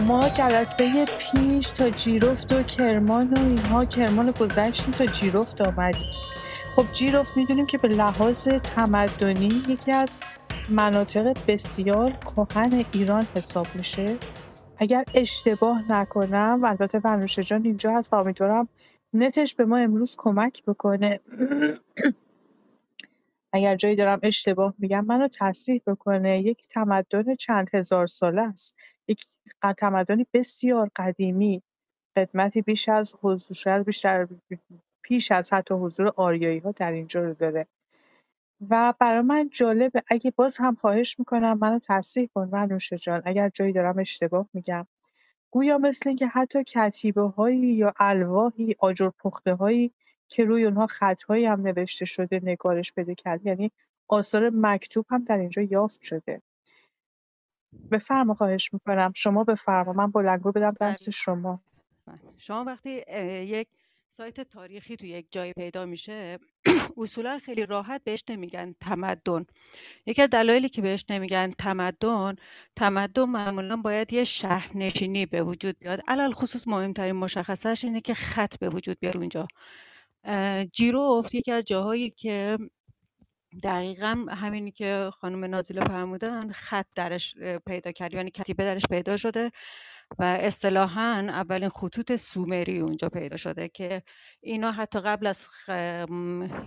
ما جلسه پیش تا جیرفت و کرمان و اینها کرمان گذشتیم تا جیرفت آمدیم. خب جیرفت می‌دونیم که به لحاظ تمدنی یکی از مناطق بسیار کهن ایران حساب میشه. اگر اشتباه نکنم البته بنوشه جان اینجا هست و امیدوارم نتش به ما امروز کمک بکنه. اگر جایی دارم اشتباه میگم منو تصحیح بکنه. یک تمدن چند هزار ساله است. یک تمدنی بسیار قدیمی. قدمتی بیش از حضور شاید بیشتر پیش از حتی حضور آریایی ها در اینجا رو داره. و برای من جالبه اگه باز هم خواهش می‌کنم منو تصحیح کن منوشه جان. اگر جایی دارم اشتباه میگم. گویا مثل اینکه حتی هایی یا الواحی آجر هایی که روی اونها خطهایی هم نوشته شده نگارش بده کرد یعنی آثار مکتوب هم در اینجا یافت شده. بفرما خواهش می‌کنم. شما بفرما. من بلنگو بدم بله. دست شما. بله. شما وقتی یک سایت تاریخی تو یک جایی پیدا میشه اصولا خیلی راحت بهش نمیگن تمدن. یکی از دلایلی که بهش نمیگن تمدن تمدن معمولا باید یه شهرنشینی به وجود بیاد. علل خصوص مهمترین مشخصش اینه که خط به وجود بیاد اونجا. جیروفت یکی از جاهایی که دقیقا همینی که خانم نازیلا فرمودن خط درش پیدا کرد یعنی کتیبه درش پیدا شده و اصطلاحا اولین خطوط سومری اونجا پیدا شده که اینا حتی قبل از خ...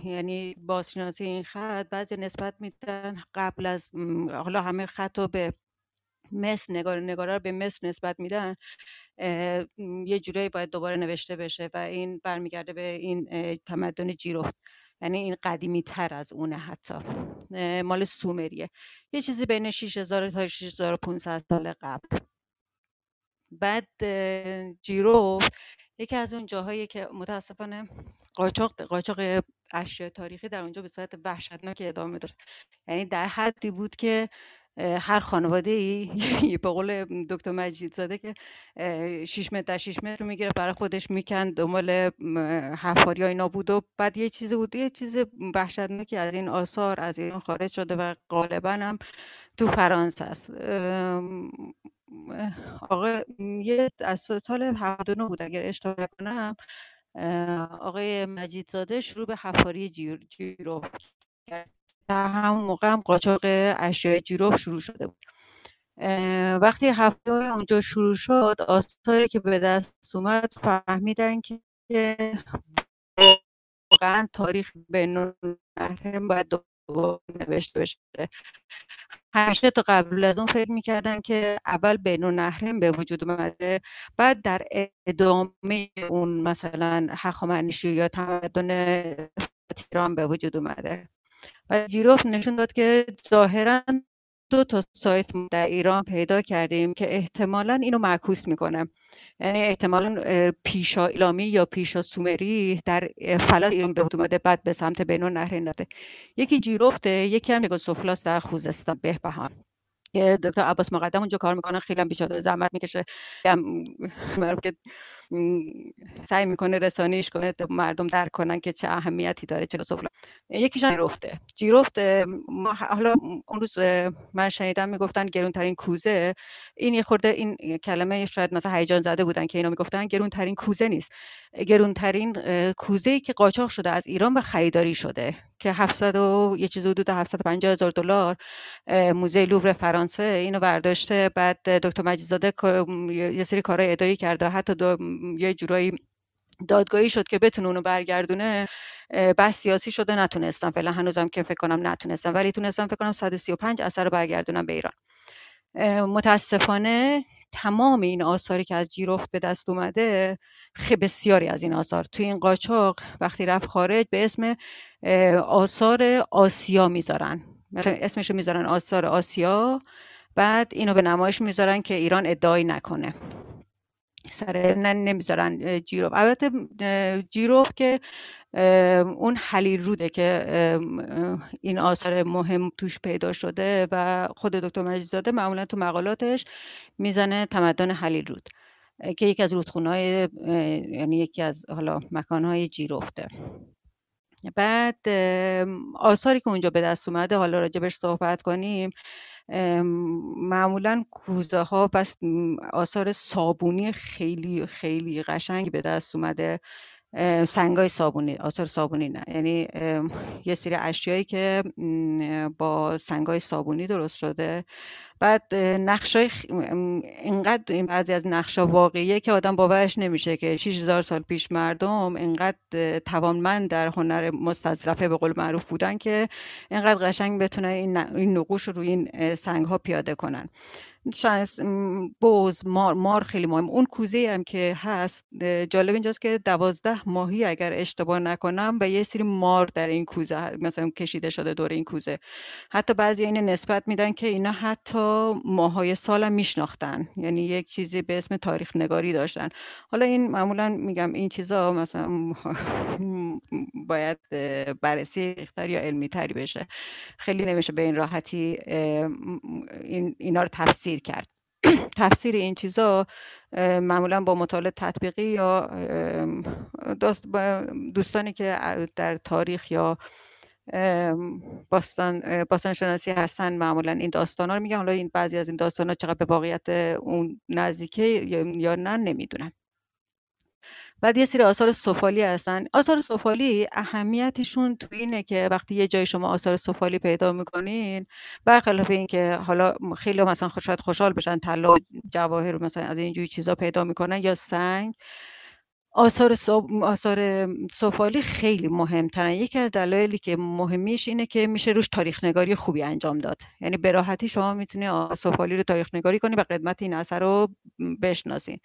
یعنی بازشناسی این خط بعضی نسبت میدن قبل از حالا همه خط رو به مصر نگار نگارا رو به مصر نسبت میدن یه جورایی باید دوباره نوشته بشه و این برمیگرده به این تمدن جیروفت یعنی این قدیمی تر از اونه حتی. مال سومریه. یه چیزی بین 6000 تا 6500 سال قبل. بعد جیروفت یکی از اون جاهایی که متاسفانه قاچاق قاچاق اشیاء تاریخی در اونجا به صورت وحشتناک ادامه داشت یعنی در حدی بود که هر خانواده ای به قول دکتر مجید زاده که 6 متر در 6 متر رو می‌گیره برای خودش میکن دنبال حفاری اینا بود و بعد یه چیزی بود یه چیز وحشتناکی از این آثار از این خارج شده و غالبا هم تو فرانسه است. آقا یه از سال 79 بود اگر اشتباه کنم آقای مجیدزاده شروع به حفاری جیرو کرد. در همون موقع هم قاچاق اشیاء جیروف شروع شده بود. وقتی هفته اونجا شروع شد آثاری که به دست اومد فهمیدن که واقعا تاریخ بین باید نوشته بشه. همیشه تا قبل از اون فکر می‌کردن که اول بین نهرم به وجود اومده بعد در ادامه اون مثلا هخامنشی یا تمدن ایران به وجود اومده. و جیروف نشون داد که ظاهرا دو تا سایت در ایران پیدا کردیم که احتمالا اینو معکوس می‌کنه. یعنی احتمالا پیشا ایلامی یا پیشا سومری در فلات ایران به اومده بعد به سمت بینون نهرین داده یکی جیروفته یکی هم سفلاس در خوزستان. بهبهان. که دکتر عباس مقدم اونجا کار می‌کنن خیلی هم بیچاره زحمت می‌کشه. که سعی می‌کنه رسانیش کنه مردم درک کنن که چه اهمیتی داره چه سفلا یکیش جیرفته. جیرفت ما حالا اون روز من شنیدم می‌گفتن گرونترین کوزه این یه خورده این کلمه شاید مثلا هیجان زده بودن که اینا می‌گفتن گرونترین کوزه نیست. گرونترین کوزه ای که قاچاق شده از ایران و خریداری شده که 700 و یه چیز حدود 750 هزار دلار موزه لوور فرانسه اینو برداشته بعد دکتر مجیدزاده یه سری کارهای اداری کرده حتی دو یه جورایی دادگاهی شد که بتونه اونو برگردونه بس سیاسی شده نتونستم. فعلا هنوزم که فکر کنم نتونستم. ولی تونستم فکر کنم 135 اثر رو برگردونم به ایران. متاسفانه تمام این آثاری که از جیروفت به دست اومده خیلی بسیاری از این آثار. توی این قاچاق وقتی رفت خارج به اسم آثار آسیا می‌ذارن. اسمش رو می‌ذارن آثار آسیا بعد اینو به نمایش می‌ذارن که ایران ادعایی نکنه. سر نمی‌ذارن جیروف البته جیروف که اون حلیل روده که این آثار مهم توش پیدا شده و خود دکتر مجیزاده معمولا تو مقالاتش می‌زنه تمدن حلیل رود که یکی از رودخونهای یعنی یکی از حالا مکانهای جیروفته بعد آثاری که اونجا به دست اومده حالا راجبش صحبت کنیم. معمولا کوزه ها بس آثار صابونی خیلی خیلی قشنگی به دست اومده. سنگای صابونی آثار صابونی نه. یعنی یه سری اشیایی که با سنگای صابونی درست شده. بعد نقشای اینقدر این بعضی از نقشا واقعیه که آدم باورش نمیشه که 6000 سال پیش مردم اینقدر توانمند در هنر مستظرفه به قول معروف بودن که اینقدر قشنگ بتونن این نقوش رو روی این سنگ ها پیاده کنن. بوز مار مار خیلی مهم. اون کوزه هم که هست جالب اینجاست که دوازده ماهی اگر اشتباه نکنم و یه سری مار در این کوزه مثلا کشیده شده دور این کوزه. حتی بعضی این نسبت میدن که اینا حتی ماهای سال هم میشناختن. یعنی یک چیزی به اسم تاریخ نگاری داشتن. حالا این معمولا میگم این چیزا مثلا باید بررسی یا علمی تری بشه. خیلی نمیشه به این راحتی این اینا رو تفسیر تفسیر کرد. تفسیر این چیزا معمولا با مطالعه تطبیقی یا دوستانی که در تاریخ یا باستان باستان شناسی هستن معمولا این داستان ها رو میگن. حالا این بعضی از این داستان ها چقدر به واقعیت اون نزدیکه یا نه نمی‌دونم. بعد یه سری آثار سفالی هستن. آثار سفالی اهمیتشون تو اینه که وقتی یه جای شما آثار سفالی پیدا می‌کنین برخلاف اینکه حالا خیلی مثلا شاید خوشحال بشن طلا جواهر مثلا از اینجوری چیزا پیدا می‌کنن یا سنگ آثار آثار سفالی خیلی مهمترن. یکی از دلایلی که مهمیش اینه که میشه روش تاریخ نگاری خوبی انجام داد. یعنی به راحتی شما می‌تونی سفالی رو تاریخ نگاری کنی و قدمت این اثر رو بشناسین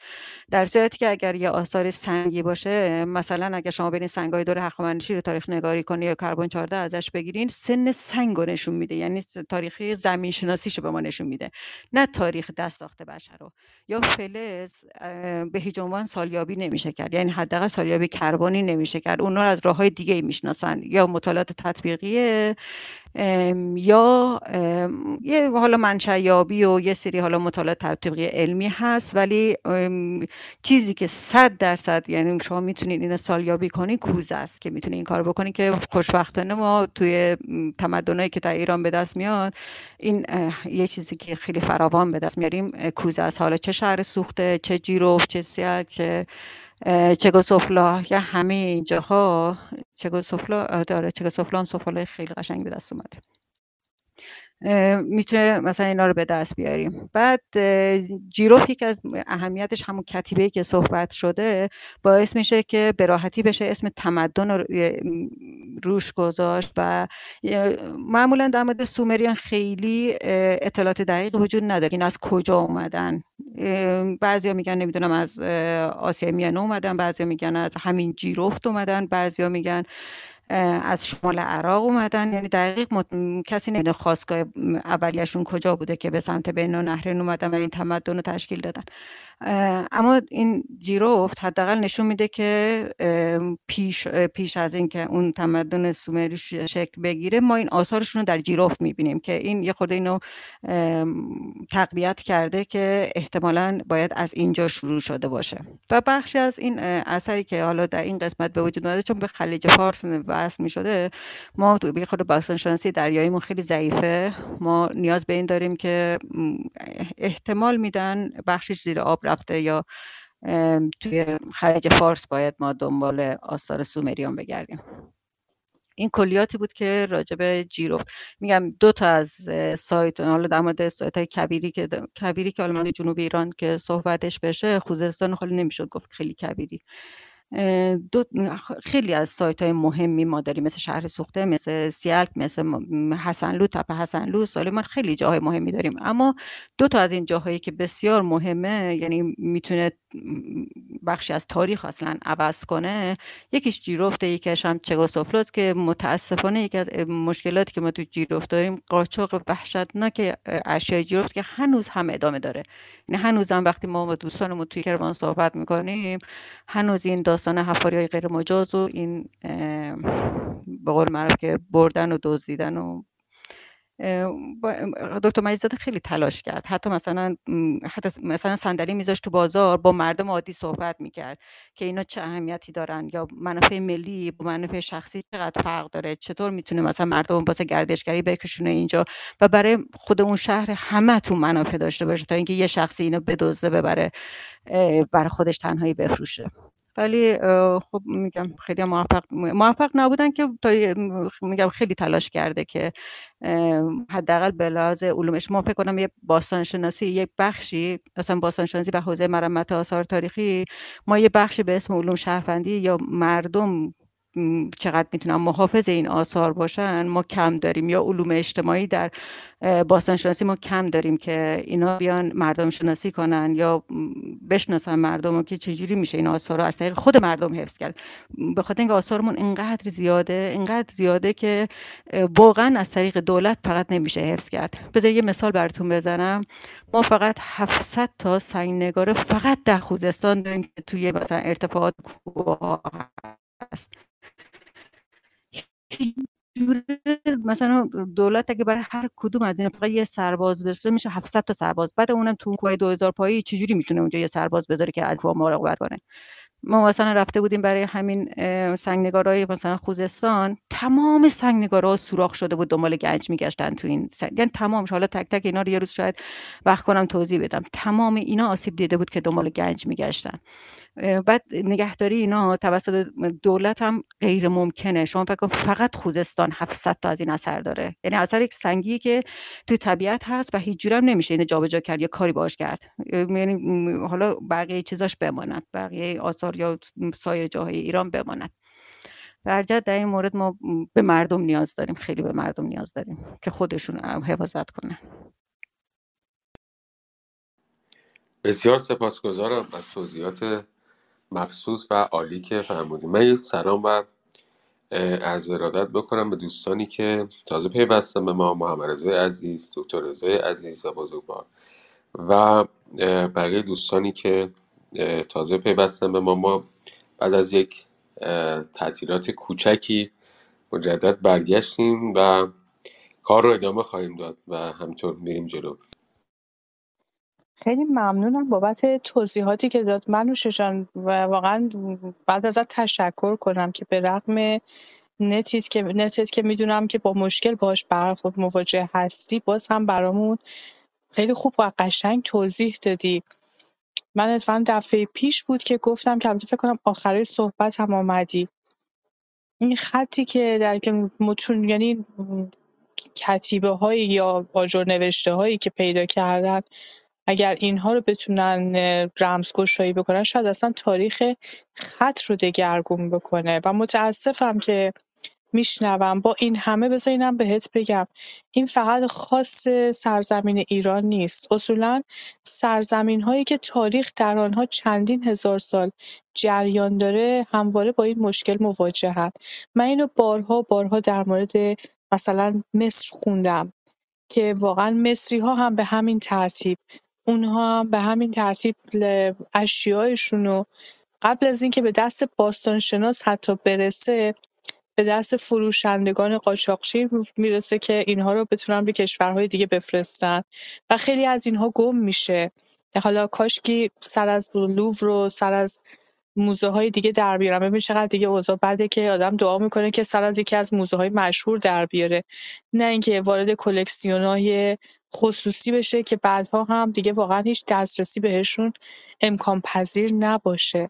در صورتی که اگر یه آثار سنگی باشه مثلا اگر شما برین سنگای دور هخامنشی رو تاریخ نگاری کنی یا کربن 14 ازش بگیرین سن سنگ رو نشون میده. یعنی تاریخی زمین شناسیشو به ما نشون میده. نه تاریخ دست ساخته بشر رو. یا فلز به هیچ عنوان سالیابی نمیشه کرد. یعنی حداقل سالیابی کربنی نمیشه کرد. اونا از راه های دیگه می‌شناسن. یا مطالعات تطبیقیه یا یه حالا منشأ یابی و یه سری حالا مطالعات تطبیقی علمی هست. ولی چیزی که صد درصد یعنی شما می‌تونید این سالیابی کنی کوزه است که می‌تونید این کار بکنید که خوشبختانه ما توی تمدنایی که در ایران به دست میاد این یه چیزی که خیلی فراوان به دست میاریم کوزه است. حالا چه شهر سوخته چه جیروف چه سیال چه چگوسوفلا یا همه اینجاها چگوسوفلا داره چگوسوفلا هم سفالای خیلی قشنگ به دست اومده. می‌تونه مثلا اینا رو به دست بیاریم. بعد جیروف یکی از اهمیتش همون کتیبه که صحبت شده باعث میشه که به راحتی بشه اسم تمدن رو روش گذاشت و معمولا در مورد سومریان خیلی اطلاعات دقیق وجود نداره. این از کجا اومدن؟ بعضیا میگن نمی‌دونم از آسیا میانه اومدن بعضیا میگن از همین جیروفت اومدن بعضیا میگن از شمال عراق اومدن. یعنی دقیق کسی نمی‌دونه خواستگاه اولیشون کجا بوده که به سمت بین نهرین اومدن و این تمدن رو تشکیل دادن. اما این جیروفت حداقل نشون میده که پیش پیش از اینکه اون تمدن سومری شکل بگیره ما این آثارشون رو در جیروفت می‌بینیم که این یه خود اینو تقویت کرده که احتمالا باید از اینجا شروع شده باشه. و بخشی از این اثری که حالا در این قسمت به وجود اومده چون به خلیج فارس وصل می‌شده ما تو خود باستان شناسی دریاییمون خیلی ضعیفه. ما نیاز به این داریم که احتمال میدن بخشش زیر آب رفته یا توی خلیج فارس باید ما دنبال آثار سومریان بگردیم. این کلیاتی بود که راجع به جیروفت میگم دو تا از سایت حالا در مورد سایت های کبیری که کبیری که حالا جنوب ایران که صحبتش بشه خوزستان خیلی نمی‌شد گفت خیلی کبیری. دو خیلی از سایت های مهمی ما داریم مثل شهر سوخته مثل سیالک مثل حسنلو تپه حسنلو سالیمان خیلی جاهای مهمی داریم. اما دو تا از این جاهایی که بسیار مهمه یعنی می‌تونه بخشی از تاریخ اصلا عوض کنه یکیش جیرفته یکیش هم چگاسوفلوس که متاسفانه یکی از مشکلاتی که ما تو جیرفت داریم قاچاق وحشتناک اشیای جیرفت که هنوز هم ادامه داره. یعنی هنوز هم وقتی ما با دوستانمون توی کروان صحبت می‌کنیم هنوز این داستان حفاری های غیر مجاز و این به قول معروف که بردن و دزدیدن و دکتر مجیدزاده خیلی تلاش کرد. حتی مثلا حتی مثلا صندلی میذاشت تو بازار با مردم عادی صحبت می‌کرد که اینا چه اهمیتی دارن یا منافع ملی با منافع شخصی چقدر فرق داره چطور می‌تونه مثلا مردم واسه گردشگری بکشونه اینجا؟ و برای خود اون شهر همه تو منافع داشته باشه تا اینکه یه شخصی اینو بدزده ببره برای خودش تنهایی بفروشه. ولی خب میگم خیلی موفق موفق نبودن که تا میگم خیلی تلاش کرده که حداقل به لحاظ علومش ما فکر کنم یه باستان شناسی یک بخشی مثلا باستان شناسی و حوزه مرمت آثار تاریخی ما یه بخشی به اسم علوم شهروندی یا مردم چقدر می‌تونن محافظ این آثار باشن ما کم داریم. یا علوم اجتماعی در باستان شناسی ما کم داریم که اینا بیان مردم شناسی کنن یا بشناسن مردم که چجوری میشه این آثار رو از طریق خود مردم حفظ کرد. به خاطر اینکه آثارمون اینقدر زیاده اینقدر زیاده که واقعا از طریق دولت فقط نمیشه حفظ کرد. بذار یه مثال براتون بزنم. ما فقط 700 تا سنگنگاره فقط در خوزستان داریم که توی مثلا ارتفاعات کوه هست. مثلا دولت اگه برای هر کدوم از این فقط یه سرباز بذاره میشه 700 تا سرباز. بعد اونم تو کوه 2000 پایی چجوری می‌تونه اونجا یه سرباز بذاره که از مراقبت کنه؟ ما مثلا رفته بودیم برای همین سنگنگارای مثلا خوزستان. تمام سنگنگارا سوراخ شده بود دنبال گنج میگشتن تو این سنگ یعنی تمامش حالا تک تک اینا رو یه روز شاید وقت کنم توضیح بدم. تمام اینا آسیب دیده بود که دنبال گنج میگشتن. بعد نگهداری اینا توسط دولت هم غیر ممکنه. شما فکر فقط خوزستان 700 تا از این اثر داره. یعنی اثر یک سنگی که تو طبیعت هست و هیچ جورم نمیشه اینو جابجا کرد یا کاری باش کرد. یعنی حالا بقیه چیزاش بماند. بقیه آثار یا سایر جاهای ایران بماند. در در این مورد ما به مردم نیاز داریم. خیلی به مردم نیاز داریم که خودشون حفاظت کنن. بسیار سپاسگزارم از توضیحات مبسوط و عالی که فرمودیم من یه سلام و از ارادت بکنم به دوستانی که تازه پیوستن به ما محمد رضای عزیز دکتر رضای عزیز و بزرگوار. و بقیه دوستانی که تازه پیوستن به ما ما بعد از یک تعطیلات کوچکی مجدد برگشتیم و کار رو ادامه خواهیم داد و همینطور میریم جلو. خیلی ممنونم بابت توضیحاتی که داد. منوشه جان و واقعا بعد ازت تشکر کنم که به رغم نتیت که نتت که می‌دونم که با مشکل باش برخورد مواجه هستی باز هم برامون خیلی خوب و قشنگ توضیح دادی. من اتفاقا دفعه پیش بود که گفتم که البته فکر کنم آخره صحبت هم آمدی. این خطی که در که متون یعنی کتیبه هایی یا آجر نوشته هایی که پیدا کردن اگر اینها رو بتونن رمزگشایی بکنن شاید اصلا تاریخ خط رو دگرگون بکنه. و متاسفم که میشنوم. با این همه بذار اینم بهت بگم. این فقط خاص سرزمین ایران نیست. اصولا سرزمین هایی که تاریخ در آنها چندین هزار سال جریان داره همواره با این مشکل مواجهن. من اینو بارها بارها در مورد مثلا مصر خوندم که واقعا مصری ها هم به همین ترتیب اونها به همین ترتیب اشیایشون رو قبل از اینکه به دست باستانشناس حتی برسه به دست فروشندگان قاچاقچی می‌رسه که اینها رو بتونن به کشورهای دیگه بفرستن و خیلی از اینها گم میشه. حالا کاشکی سر از لوور رو سر از موزه های دیگه در بیارم. ببین چقدر دیگه اوضاع بده که آدم دعا می‌کنه که سر از یکی از موزه های مشهور در بیاره. نه اینکه وارد کلکسیون های خصوصی بشه که بعدها هم دیگه واقعا هیچ دسترسی بهشون امکان پذیر نباشه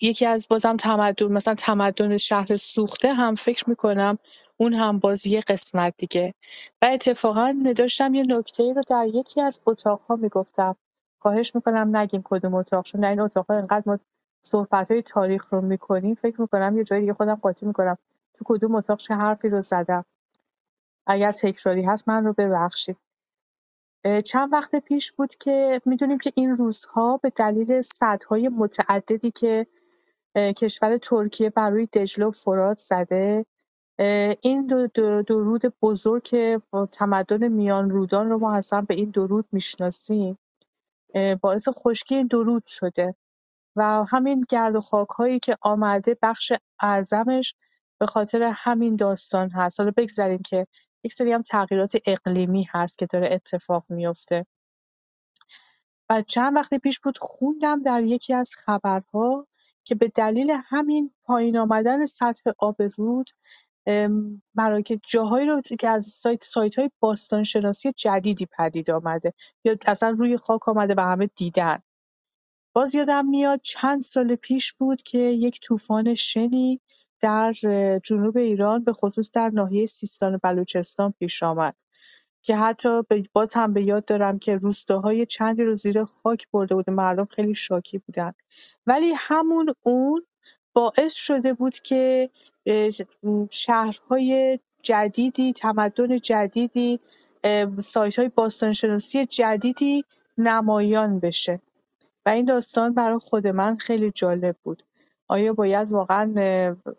یکی از بازم تمدن مثلا تمدن شهر سوخته هم فکر می‌کنم اون هم باز یه قسمت دیگه. و اتفاقا داشتم یه نکته رو در یکی از اتاقها می‌گفتم. خواهش می‌کنم نگیم کدوم اتاق چون در این اتاقها انقدر ما صحبت های تاریخ رو می‌کنیم. فکر می‌کنم یه جایی دیگه خودم قاطی می‌کنم. تو کدوم اتاق چه حرفی رو زدم؟ اگر تکراری هست من رو ببخشید. چند وقت پیش بود که می‌دونیم که این روزها به دلیل سدهای متعددی که کشور ترکیه بر روی دجله و فرات زده این دو, دو درود بزرگ که تمدن میان رودان رو ما اصلا به این درود می‌شناسیم. باعث خشکی درود شده. و همین گرد و خاک هایی که آمده بخش اعظمش به خاطر همین داستان هست. حالا بگذاریم که یک سری هم تغییرات اقلیمی هست که داره اتفاق میفته و چند وقت پیش بود خوندم در یکی از خبرها که به دلیل همین پایین آمدن سطح آب رود مراکز جاهایی رو که از سایت سایت های باستانشناسی جدیدی پدید آمده یا اصلا روی خاک آمده و همه دیدن. باز یادم میاد چند سال پیش بود که یک طوفان شنی در جنوب ایران به خصوص در ناحیه سیستان و بلوچستان پیش آمد که حتی باز هم به یاد دارم که روستاهای چندی رو زیر خاک برده بود مردم خیلی شاکی بودن. ولی همون اون باعث شده بود که شهرهای جدیدی تمدن جدیدی سایت های باستانشناسی جدیدی نمایان بشه. و این داستان برای خود من خیلی جالب بود. آیا باید واقعا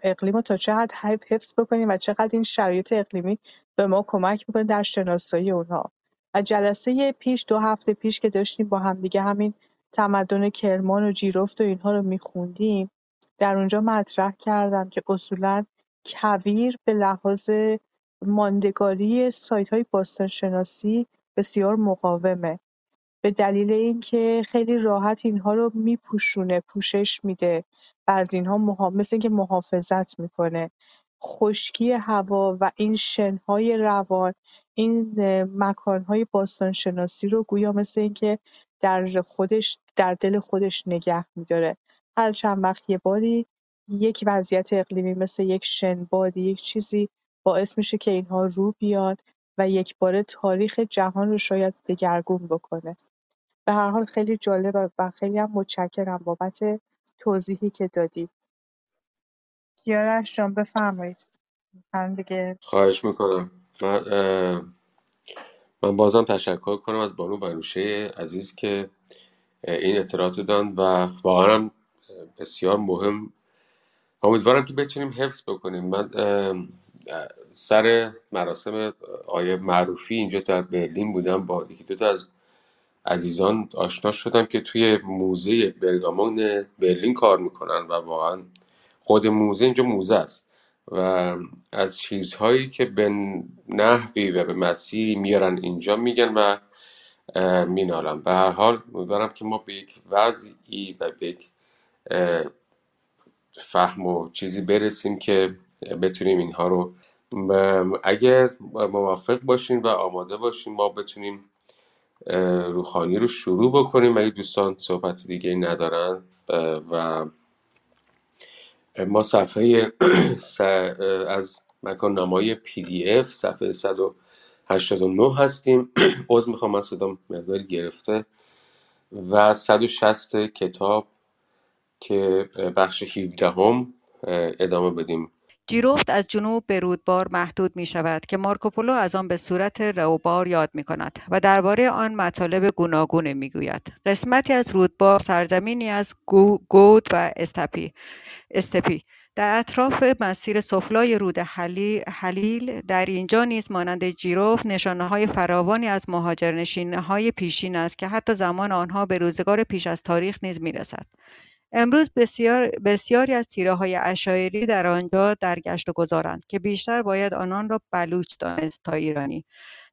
اقلیم رو تا حد حفظ بکنیم و چقدر این شرایط اقلیمی به ما کمک می‌کنه در شناسایی اونها؟ و جلسه پیش دو هفته پیش که داشتیم با همدیگه همین تمدن کرمان و جیرفت و اینها رو میخوندیم در اونجا مطرح کردم که اصولا کویر به لحاظ ماندگاری سایت های باستانشناسی بسیار مقاومه. به دلیل اینکه خیلی راحت اینها رو میپوشونه پوشش میده و از اینها محا... مثل اینکه محافظت می‌کنه. خشکی هوا و این شنهای روان این مکانهای باستانشناسی رو گویا مثل اینکه در خودش در دل خودش نگه میداره. هر چند وقت یه باری یک وضعیت اقلیمی مثل یک شنبادی یک چیزی باعث میشه که اینها رو بیاد و یک باره تاریخ جهان رو شاید دگرگون بکنه. به هر حال خیلی جالب و خیلی هم متشکرم بابت توضیحی که دادی. کیارش جان بفرمایید. من دیگه خواهش می‌کنم. من, من بازم تشکر کنم از بانو بنوشه عزیز که این اطلاعات دادن و واقعا بسیار مهم. امیدوارم که بتونیم حفظ بکنیم. من سر مراسم آیه معروفی اینجا در برلین بودم. با یکی دو تا از عزیزان آشنا شدم که توی موزه برگامون برلین کار می‌کنن و واقعا خود موزه اینجا موزه است. و از چیزهایی که به نحوی و به مسیری میارن اینجا میگن و مینالن. به هر حال امیدوارم که ما به یک وضعی و به یک فهم و چیزی برسیم که بتونیم اینها رو اگر موافق باشیم و آماده باشیم ما بتونیم روحانی رو شروع بکنیم. اگه دوستان صحبت دیگه ندارن و ما صفحه از مکان نمای پی دی اف صفحه 189 هستیم. عوض می‌خوام من صدام مقداری گرفته. و 160 کتاب که بخش 17 هم ادامه بدیم جیروفت از جنوب به رودبار محدود می شود که مارکوپولو از آن به صورت روبار یاد می کند و درباره آن مطالب گوناگونه می گوید. قسمتی از رودبار سرزمینی از گود و استپی, استپی در اطراف مسیر سفلای رود حلیل در اینجا نیز مانند جیروف نشانه های فراوانی از مهاجرنشین های پیشین است که حتی زمان آنها به روزگار پیش از تاریخ نیز می رسد. امروز بسیار بسیاری از های اشایری در آنجا در گشت گذارند که بیشتر باید آنان را بلوچ دانست تا ایرانی.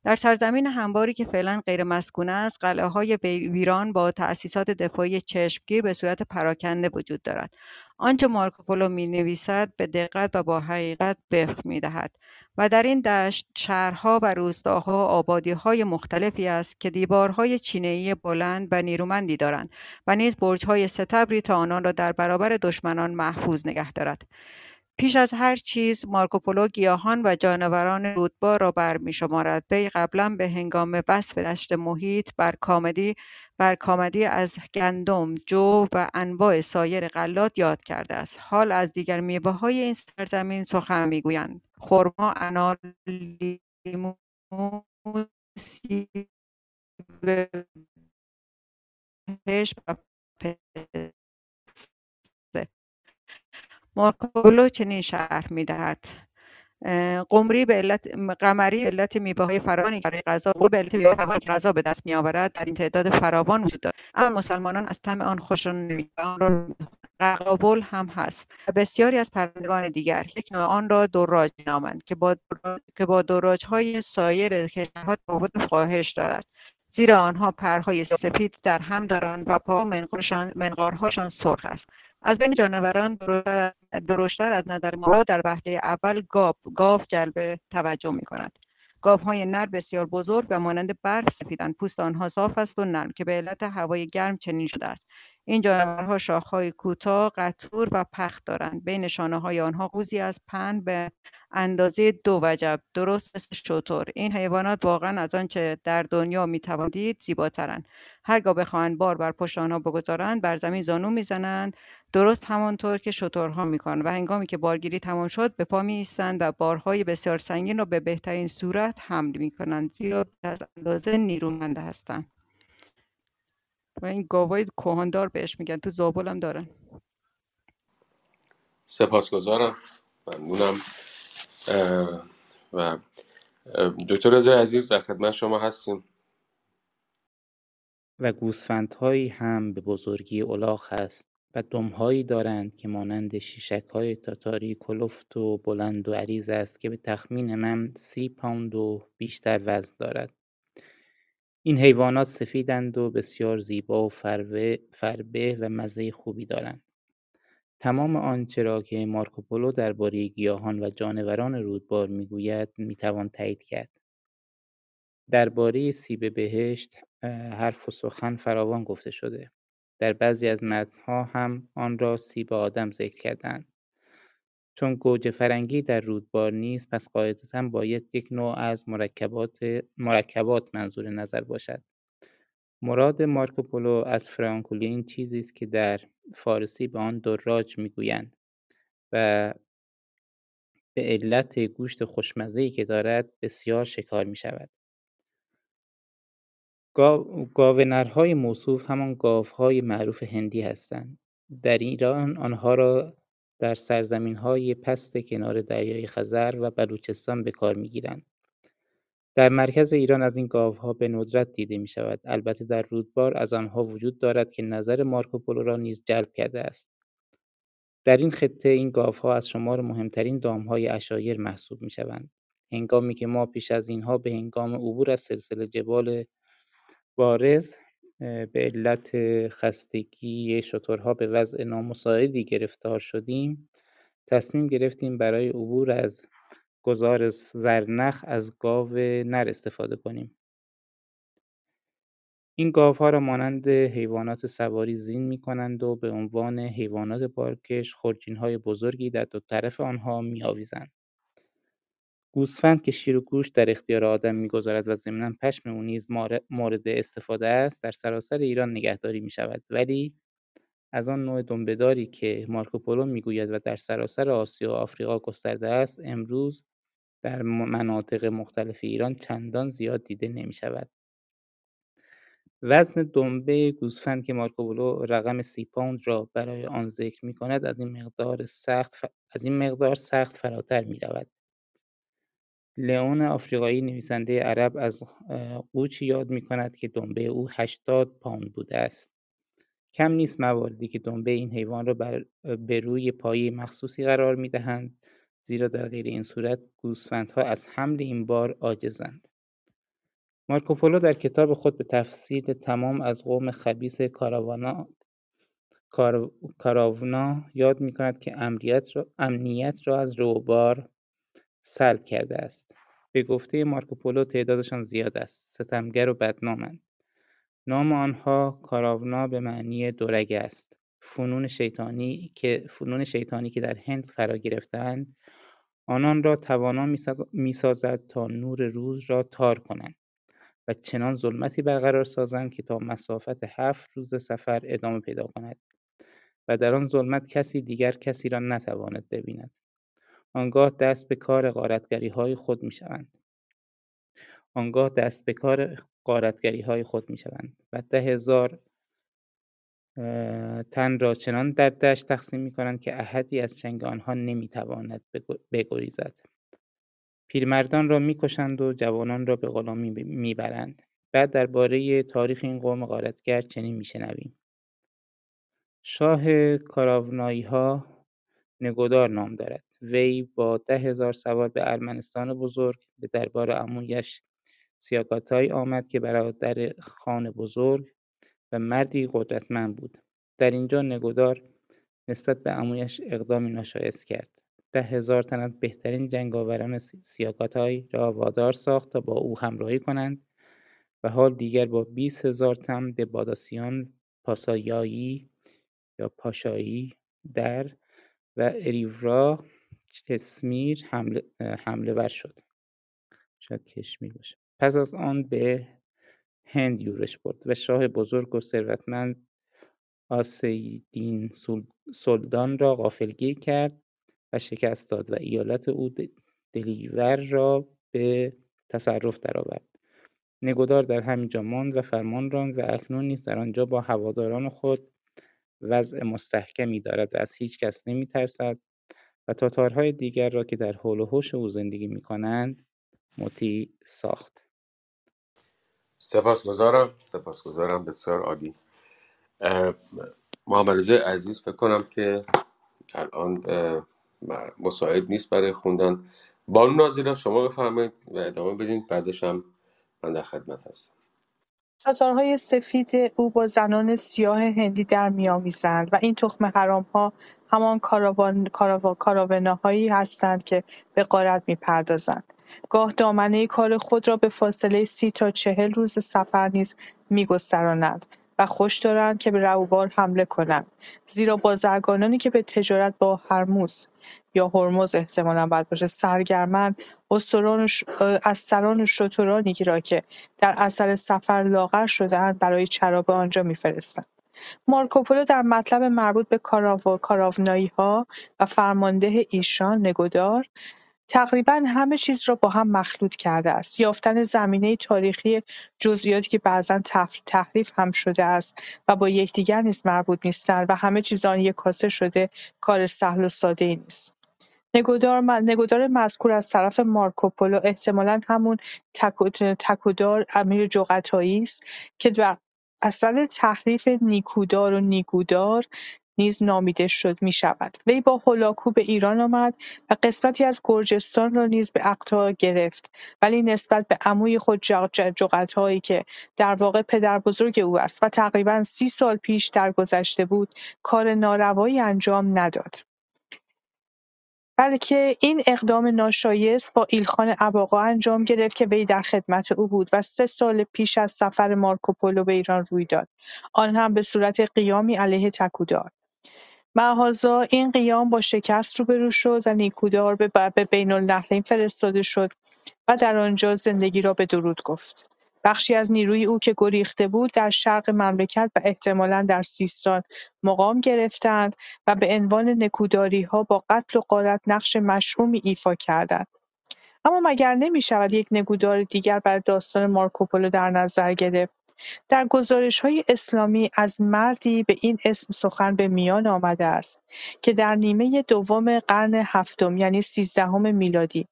در سرزمین همواری که فعلا غیر مسکونه است قلعه های ویران با تأسیسات دفاعی چشمگیر به صورت پراکنده وجود دارد. آنچه مارکوپولو می نویسد به دقت و با حقیقت بخ می دهد و در این دشت شهرها و روستاها آبادیهای مختلفی است که دیوارهای چینهای بلند و نیرومندی دارند و نیز برجهای ستبری تا آنان را در برابر دشمنان محفوظ نگه دارد. پیش از هر چیز مارکوپولو گیاهان و جانوران رودبار را برمیشمارد. وی قبلا به هنگام وصف دشت محیط بر کامدی بر کامدی از گندم جو و انواع سایر غلات یاد کرده است. حال از دیگر میوه های این سرزمین سخن می‌گویند. خرما انار لیمو سیب و مارکولو چنین شرح می‌دهد. قمری به علت قمری علت میوه های فراوانی برای غذا به علت میوه فراوانی غذا به دست میآورد. در این تعداد فراوان وجود دارد. اما مسلمانان از طعم آن خوششان نمیآید قرقابل هم هست. و بسیاری از پرندگان دیگر یک نوع آن را دراج نامند که با, که با دراج های سایر کشورها تفاوت فاحش دارد. زیرا آنها پرهای سفید در هم دارند و پا منقارهاشان سرخ است. از بین جانوران درشتر از نظر ما در وحده اول گاو گاو جلب توجه می کند های نر بسیار بزرگ و مانند برف سفیدند. پوست آنها صاف است و نرم که به علت هوای گرم چنین شده است. این جانورها شاخهای کوتاه قطور و پخت دارند. بین شانه های آنها قوزی از پن به اندازه دو وجب. درست مثل شطور. این حیوانات واقعا از آنچه در دنیا می‌توان دید زیباترند هرگاه بخواهند بار بر پشت آنها بگذارند بر زمین زانو می‌زنند درست همانطور که شترها می‌کنند و هنگامی که بارگیری تمام شد به پا می و بارهای بسیار سنگین را به بهترین صورت حمل می‌کنند زیرا از اندازه نیرومنده هستند. و این گاوای کهاندار بهش میگن تو زابل هم دارن. سپاسگزارم. ممنونم. و دکتر رضا عزیز در خدمت شما هستیم. و گوسفندهایی هم به بزرگی الاغ هست. و دمهایی دارند که مانند های تاتاری کلفت و بلند و عریض است که به تخمین من سی پوند و بیشتر وزن دارد. این حیوانات سفیدند و بسیار زیبا و فربه و مزه خوبی دارند. تمام آنچه را که مارکوپولو درباره گیاهان و جانوران رودبار می‌گوید می‌توان تایید کرد. درباره سیب بهشت حرف و سخن فراوان گفته شده. در بعضی از متنها هم آن را سیب آدم ذکر کردند چون گوجه فرنگی در رودبار نیست پس قاعدتا باید یک نوع از مرکبات, مرکبات منظور نظر باشد مراد مارکوپولو از فرانکولین چیزی است که در فارسی به آن دراج می‌گویند و به علت گوشت خوشمزهای که دارد بسیار شکار می شود. گاونرهای موصوف همان گاوهای معروف هندی هستند. در ایران آنها را در های پست کنار دریای خزر و بلوچستان به کار می‌گیرند. در مرکز ایران از این گاوها به ندرت دیده می شود. البته در رودبار از آنها وجود دارد که نظر مارکوپولو را نیز جلب کرده است. در این خطه این گاوها از شمار مهمترین دامهای اشایر محسوب می شوند. هنگامی که ما پیش از اینها به هنگام عبور از سلسله جبال بارز به علت خستگی شترها به وضع نامساعدی گرفتار شدیم تصمیم گرفتیم برای عبور از گذار زرنخ از گاو نر استفاده کنیم این گاوها را مانند حیوانات سواری زین می کنند و به عنوان حیوانات بارکش های بزرگی در دو طرف آنها می آویزند. گوسفند که شیر و گوشت در اختیار آدم می‌گذارد و ضمنا پشم او نیز مورد استفاده است در سراسر ایران نگهداری می شود ولی از آن نوع دنبهداری که مارکوپولو می‌گوید و در سراسر آسیا و آفریقا گسترده است امروز در مناطق مختلف ایران چندان زیاد دیده نمی شود. وزن دنبه گوسفند که مارکوپولو رقم سی پوند را برای آن ذکر می کند از این مقدار سخت, از این مقدار سخت فراتر می رود. لئون آفریقایی نویسنده عرب از قوچی یاد می‌کند که دنبه او هشتاد پوند بوده است. کم نیست مواردی که دنبه این حیوان را به روی پایه مخصوصی قرار می‌دهند زیرا در غیر این صورت گوسفندها از حمل این بار عاجزند. مارکوپولو در کتاب خود به تفصیل تمام از قوم خبیس کاراوانا کاراونا یاد می‌کند که امنیت را, امنیت را از روبار سلب کرده است. به گفته مارکوپولو تعدادشان زیاد است. ستمگر و بدنامند. نام آنها کاراونا به معنی دورگه است. فنون شیطانی که فنون شیطانی که در هند فرا گرفتند آنان را توانا می‌سازد تا نور روز را تار کنند و چنان ظلمتی برقرار سازند که تا مسافت هفت روز سفر ادامه پیدا کند و در آن ظلمت کسی دیگر کسی را نتواند ببیند آنگاه دست به کار های خود می‌شوند. آنگاه دست به کار های خود می‌شوند و ده هزار تن را چنان در دشت تقسیم می‌کنند که احدی از چنگ آنها نمی‌تواند بگریزد. پیرمردان را می‌کشند و جوانان را به غلامی می‌برند. بعد درباره تاریخ این قوم غارتگر چنین میشنویم. شاه کاراونایی‌ها نگودار نام دارد. وی با ده هزار سوار به ارمنستان بزرگ به دربار عمویش سیاکاتای آمد که برادر خان بزرگ و مردی قدرتمند بود. در اینجا نگودار نسبت به عمویش اقدامی ناشایست کرد. ده هزار تن از بهترین جنگاوران سیاکاتای را وادار ساخت تا با او همراهی کنند و حال دیگر با بیست هزار تن به باداسیان پاسایایی یا پاشایی در و اریورا چسمیر حمله ور شد. شاید کشمیر باشه. پس از آن به هند یورش برد و شاه بزرگ و ثروتمند آسیدین سلطان را غافلگیر کرد و شکست داد و ایالت او دلیور را به تصرف درآورد. نگودار در همینجا ماند و فرمان راند و اکنون نیز در آنجا با هواداران خود وضع مستحکمی دارد و از هیچ کس نمیترسد و تاتارهای دیگر را که در حول و حوش او زندگی می‌کنند مطیع ساخت. سپاسگزارم. سپاسگزارم. بسیار عالی. محمد عزیز فکر کنم که الان مساعد نیست برای خوندن. بانو نازیلا شما بفرمایید و ادامه بدین بعدش هم من در خدمت هستم. تاتارهای سفید او با زنان سیاه هندی در میآمیزند و این تخم حرامها همان کاراوناهایی هستند که به غارت می‌پردازند. گاه دامنه کار خود را به فاصله سی تا چهل روز سفر نیز میگسترانند و خوش دارند که به روبار حمله کنند زیرا بازرگانانی که به تجارت با هرموز یا هرمز احتمالا باید باشه سرگرمند از سران و شترانی را که در اثر سفر لاغر شدهاند برای چرا به آنجا میفرستند. مارکوپولو در مطلب مربوط به ها و فرمانده ایشان نگودار تقریبا همه چیز را با هم مخلوط کرده است. یافتن زمینه تاریخی جزئیاتی که بعضا تحریف هم شده است و با یکدیگر نیز مربوط نیستند و همه چیز آن یک کاسه شده کار سهل و ای نیست. نگودار مذکور از طرف مارکوپولو احتمالا همون تکودار امیر جغتایی است که در اصل تحریف نیکودار و نیکودار نیز نامیده شد می‌شود. وی با هولاکو به ایران آمد و قسمتی از گرجستان را نیز به اقطاع گرفت ولی نسبت به عموی خود جغتایی که در واقع پدربزرگ او است و تقریبا سی سال پیش درگذشته بود کار ناروایی انجام نداد. بلکه این اقدام ناشایست با ایلخان اباقا انجام گرفت که وی در خدمت او بود و سه سال پیش از سفر مارکوپولو به ایران روی داد آن هم به صورت قیامی علیه تکودار معهازا این قیام با شکست روبرو شد و نیکودار به بین‌النهرین فرستاده شد و در آنجا زندگی را به درود گفت. بخشی از نیروی او که گریخته بود در شرق مملکت و احتمالا در سیستان مقام گرفتند و به عنوان ها با قتل و غارت نقش مشهومی ایفا کردند. اما مگر نمی‌شود یک نگودار دیگر بر داستان مارکوپولو در نظر گرفت در های اسلامی از مردی به این اسم سخن به میان آمده است که در نیمه دوم قرن هفتم یعنی سیزدهم میلادی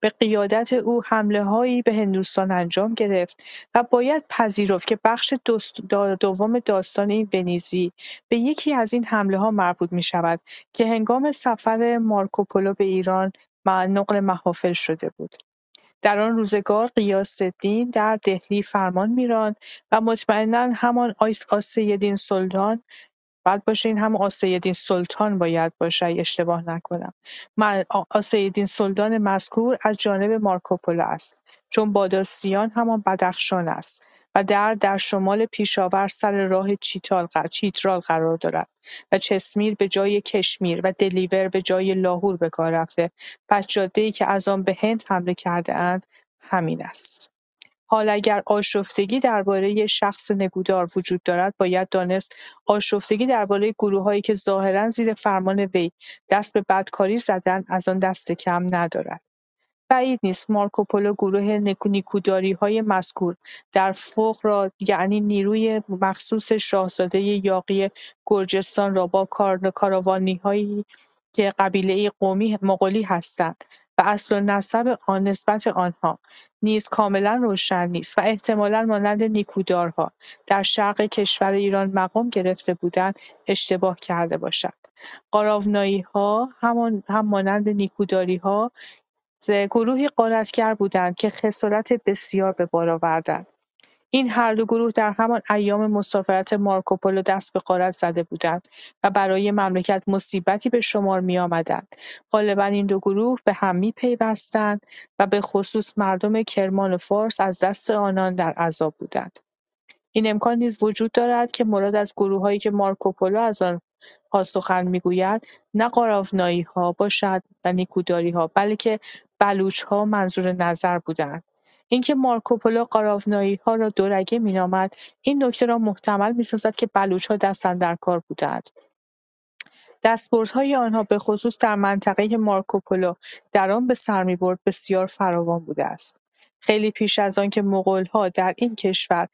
به قیادت او هایی به هندوستان انجام گرفت و باید پذیرفت که بخش دوم داستان این ونیزی به یکی از این ها مربوط می شود که هنگام سفر مارکوپولو به ایران نقل محافل شده بود. در آن روزگار غیاث‌الدین در دهلی فرمان می‌راند و مطمئنا همان آسیدین سلطان باید باشه این هم آسیدین سلطان باید باشه اشتباه نکنم. آسیدین سلطان مذکور از جانب مارکوپولو است. چون باداسیان همان بدخشان است و در در شمال پیشاور سر راه چیترال قرار دارد و چسمیر به جای کشمیر و دلیور به جای لاهور به کار رفته. پس ای که از آن به هند حمله کرده اند همین است. حال اگر آشفتگی درباره شخص نگودار وجود دارد باید دانست آشفتگی درباره گروههایی که ظاهرا زیر فرمان وی دست به بدکاری زدن از آن دست کم ندارد. بعید نیست مارکوپولو گروه های مذکور در فوق را یعنی نیروی مخصوص شاهزاده یاغی گرجستان را با هایی که قبیله قومی مغولی هستند و اصل و نسب آن نسبت آنها نیز کاملا روشن نیست و احتمالا مانند نیکودارها در شرق کشور ایران مقام گرفته بودند اشتباه کرده باشد. قاراونایی‌ها همان هم مانند نیکوداری‌ها گروهی غارتگر بودند که خسارت بسیار به بار آوردند. این هر دو گروه در همان ایام مسافرت مارکوپولو دست به غارت زده بودند و برای مملکت مصیبتی به شمار می‌آمدند. غالبا این دو گروه به هم می‌پیوستند و به خصوص مردم کرمان و فارس از دست آنان در عذاب بودند. این امکان نیز وجود دارد که مراد از گروه‌هایی که مارکوپولو از آنها سخن می‌گوید نه قاراونایی‌ها باشد و نیکوداری‌ها بلکه بلوچ‌ها منظور نظر بودند. اینکه مارکوپولو قاراونایی‌ها را دورگه مینامد این نکته را محتمل می‌سازد که بلوچ‌ها کار بودند. دستبردهای آنها بخصوص در منطقه مارکوپولو در آن به سر می‌برد بسیار فراوان بوده است. خیلی پیش از آنکه مغول‌ها در این کشور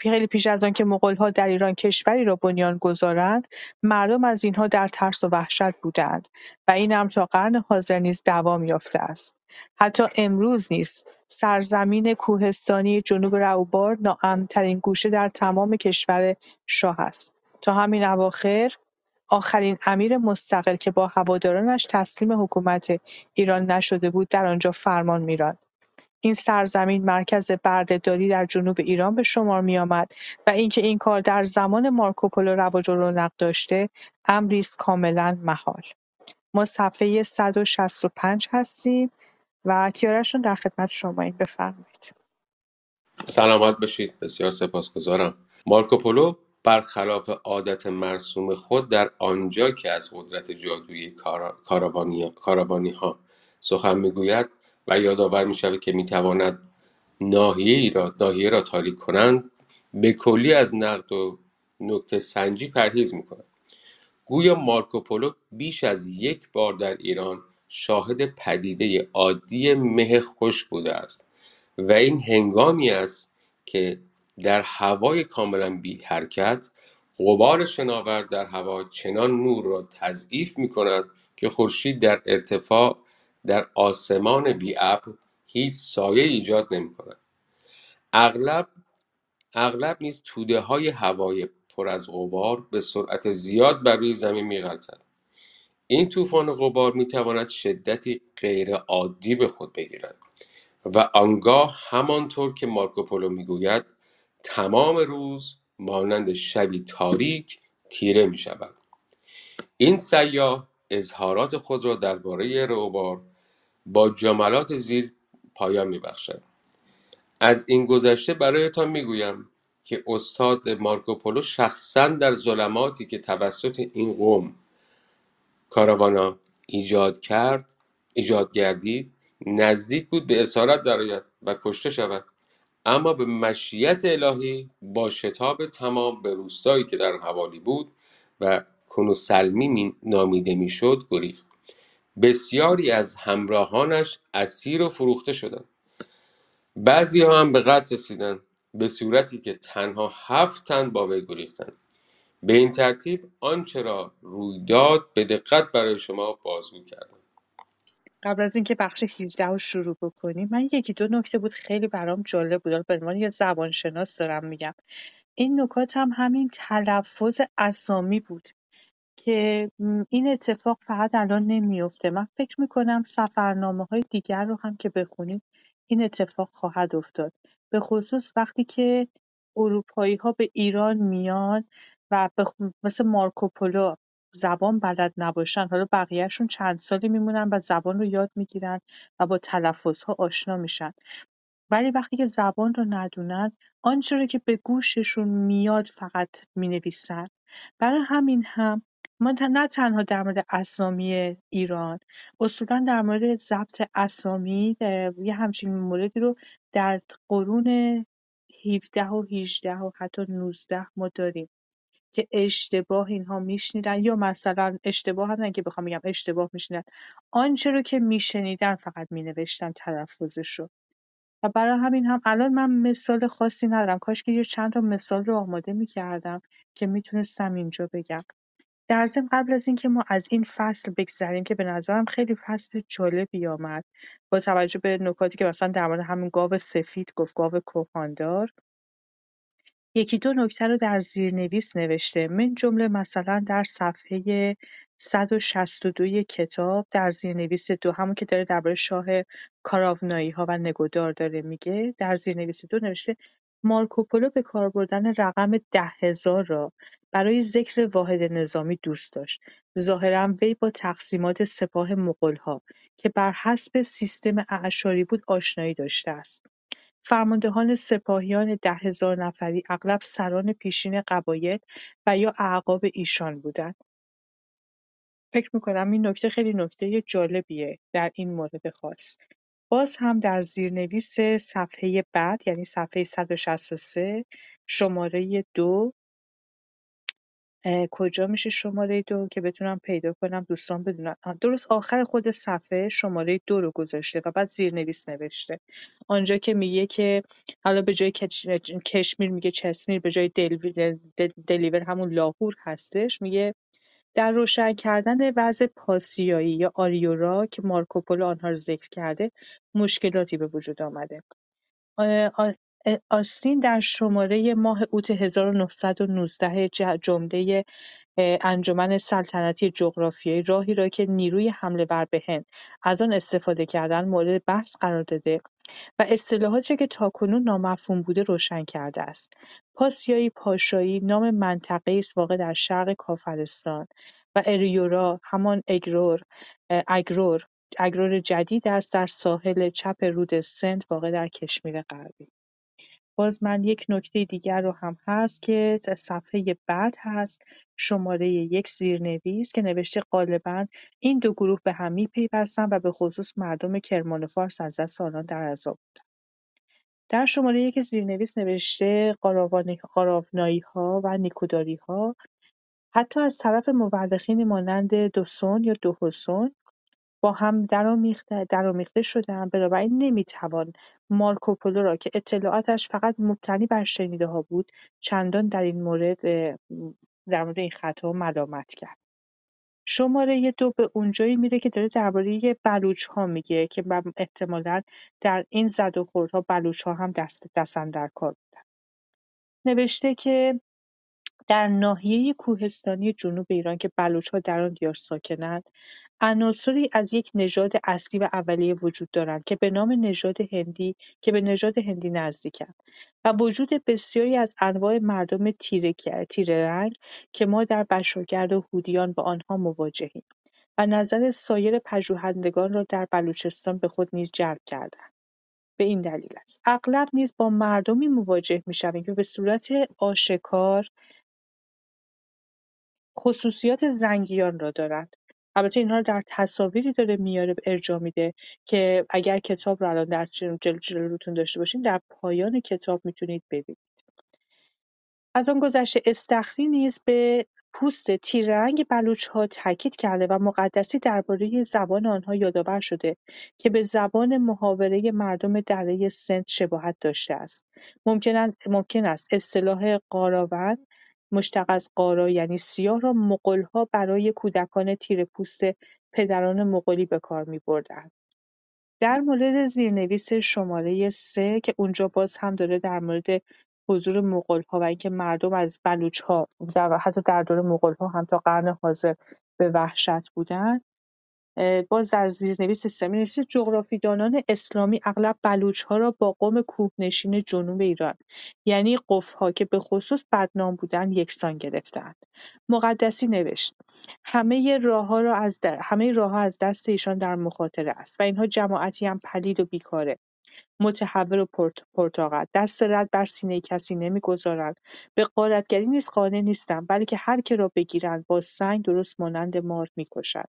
خیلی پیش از آنکه مغول‌ها در ایران کشوری را بنیان گذارند مردم از اینها در ترس و وحشت بودند و این امر تا قرن حاضر نیز دوام یافته است. حتی امروز نیز سرزمین کوهستانی جنوب روبار ناامن‌ترین گوشه در تمام کشور شاه است. تا همین اواخر آخرین امیر مستقل که با هوادارانش تسلیم حکومت ایران نشده بود در آنجا فرمان میراند. این سرزمین مرکز بردهداری در جنوب ایران به شمار می‌آمد و اینکه این کار در زمان مارکوپولو رواج و رونق داشته امری است کاملا محال. ما صفحه 165 هستیم و کیارشون در خدمت شماییم بفرمایید. سلامت باشید بسیار سپاسگزارم مارکوپولو برخلاف عادت مرسوم خود در آنجا که از قدرت جادویی کاروانی ها سخن می‌گوید و یادآور می‌شود که می‌تواند ناحیه را ناحیه را تاریک کنند به کلی از نقد و نکته سنجی پرهیز می‌کند. گویا مارکوپولو بیش از یک بار در ایران شاهد پدیده عادی مه خوش بوده است و این هنگامی است که در هوای کاملا بی حرکت غبار شناور در هوا چنان نور را تضعیف می کند که خورشید در ارتفاع در آسمان بی ابر هیچ سایه ایجاد نمی کند اغلب اغلب نیز توده های هوای پر از غبار به سرعت زیاد بر روی زمین می غلطد. این طوفان غبار می تواند شدتی غیر عادی به خود بگیرد و آنگاه همانطور که مارکوپولو می‌گوید تمام روز مانند شبی تاریک تیره می شود این سیاه اظهارات خود را درباره روبار با جملات زیر پایان می بخشد. از این گذشته برایتان می‌گویم که استاد مارکوپولو شخصا در ظلماتی که توسط این قوم کاروانا ایجاد کرد ایجاد گردید نزدیک بود به اسارت درآید و کشته شود اما به مشیت الهی با شتاب تمام به روستایی که در حوالی بود و کنوسلمی نامیده می‌شد گریخت بسیاری از همراهانش اسیر و فروخته شدند بعضی ها هم به قتل رسیدند به صورتی که تنها هفت تن با وی گریختند به این ترتیب آنچه را روی داد به دقت برای شما بازگو کردم. قبل از اینکه بخش 18 رو شروع بکنیم من یکی دو نکته بود خیلی برام جالب بود. به عنوان یه زبانشناس دارم میگم. این نکات هم همین تلفظ اسامی بود. که این اتفاق فقط الان نمیفته من فکر می‌کنم سفرنامه های دیگر رو هم که بخونید این اتفاق خواهد افتاد. به خصوص وقتی که اروپایی ها به ایران میان و مثل مارکوپولو زبان بلد نباشن. حالا بقیهشون چند سالی میمونن و زبان رو یاد می‌گیرن و با تلفظ ها آشنا میشن. ولی وقتی که زبان رو ندونن آنچه رو که به گوششون میاد فقط می‌نویسن. برای همین هم ما نه تنها در مورد اسامی ایران اصولا در مورد ضبط اسامی یه همچین موردی رو در قرون 17 و 18 و حتی 19 ما داریم که اشتباه اینها میشنیدن یا مثلا اشتباه هم که بخوام بگم اشتباه میشنیدن آنچه رو که میشنیدن فقط مینوشتن تلفظش رو. و برای همین هم الان من مثال خاصی ندارم. کاش که یه چند تا مثال رو آماده می‌کردم که می‌تونستم اینجا بگم. در ضمن قبل از اینکه ما از این فصل بگذریم که به نظرم خیلی فصل جالبی آمد با توجه به نکاتی که مثلا در مورد همین گاو سفید گفت گاو کهاندار. یکی دو نکته رو در زیرنویس نوشته. من جمله مثلا در صفحه 162 کتاب در زیرنویس دو همون که داره درباره شاه کاراونایی ها و نگودار داره میگه در زیرنویس دو نوشته مارکوپولو به کار بردن رقم ده هزار را برای ذکر واحد نظامی دوست داشت ظاهرا وی با تقسیمات سپاه مغولها که بر حسب سیستم اعشاری بود آشنایی داشته است فرماندهان سپاهیان ده هزار نفری اغلب سران پیشین قبایل و یا اعقاب ایشان بودند. فکر می‌کنم این نکته خیلی نکته جالبیه در این مورد خاص. باز هم در زیرنویس صفحه بعد یعنی صفحه 163 شماره دو کجا میشه شماره دو که بتونم پیدا کنم؟ دوستان بدونن. درست آخر خود صفحه شماره دو رو گذاشته و بعد زیرنویس نوشته. آنجا که میگه که حالا به جای کشمیر میگه چسمیر به جای دلیور همون لاهور هستش میگه در روشن کردن وضع پاسیایی یا آریورا که مارکوپولو آنها رو ذکر کرده مشکلاتی به وجود آمده. آستین در شماره ماه اوت 1919 جمله انجمن سلطنتی جغرافیایی راهی را که نیروی حمله بر به هند از آن استفاده کردن مورد بحث قرار داده و اصطلاحاتی که تاکنون نامفهوم بوده روشن کرده است. پاسیایی پاشایی نام منطقه است واقع در شرق کافرستان و اریورا همان اگرور اگرور اگرور جدید است در ساحل چپ رود سند واقع در کشمیر غربی. باز من یک نکته دیگر رو هم هست که صفحه بعد هست شماره یک زیرنویس که نوشته غالبا این دو گروه به هم میپیوستند و به خصوص مردم کرمان و فارس از دست آنان در عذاب در شماره یک زیرنویس نوشته قاراونایی ها و نیکوداری ها حتی از طرف مورخینی مانند دوسون یا دوهوسون با هم درآمیخته شدهاند بنابراین نمی‌توان مارکوپولو را که اطلاعاتش فقط مبتنی بر ها بود چندان در این مورد در مورد این خطا ملامت کرد. شماره دو به اونجایی میره که داره درباره بلوچ ها میگه که احتمالا در این زد و خوردها بلوچ ها هم دست دستن در کار بودن. نوشته که در ناحیه کوهستانی جنوب ایران که بلوچ‌ها در آن دیار ساکنند، عناصری از یک نژاد اصلی و اولیه وجود دارند که به نام نژاد هندی که به نژاد هندی نزدیکند و وجود بسیاری از انواع مردم تیره رنگ که ما در بشرگرد و هودیان با آنها مواجهیم و نظر سایر پژوهندگان را در بلوچستان به خود نیز جلب کردند. به این دلیل است. اغلب نیز با مردمی مواجه می‌شویم که به صورت آشکار خصوصیات زنگیان را دارند. البته اینها رو در تصاویری داره میاره ارجاع میده که اگر کتاب رو الان در جلو جلوتون داشته باشین در پایان کتاب می‌تونید ببینید از آن گذشته استخری نیز به پوست تیررنگ بلوچ‌ها تاکید کرده و مقدسی درباره زبان آنها یادآور شده که به زبان محاوره مردم دره سند شباهت داشته است. ممکن است اصطلاح قاراون مشتق از قارا یعنی سیاه را مغول‌ها برای کودکان تیره‌پوست پدران مغولی به کار می‌بردند. در مورد زیرنویس شماره سه که اونجا باز هم داره در مورد حضور مغول‌ها و اینکه مردم از بلوچ‌ها و حتی در دوره مغول‌ها هم تا قرن حاضر به وحشت بودند باز در زیرنویس سمی نوشته جغرافیدانان اسلامی اغلب بلوچ‌ها را با قوم کوهنشین جنوب ایران یعنی قفها که به خصوص بدنام بودند یکسان گرفتند. مقدسی نوشت همه راهها را از همه راهها از دست ایشان در مخاطره است و اینها جماعتی هم پلید و بیکاره. متحور و پرتاقل دست رد بر سینه کسی نمی‌گذارند. به غارتگری نیز قانع نیستند بلکه هر که را بگیرند با سنگ درست مانند مار می‌کشند.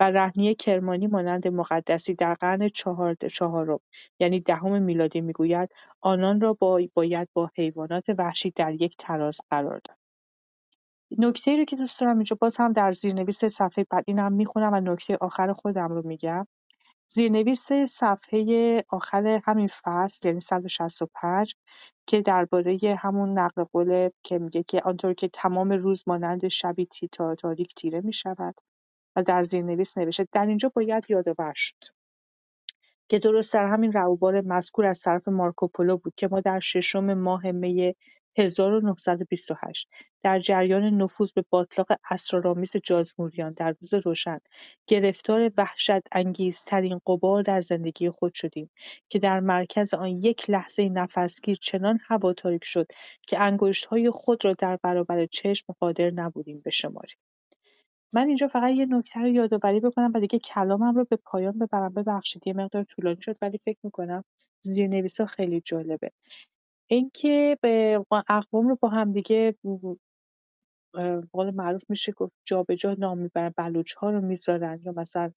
و رهنی کرمانی مانند مقدسی در قرن چهارم یعنی دهم میلادی می‌گوید آنان را باید با حیوانات وحشی در یک تراز قرار داد. نکته رو که دوست دارم اینجا باز هم در زیرنویس صفحه بعد اینم می‌خونم و نکته آخر خودم رو میگم زیرنویس صفحه آخر همین فصل یعنی 165 که درباره همون نقل قول که میگه که آنطور که تمام روز مانند شبی تاریک تیره می‌شود در زیرنویس نوشته در اینجا باید یادآور شد که درست در همین روابار مذکور از طرف مارکوپولو بود که ما در ششم ماه می 1928 در جریان نفوذ به باطلاق اسرارآمیز جازموریان در روز روشن گرفتار وحشت انگیزترین قبار در زندگی خود شدیم که در مرکز آن یک لحظه نفسگیر چنان هوا تاریک شد که انگشتهای خود را در برابر چشم قادر نبودیم بشماریم. من اینجا فقط یه نکته رو یادآوری بکنم و دیگه کلامم رو به پایان ببرم. ببخشید یه مقدار طولانی شد ولی فکر می‌کنم زیرنویسا خیلی جالبه. اینکه به اقوام رو با هم دیگه به قول معروف میشه گفت جابجا نام می‌برن ها رو می‌ذارن یا مثلا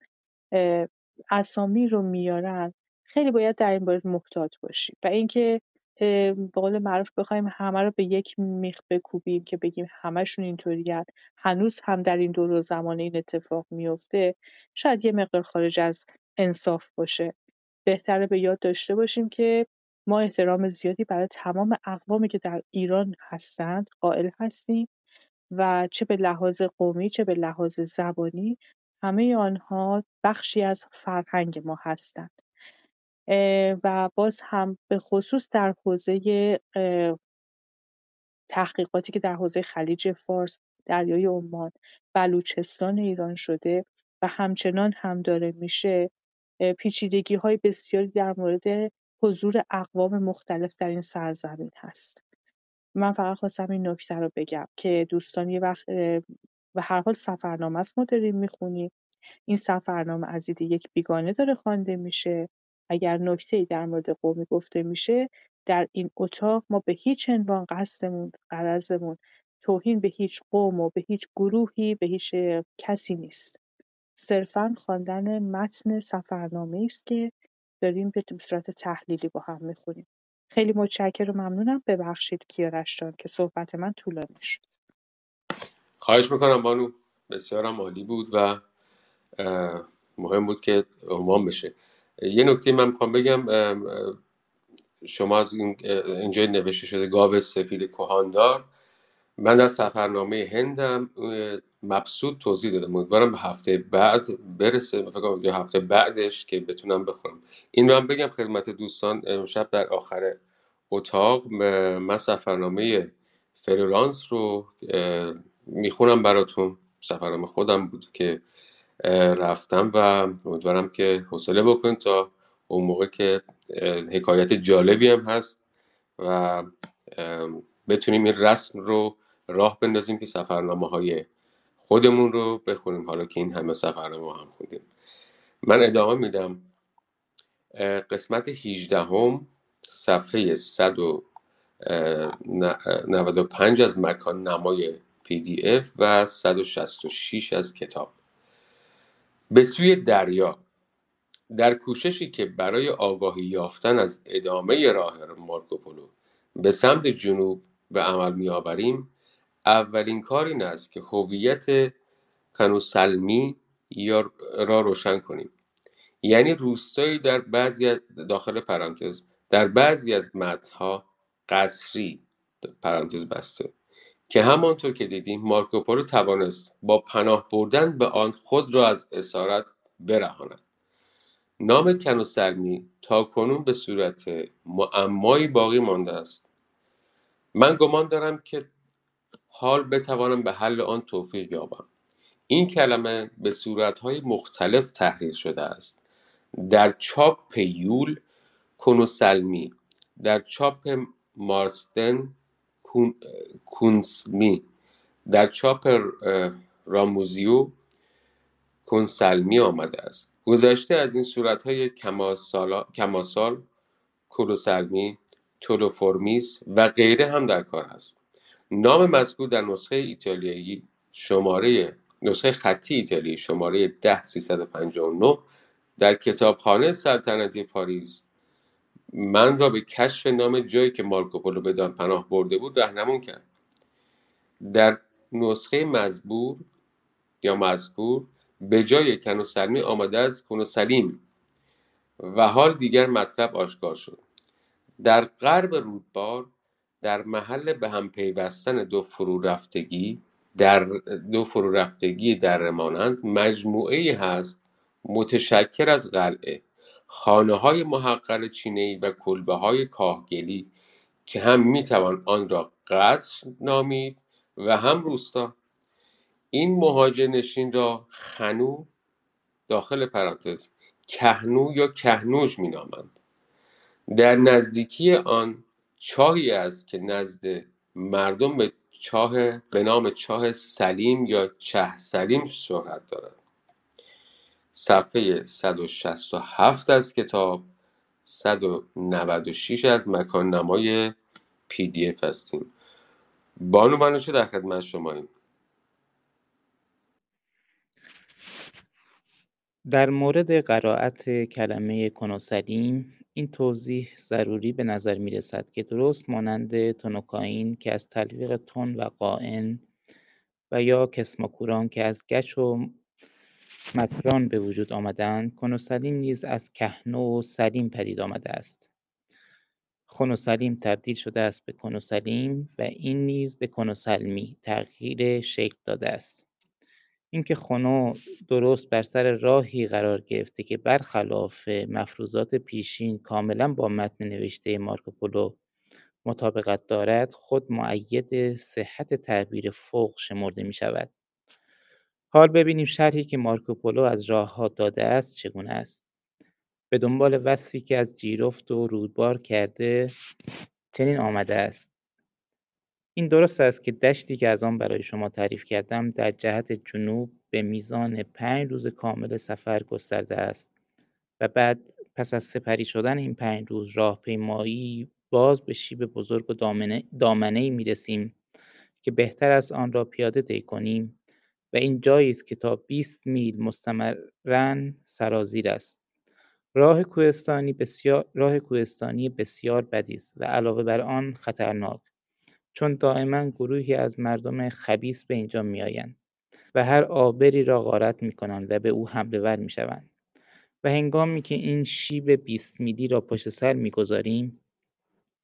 اسامی رو میارن. خیلی باید در این باره محتاط باشیم و اینکه به قول معروف بخوایم همه رو به یک میخ بکوبیم که بگیم همشون اینطوریان هنوز هم در این دور و زمان این اتفاق میفته. شاید یه مقدار خارج از انصاف باشه. بهتره به یاد داشته باشیم که ما احترام زیادی برای تمام اقوامی که در ایران هستند قائل هستیم و چه به لحاظ قومی چه به لحاظ زبانی همه آنها بخشی از فرهنگ ما هستند. و باز هم به خصوص در حوزه تحقیقاتی که در حوزه خلیج فارس، دریای عمان، بلوچستان ایران شده و همچنان هم داره میشه های بسیاری در مورد حضور اقوام مختلف در این سرزمین هست. من فقط خواستم این نکته رو بگم که دوستان یه وقت و هر حال سفرنامه است ما داریم می‌خونیم این سفرنامه از دید یک بیگانه داره خوانده میشه اگر ای در مورد قومی گفته میشه در این اتاق ما به هیچ عنوان قصدمون غرضمون توهین به هیچ قوم و به هیچ گروهی به هیچ کسی نیست. صرفا خواندن متن سفرنامه است که داریم به صورت تحلیلی با هم می‌خونیم. خیلی متشکرم و ممنونم. ببخشید کیارش جان که صحبت من طولانی شد. خواهش می‌کنم بانو. بسیارم عالی بود و مهم بود که عنوان بشه. یه نکته من می‌خوام بگم شما از اینجا نوشته شده گاو سفید کهاندار. من در سفرنامه هندم مبسوط توضیح دادم. امیدوارم هفته بعد برسه. فکر یا هفته بعدش که بتونم بخونم این رو هم بگم خدمت دوستان امشب در آخر اتاق من سفرنامه فریلانس رو می‌خونم براتون. سفرنامه خودم بود که رفتم و امیدوارم که حوصله بکنید تا اون موقع که حکایت جالبی هم هست و بتونیم این رسم رو راه بندازیم که سفرنامه های خودمون رو بخونیم حالا که این همه سفرنامه هم خوندیم. من ادامه میدم. قسمت 18 هم صفحه 195 از مکان نمای PDF و 166 از کتاب. به سوی دریا. در کوششی که برای آگاهی یافتن از ادامه راه مارکوپولو به سمت جنوب به عمل میآوریم اولین کار این است که هویت کنوسلمی یا را روشن کنیم. یعنی روستایی در بعضی داخل پرانتز در بعضی از متنها قصری پرانتز بسته. که همانطور که دیدیم مارکوپولو توانست با پناه بردن به آن خود را از اسارت برهاند. نام کنوسلمی تا کنون به صورت معمایی باقی مانده است. من گمان دارم که حال بتوانم به حل آن توفیق یابم. این کلمه به صورتهای مختلف تحریر شده است. در چاپ یول کنوسلمی در چاپ مارستن کونسمی. در چاپ راموزیو کنسلمی آمده است. گذشته از این صورتهای کماسال کروسلمی تولوفورمیس و غیره هم در کار است نام مذکور در نسخه ایتالیایی شماره نسخه خطی ایتالیایی شماره 10359 در کتابخانه سلطنتی پاریس من را به کشف نام جایی که مارکوپولو بدان پناه برده بود رهنمون کرد. در نسخه مزبور یا مذکور به جای کنوسلمی آمده از کنوسلیم و حال دیگر مطلب آشکار شد. در غرب رودبار در محل به هم پیوستن دو فرو رفتگی در دو فرو رفتگی در مانند مجموعه هست متشکر از قلعه. خانه های محقر چینی و کلبه های کاهگلی که هم می‌توان آن را قصر نامید و هم روستا. این مهاجر نشین را خنو داخل پرانتز کهنو یا کهنوج مینامند. در نزدیکی آن چاهی است که نزد مردم به چاه به نام چاه سلیم یا چه سلیم شهرت دارد. صفحه 167 از کتاب 196 از مکان نمای پی دی اف هستیم. بانو بانوشه در خدمت شماییم. در مورد قرائت کلمه کنوسلیم این توضیح ضروری به نظر می رسد که درست مانند تونوکائین که از تلویق تون و قائن و یا کسماکوران که از گچ و مکران به وجود آمدند. کنوسلیم نیز از کهنو و سلیم پدید آمده است. خونوسلیم تبدیل شده است به کنوسلیم و این نیز به کنوسلمی تغییر شکل داده است. اینکه خونو درست بر سر راهی قرار گرفته که برخلاف مفروضات پیشین کاملا با متن نوشته مارکوپولو مطابقت دارد خود معید صحت تعبیر فوق شمرده می شود. حال ببینیم شرحی که مارکوپولو از ها داده است چگونه است. به دنبال وصفی که از جیرفت و رودبار کرده چنین آمده است. این درست است که دشتی که از آن برای شما تعریف کردم در جهت جنوب به میزان پنج روز کامل سفر گسترده است و بعد پس از سپری شدن این پنج روز راهپیمایی باز به شیب بزرگ و دامنه, ای می رسیم که بهتر از آن را پیاده طی کنیم و این جایی است که تا 20 میل مستمرا سرازیر است. راه کوهستانی بسیار راه کوهستانی بسیار بدی است و علاوه بر آن خطرناک چون دائما گروهی از مردم خبیث به اینجا میآیند و هر آبری را غارت می‌کنند و به او حمله ور می‌شوند. و هنگامی که این شیب بیست میلی را پشت سر می‌گذاریم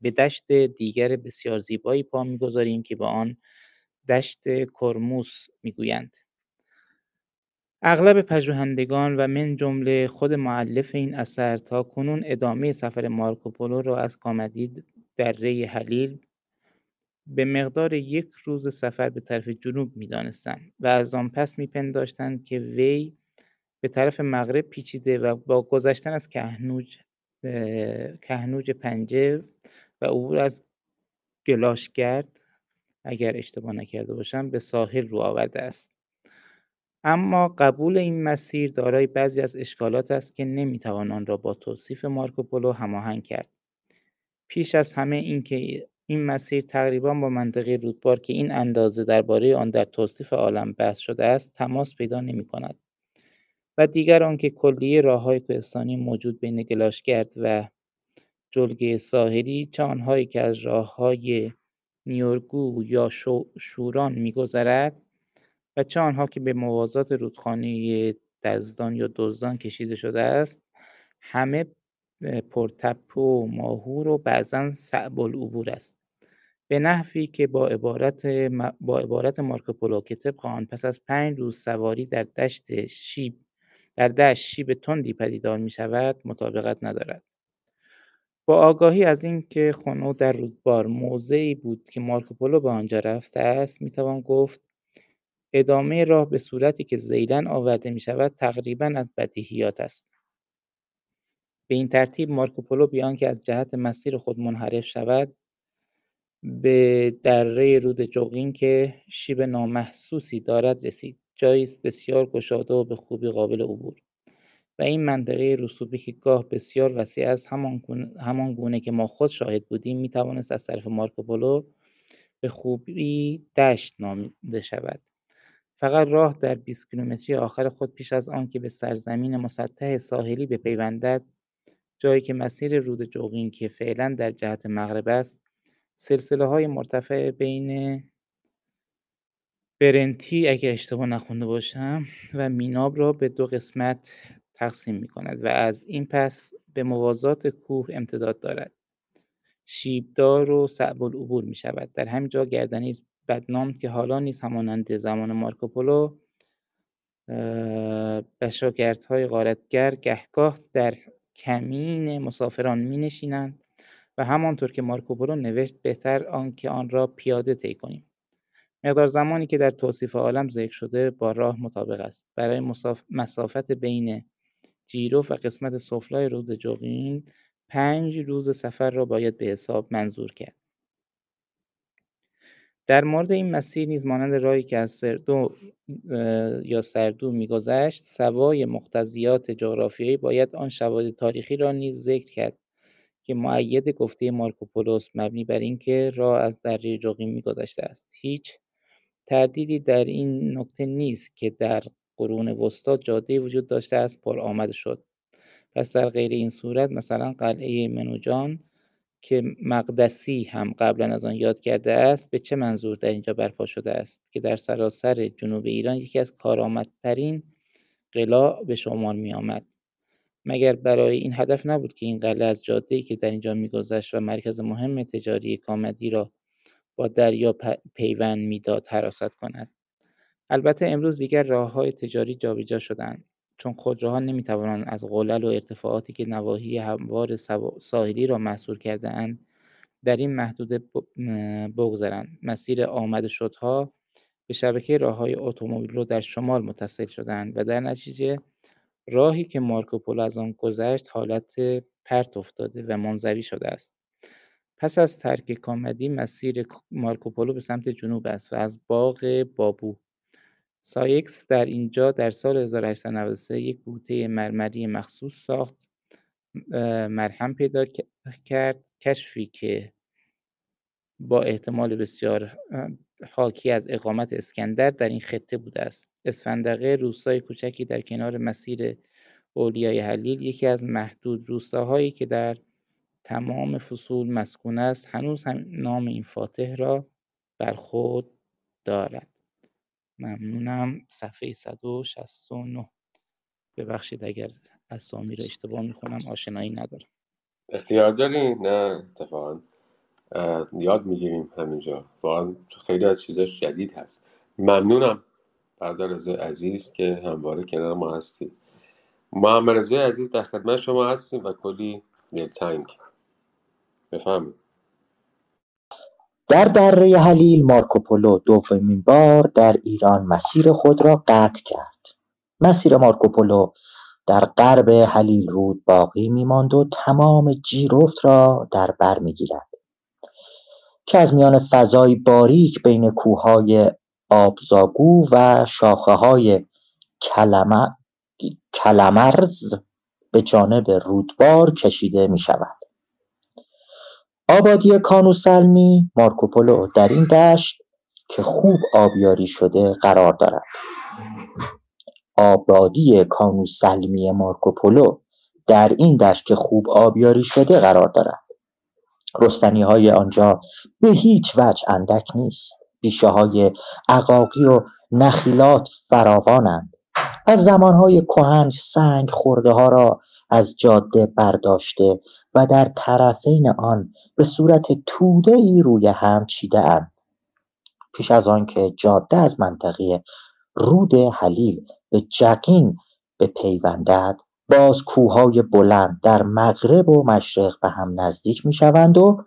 به دشت دیگر بسیار زیبایی پا می‌گذاریم که به آن دشت کرموس می‌گویند. اغلب پژوهندگان و من جمله خود معلف این اثر تا کنون ادامه سفر مارکوپولو را از کامدی در ری حلیل به مقدار یک روز سفر به طرف جنوب می‌دانستند و از آن پس می‌پنداشتند که وی به طرف مغرب پیچیده و با گذشتن از کهنوج کهنوج پنجه و عبور از گلاشگرد اگر اشتباه نکرده باشم به ساحل رو آورده است. اما قبول این مسیر دارای بعضی از اشکالات است که نمی‌توان آن را با توصیف مارکوپولو هماهنگ کرد. پیش از همه اینکه این مسیر تقریبا با منطقه رودبار که این اندازه درباره آن در توصیف عالم بحث شده است تماس پیدا نمی کند و دیگر آنکه کلیه های کوهستانی موجود بین گلاشگرد و جلگه ساحلی چه آنهایی که از های نیورگو یا شوران میگذرد و چه آنها که به موازات رودخانه دزدان یا دزدان کشیده شده است همه پرتپه و ماهور و بعضا صعب العبور است به نحوی که با عبارت, با عبارت مارکوپولو که طبق آن پس از پنج روز سواری در دشت شیب در دشت شیب تندی پدیدار می شود مطابقت ندارد. با آگاهی از اینکه خونو در رودبار موضعی بود که مارکوپولو به آنجا رفته است می توان گفت ادامه راه به صورتی که زیلن آورده می شود تقریبا از بدیهیات است. به این ترتیب مارکوپولو بیان که از جهت مسیر خود منحرف شود به دره رود جوقین که شیب نامحسوسی دارد رسید جایی بسیار گشاده و به خوبی قابل عبور و این منطقه رسوبی که گاه بسیار وسیع است. همان گونه, که ما خود شاهد بودیم می توانست از طرف مارکوپولو به خوبی دشت نامیده شود. فقط راه در 20 کیلومتری آخر خود پیش از آن که به سرزمین مسطح ساحلی بپیوندد جایی که مسیر رود جوقین که فعلا در جهت مغرب است سلسله های مرتفع بین برنتی اگه اشتباه نخونده باشم و میناب را به دو قسمت تقسیم می کند و از این پس به موازات کوه امتداد دارد. شیبدار و صعب العبور می شود در همین جا گردنی بدنام که حالا نیز همانند زمان مارکوپولو های غارتگر گهگاه در کمین مسافران می نشینند و همانطور که مارکوپولو نوشت بهتر آنکه آن را پیاده طی کنیم. مقدار زمانی که در توصیف عالم ذکر شده با راه مطابق است. برای مسافت بین جیروف و قسمت سفلای رود جوگین پنج روز سفر را باید به حساب منظور کرد. در مورد این مسیر نیز مانند راهی که از سردو یا سردو میگذشت سوای مقتضیات جغرافیایی باید آن شواهد تاریخی را نیز ذکر کرد که معید گفته مارکوپولوس مبنی بر اینکه راه از دره جوقیم میگذشته است. هیچ تردیدی در این نکته نیست که در قرون وسطا جاده وجود داشته است پر آمده شد. پس در غیر این صورت مثلا قلعه منوجان که مقدسی هم قبلا از آن یاد کرده است به چه منظور در اینجا برپا شده است؟ که در سراسر جنوب ایران یکی از کارآمدترین قلاع به شمار می آمد مگر برای این هدف نبود که این قلعه از جاده‌ای که در اینجا میگذشت و مرکز مهم تجاری کامدی را با دریا پیوند می‌داد حراست کند؟ البته امروز دیگر راه های تجاری جابجا شدند چون خودروها نمی‌توانند از قلل و ارتفاعاتی که نواحی هموار ساحلی را محصور کرده اند در این محدوده بگذرند. مسیر آمد شدها به شبکه راه های اتومبیل رو در شمال متصل شدند و در نتیجه راهی که مارکوپولو از آن گذشت حالت پرت افتاده و منزوی شده است. پس از ترک کامدی مسیر مارکوپولو به سمت جنوب است و از باغ بابو سایکس در اینجا در سال 1893 یک بوته مرمری مخصوص ساخت مرهم پیدا کرد کشفی که با احتمال بسیار حاکی از اقامت اسکندر در این خطه بوده است. اسفندقه روستای کوچکی در کنار مسیر اولیای حلیل یکی از محدود روستاهایی که در تمام فصول مسکون است هنوز هم نام این فاتح را بر خود دارد. ممنونم. صفحه 169 ببخشید اگر اسامی رو اشتباه می‌خونم آشنایی ندارم. اختیار داری؟ نه اتفاقا. یاد می‌گیریم همینجا. واقعا خیلی از چیزاش جدید هست. ممنونم. برادر رضای عزیز که همواره کنار ما هستی محمد رضای عزیز در خدمت شما هستیم و کلی دلتنگ. بفهمید در دره حلیل مارکوپولو دومین بار در ایران مسیر خود را قطع کرد مسیر مارکوپولو در غرب حلیل رود باقی میماند و تمام جیرفت را در بر می‌گیرد که از میان فضای باریک بین کوههای آبزاگو و شاخه های کلمرز به جانب رودبار کشیده می شود. آبادی کانوسلمی مارکوپولو در این دشت که خوب آبیاری شده قرار دارد. آبادی کانوسلمی مارکوپولو در این دشت که خوب آبیاری شده قرار دارد. رستنی های آنجا به هیچ وجه اندک نیست. بیشه های عقاقی و نخیلات فراوانند. از زمانهای کهن سنگ خورده ها را از جاده برداشته و در طرفین آن به صورت ای روی هم اند پیش از آنکه جاده از منطقه رود حلیل به جقین بپیوندد باز کوههای بلند در مغرب و مشرق به هم نزدیک می‌شوند و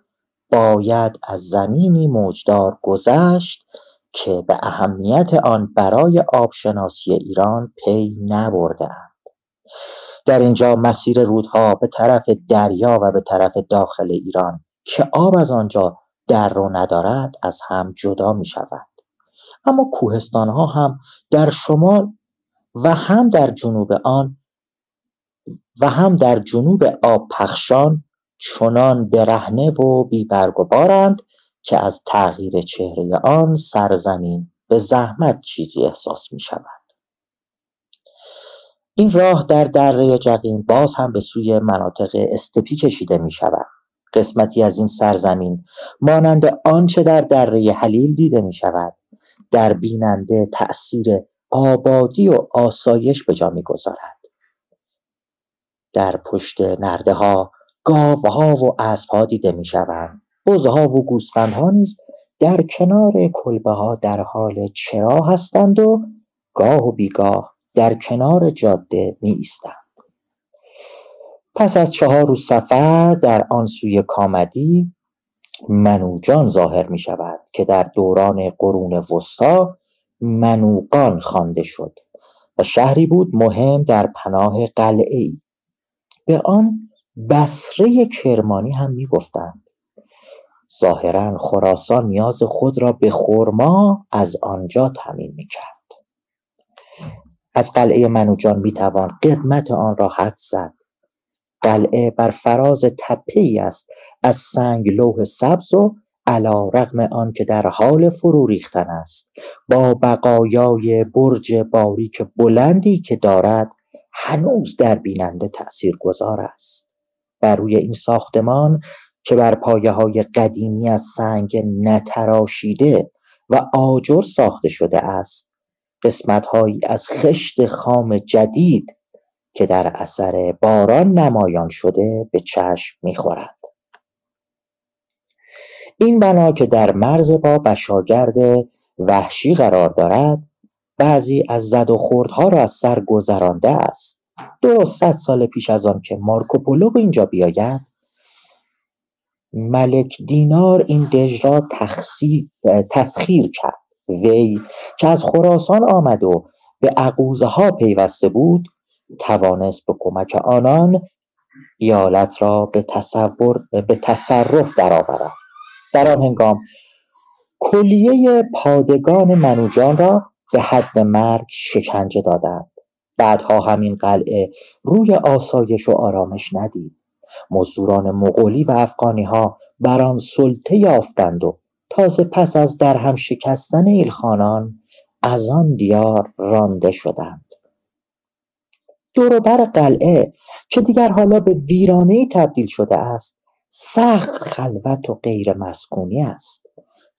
باید از زمینی موجدار گذشت که به اهمیت آن برای آبشناسی ایران پی نبردهاند در اینجا مسیر رودها به طرف دریا و به طرف داخل ایران که آب از آنجا در رو ندارد از هم جدا می شود. اما کوهستان ها هم در شمال و هم در جنوب آن و هم در جنوب آب پخشان چنان برهنه و بیبرگ و بارند که از تغییر چهره آن سرزمین به زحمت چیزی احساس می شود. این راه در دره جقین باز هم به سوی مناطق استپی کشیده می شود. قسمتی از این سرزمین مانند آنچه در دره حلیل دیده می شود در بیننده تأثیر آبادی و آسایش به جا می گذارد در پشت نرده ها ها و ها دیده می شوند بزها و گوسفندها نیز در کنار کلبه ها در حال چرا هستند و گاه و بیگاه در کنار جاده می ایستند. پس از چهار روز سفر در آن سوی کامدی منوجان ظاهر می شود که در دوران قرون وسطا منوقان خوانده شد و شهری بود مهم در پناه قلعه ای به آن بسره کرمانی هم می‌گفتند ظاهرا خراسان نیاز خود را به خرما از آنجا تامین می‌کرد از قلعه منوجان می‌توان قدمت آن را حد زد. قلعه بر فراز تپه ای است از سنگ لوح سبز و علا رغم آن که در حال فرو ریختن است. با بقایای برج باریک بلندی که دارد هنوز در بیننده تأثیر گذار است. بر روی این ساختمان که بر پایه های قدیمی از سنگ نتراشیده و آجر ساخته شده است قسمت هایی از خشت خام جدید که در اثر باران نمایان شده به چشم می‌خورد. این بنا که در مرز با بشاگرد وحشی قرار دارد بعضی از زد و خوردها را از سر گذرانده است. درست صد سال پیش از آن که مارکوپولو به اینجا بیاید ملک دینار این دژ را تسخیر کرد. وی که از خراسان آمد و به عقوزه ها پیوسته بود توانست به کمک آنان ایالت را به تصور به تصرف درآورد. در آن هنگام کلیه پادگان منوجان را به حد مرگ شکنجه دادند. بعدها همین قلعه روی آسایش و آرامش ندید. مزدوران مغولی و افغانی ها بر آن سلطه یافتند و تازه پس از درهم شکستن ایلخانان از آن دیار رانده شدند. دوروبر قلعه که دیگر حالا به ویرانه تبدیل شده است سخت خلوت و غیر مسکونی است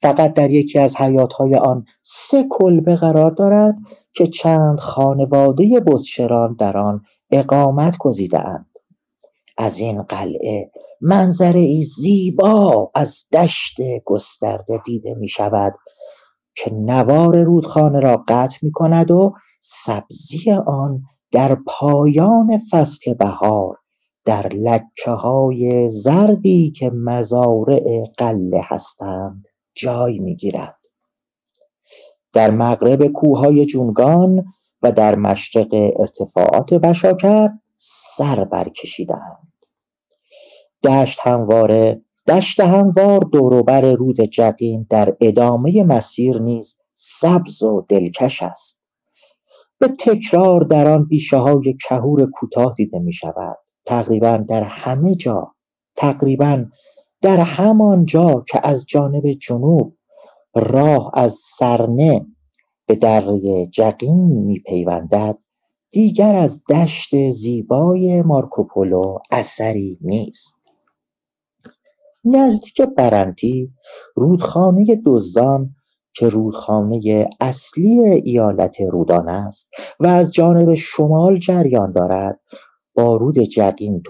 فقط در یکی از حیاتهای آن سه کلبه قرار دارد که چند خانواده بزشران در آن اقامت اند. از این قلعه منظره ای زیبا از دشت گسترده دیده می شود که نوار رودخانه را قطع می کند و سبزی آن در پایان فصل بهار در لکه های زردی که مزارع قله هستند جای می‌گیرد. در مغرب کوههای جونگان و در مشرق ارتفاعات بشاکر سر برکشیدند دشت همواره دشت هموار دوروبر رود جقین در ادامه مسیر نیز سبز و دلکش است. به تکرار در آن بیشه های کهور کوتاه دیده می شود تقریبا در همه جا تقریبا در همان جا که از جانب جنوب راه از سرنه به دره جقین میپیوندد دیگر از دشت زیبای مارکوپولو اثری نیست. نزدیک برنتی رودخانه دزدان که رودخانه اصلی ایالت رودان است و از جانب شمال جریان دارد. با رود جقین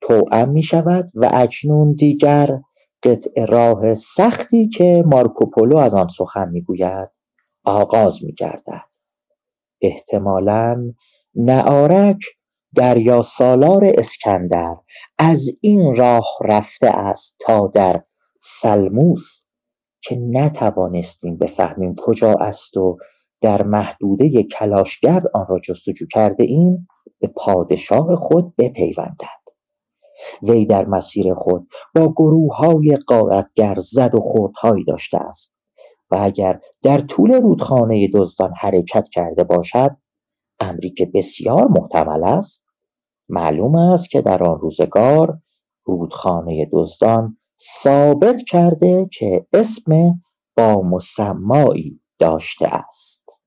توأم می شود و اکنون دیگر قطع راه سختی که مارکوپولو از آن سخن می‌گوید آغاز میگردد احتمالا نعارک دریا سالار اسکندر از این راه رفته است تا در سلموس. که نتوانستیم بفهمیم کجا است و در محدوده کلاشگرد آن را جستجو کرده ایم به پادشاه خود بپیوندد. وی در مسیر خود با گروه های قارتگر زد و خوردهایی داشته است و اگر در طول رودخانه دزدان حرکت کرده باشد امری که بسیار محتمل است معلوم است که در آن روزگار رودخانه دزدان ثابت کرده که اسم با مسمایی داشته است.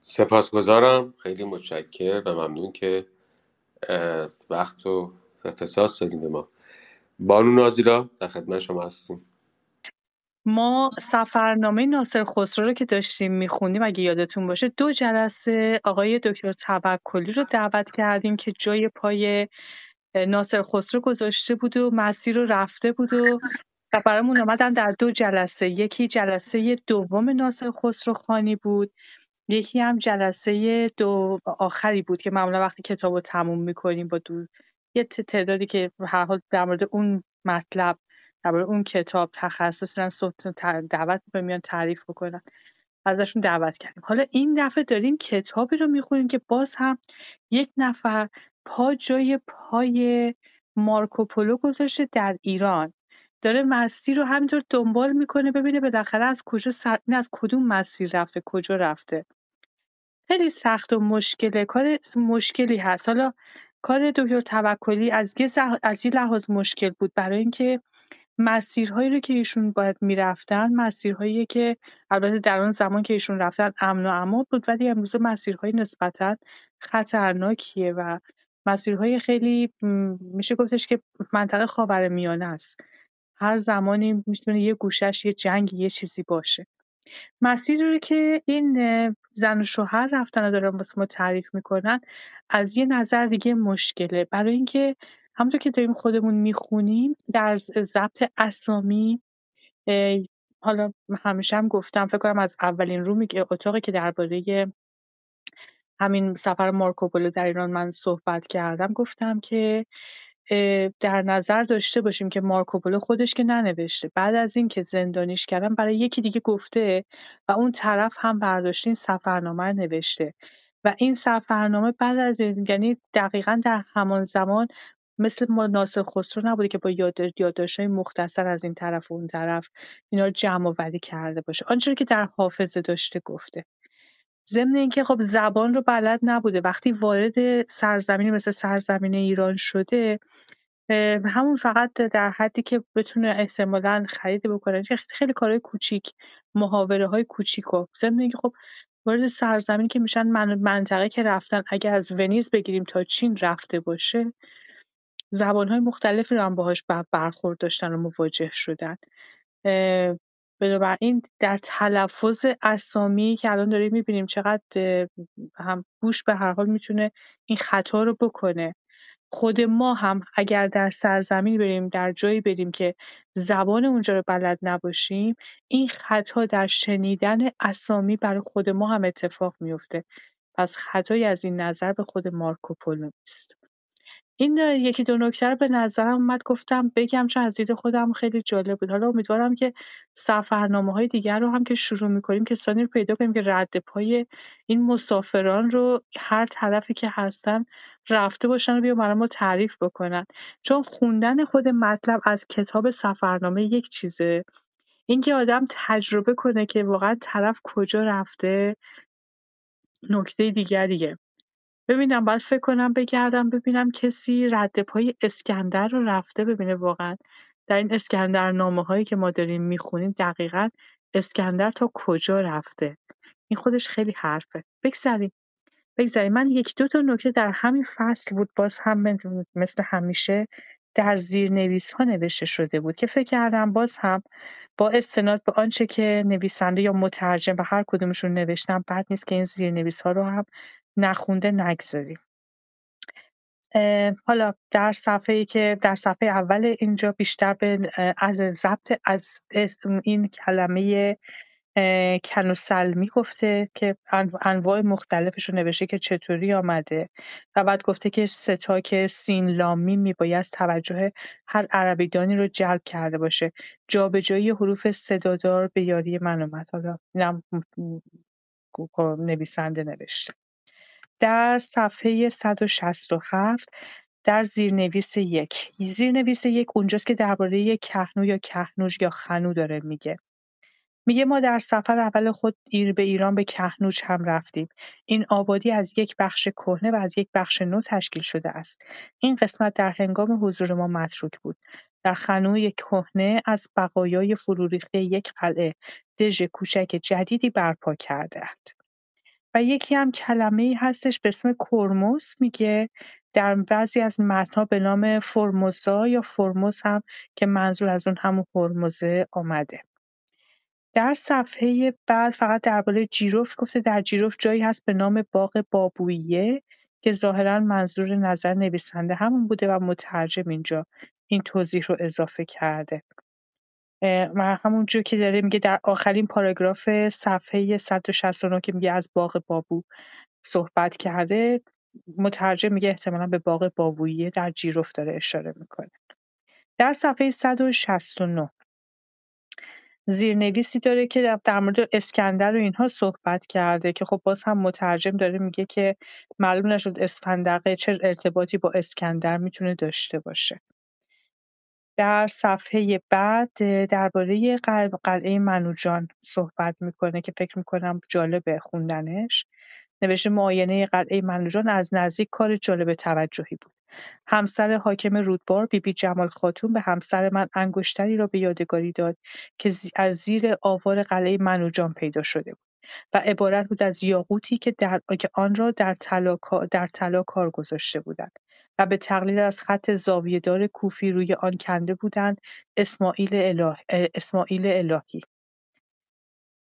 سپاسگزارم. خیلی متشکر و ممنون که وقت و اختصاص دادیم به ما. بانو نازیرا در خدمت شما هستیم. ما سفرنامه ناصر خسرو رو که داشتیم میخوندیم اگه یادتون باشه دو جلسه آقای دکتر توکلی رو دعوت کردیم که جای پای ناصر خسرو گذاشته بود و مسیر رو رفته بود و و برامون آمدن در دو جلسه. یکی جلسه دوم ناصر خسرو خانی بود. یکی هم جلسه دو آخری بود که معمولا وقتی کتاب رو تموم می‌کنیم با دو یه تعدادی که هر حال در مورد اون مطلب درباره اون کتاب تخصص دعوت می‌کنن میان تعریف بکنن ازشون دعوت کردیم. حالا این دفعه داریم کتابی رو می‌خونیم که باز هم یک نفر پا جای پای مارکوپولو گذاشته در ایران. داره مسیر رو همینطور دنبال می‌کنه ببینه بالاخره از کجا سر... از کدوم مسیر رفته کجا رفته. خیلی سخت و مشکله. کار مشکلی هست. حالا کار دکتر توکلی از یه, از یه لحاظ مشکل بود. برای اینکه مسیرهایی رو که ایشون باید می‌رفتن مسیرهایی که البته در اون زمان که ایشون رفتن امن و امان بود ولی امروزه مسیرهای نسبتا خطرناکیه و مسیرهای خیلی میشه گفتش که منطقه میانه است. هر زمانی می‌تونه یه گوشش یه جنگ یه چیزی باشه. مسیری رو که این زن و شوهر رفتن و دارن واسه ما تعریف می‌کنن از یه نظر دیگه مشکله. برای اینکه همونطور که داریم خودمون می‌خونیم در ضبط اسامی حالا همیشه هم گفتم فکر کنم از اولین رو میگه اتاقی که درباره همین سفر مارکوپولو در ایران من صحبت کردم گفتم که در نظر داشته باشیم که مارکوپولو خودش که ننوشته. بعد از اینکه زندانیش کردن برای یکی دیگه گفته و اون طرف هم برداشته این سفرنامه رو نوشته. و این سفرنامه بعد از یعنی دقیقا در همان زمان مثل ما ناصر خسرو نبوده که با های مختصر از این طرف و اون طرف اینا رو جمع وری کرده باشه. آنچه که در حافظه داشته گفته. ضمن اینکه خب زبان رو بلد نبوده. وقتی وارد سرزمینی مثل سرزمین ایران شده همون فقط در حدی که بتونه احتمالا خرید بکنه. خیلی کارهای کوچیک محاوره های کوچیک و ضمن اینکه خب وارد سرزمینی که میشن منطقه که رفتن اگر از ونیز بگیریم تا چین رفته باشه زبانهای مختلفی رو هم باهاش برخورد داشتن و مواجه شدن. بنابراین در تلفظ اسامی که الان داریم می‌بینیم چقدر هم گوش به هر حال می‌تونه این خطا رو بکنه. خود ما هم اگر در سرزمین بریم در جایی بریم که زبان اونجا رو بلد نباشیم این خطا در شنیدن اسامی برای خود ما هم اتفاق میفته پس خطایی از این نظر به خود مارکوپولو نیست. این یکی دو نکته رو به نظرم اومد گفتم بگم چون از دید خودم خیلی جالب بود. حالا امیدوارم که های دیگر رو هم که شروع می‌کنیم کسانی رو پیدا کنیم که رد پای این مسافران رو هر طرفی که هستن رفته باشن و بیا برای ما تعریف بکنن. چون خوندن خود مطلب از کتاب سفرنامه یک چیزه. اینکه آدم تجربه کنه که واقعا طرف کجا رفته نکته دیگریه ببینم باید فکر کنم بگردم ببینم کسی رد پای اسکندر رو رفته ببینه واقعا. در این اسکندرنامه هایی که ما داریم می‌خونیم دقیقا اسکندر تا کجا رفته؟ این خودش خیلی حرفه. بگذاریم بگذاریم من یک دو تا نکته در همین فصل بود. باز هم مثل همیشه در نویس ها نوشته شده بود که فکر کردم باز هم با استناد به آنچه که نویسنده یا مترجم و هر کدومشون نوشتن بد نیست که این نویس ها رو هم نخونده نگذاریم. حالا در صفحه که در صفحه اول اینجا بیشتر به از ضبط از این کلمه کنوسلمی گفته که انواع مختلفش رو نوشته که چطوری آمده و بعد گفته که ستاک لامی میباید توجه هر عربیدانی رو جلب کرده باشه. جابجایی حروف صدادار به یاری من اومد. حالا نویسنده نوشته. در صفحه 167 در زیرنویس یک. زیرنویس یک اونجاست که درباره کهنو یا کهنوش یا خنو داره میگه. میگه ما در سفر اول خود ایر به ایران به کهنوج هم رفتیم. این آبادی از یک بخش کهنه و از یک بخش نو تشکیل شده است. این قسمت در هنگام حضور ما متروک بود. در خنوی کهنه از بقایای فروریخته یک قلعه دژ کوچک جدیدی برپا کردهاند. و یکی هم ای هستش به اسم کرموس میگه در بعضی از متن‌ها به نام فرموزا یا فرموز هم که منظور از اون همون هرمزه آمده در صفحه بعد فقط درباره جیروف گفته در جیروف جایی هست به نام باغ بابویه که ظاهرا منظور نظر نویسنده همون بوده و مترجم اینجا این توضیح رو اضافه کرده. و همونجور که داره میگه در آخرین پاراگراف صفحه 169 که میگه از باغ بابو صحبت کرده مترجم میگه احتمالا به باغ بابویه در جیروف داره اشاره می‌کنه. در صفحه 169 زیرنویسی داره که در مورد اسکندر و اینها صحبت کرده که خب باز هم مترجم داره میگه که معلوم نشد اسفندقه چه ارتباطی با اسکندر می‌تونه داشته باشه. در صفحه بعد درباره قلعه منوجان صحبت می‌کنه که فکر می‌کنم جالبه خوندنش. نوشته معاینه قلعه منوجان از نزدیک کار جالب توجهی بود. همسر حاکم رودبار بیبی بی جمال خاتون به همسر من انگشتری را به یادگاری داد که از زیر آوار قلعه منوجان پیدا شده بود و عبارت بود از یاقوتی که. که آن را در طلا در طلا کار گذاشته بودند و به تقلید از خط زاویهدار کوفی روی آن کنده بودند اسماعیل, اله... اسماعیل الهی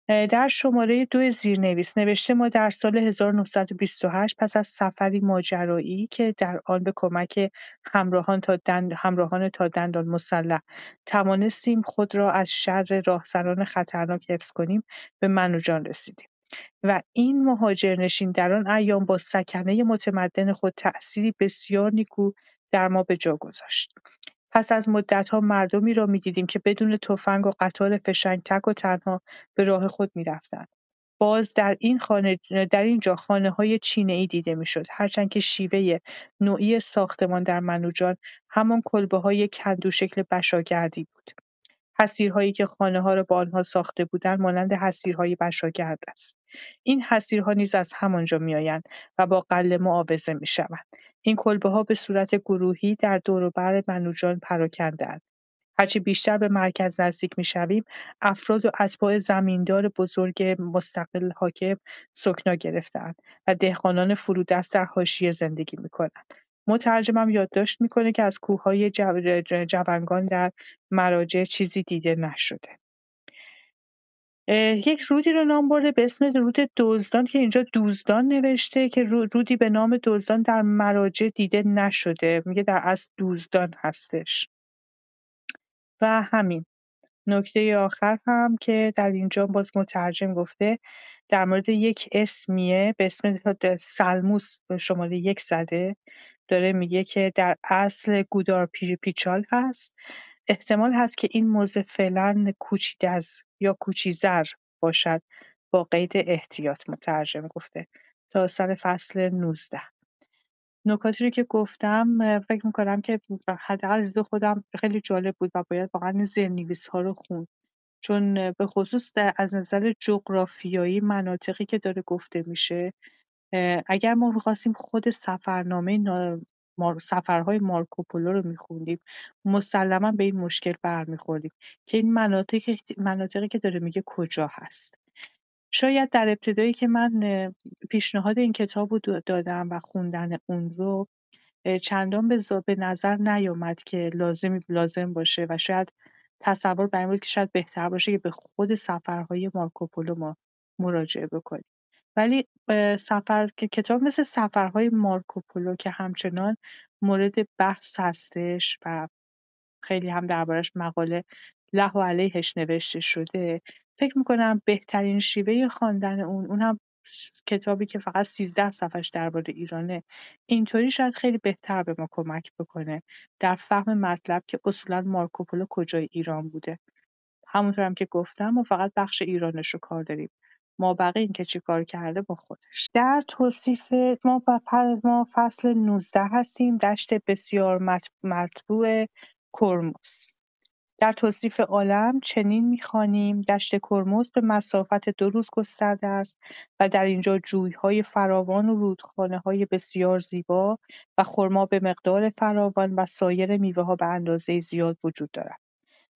در شماره دو زیرنویس نوشته ما در سال 1928 پس از سفری ماجرایی که در آن به کمک همراهان تا, دند، همراهان تا دندان مسلح توانستیم خود را از شر راهزنان خطرناک حفظ کنیم به منوجان رسیدیم. و این مهاجرنشین در آن ایام با سکنه متمدن خود تأثیری بسیار نیکو در ما به جا گذاشت. پس از مدتها مردمی را می‌دیدیم که بدون تفنگ و قطار فشنگ تک و تنها به راه خود می‌رفتند. باز در این خانه در اینجا های چینه ای دیده می‌شد هرچند که شیوه نوعی ساختمان در منوجان همان کلبه های کندو شکل بشاگردی بود. حسیرهایی که ها را با آنها ساخته بودند مانند حسیرهای بشاگرد است. این حسیرها نیز از همانجا میآیند و با قله معاوضه می‌شوند. این ها به صورت گروهی در دوروبر منوجان پراکندهاند. هرچه بیشتر به مرکز نزدیک می‌شویم افراد و اتباع زمیندار بزرگ مستقل حاکم سکنا گرفتهاند و دهقانان فرودست در حاشیه زندگی می‌کنند مترجمم یادداشت می‌کنه که از کوههای جوانگان در مراجع چیزی دیده نشده یک رودی رو نام برده به اسم رود دزدان که اینجا دوزدان نوشته که رودی به نام دزدان در مراجع دیده نشده. میگه در اصل دوزدان هستش. و همین. نکته آخر هم که در اینجا باز مترجم گفته در مورد یک اسمیه به اسم سلموس به شماره یک زده. داره میگه که در اصل گودار پیچال هست. احتمال هست که این موضع فعلا کوچیدز یا کوچیزر باشد. با قید احتیاط مترجم گفته. تا سر فصل 19 نکاتی رو که گفتم فکر می‌کنم که حداقل از خودم خیلی جالب بود و باید واقعا زیرنویس ها رو خون چون به خصوص از نظر جغرافیایی مناطقی که داره گفته میشه اگر ما می‌خواستیم خود سفرنامه سفرهای مارکوپولو رو میخوندیم. مسلما به این مشکل برمیخوردیم که این مناطقی مناطقی که داره میگه کجا هست. شاید در ابتدایی که من پیشنهاد این کتاب رو دادم و خوندن اون رو چندان به, به نظر نیامد که لازمی لازم باشه و شاید تصور بر بود که شاید بهتر باشه که به خود سفرهای مارکوپولو ما مراجعه بکنیم. ولی سفر که کتاب مثل سفرهای مارکوپولو که همچنان مورد بحث هستش و خیلی هم دربارش مقاله له و علیهش نوشته شده فکر می‌کنم بهترین شیوه خواندن اون اون هم کتابی که فقط 13 صفحش درباره ایرانه. اینطوری شاید خیلی بهتر به ما کمک بکنه در فهم مطلب که اصولا مارکوپولو کجای ایران بوده. همونطور هم که گفتم ما فقط بخش ایرانش رو کار داریم. مابقی این که چیکار کرده با خودش در توصیف ما ما فصل 19 هستیم دشت بسیار مطبوع کرموس در توصیف عالم چنین می‌خوانیم دشت کرموس به مسافت دو روز گسترده است و در اینجا جویهای فراوان و های بسیار زیبا و خرما به مقدار فراوان و سایر میوه‌ها به اندازه زیاد وجود دارد.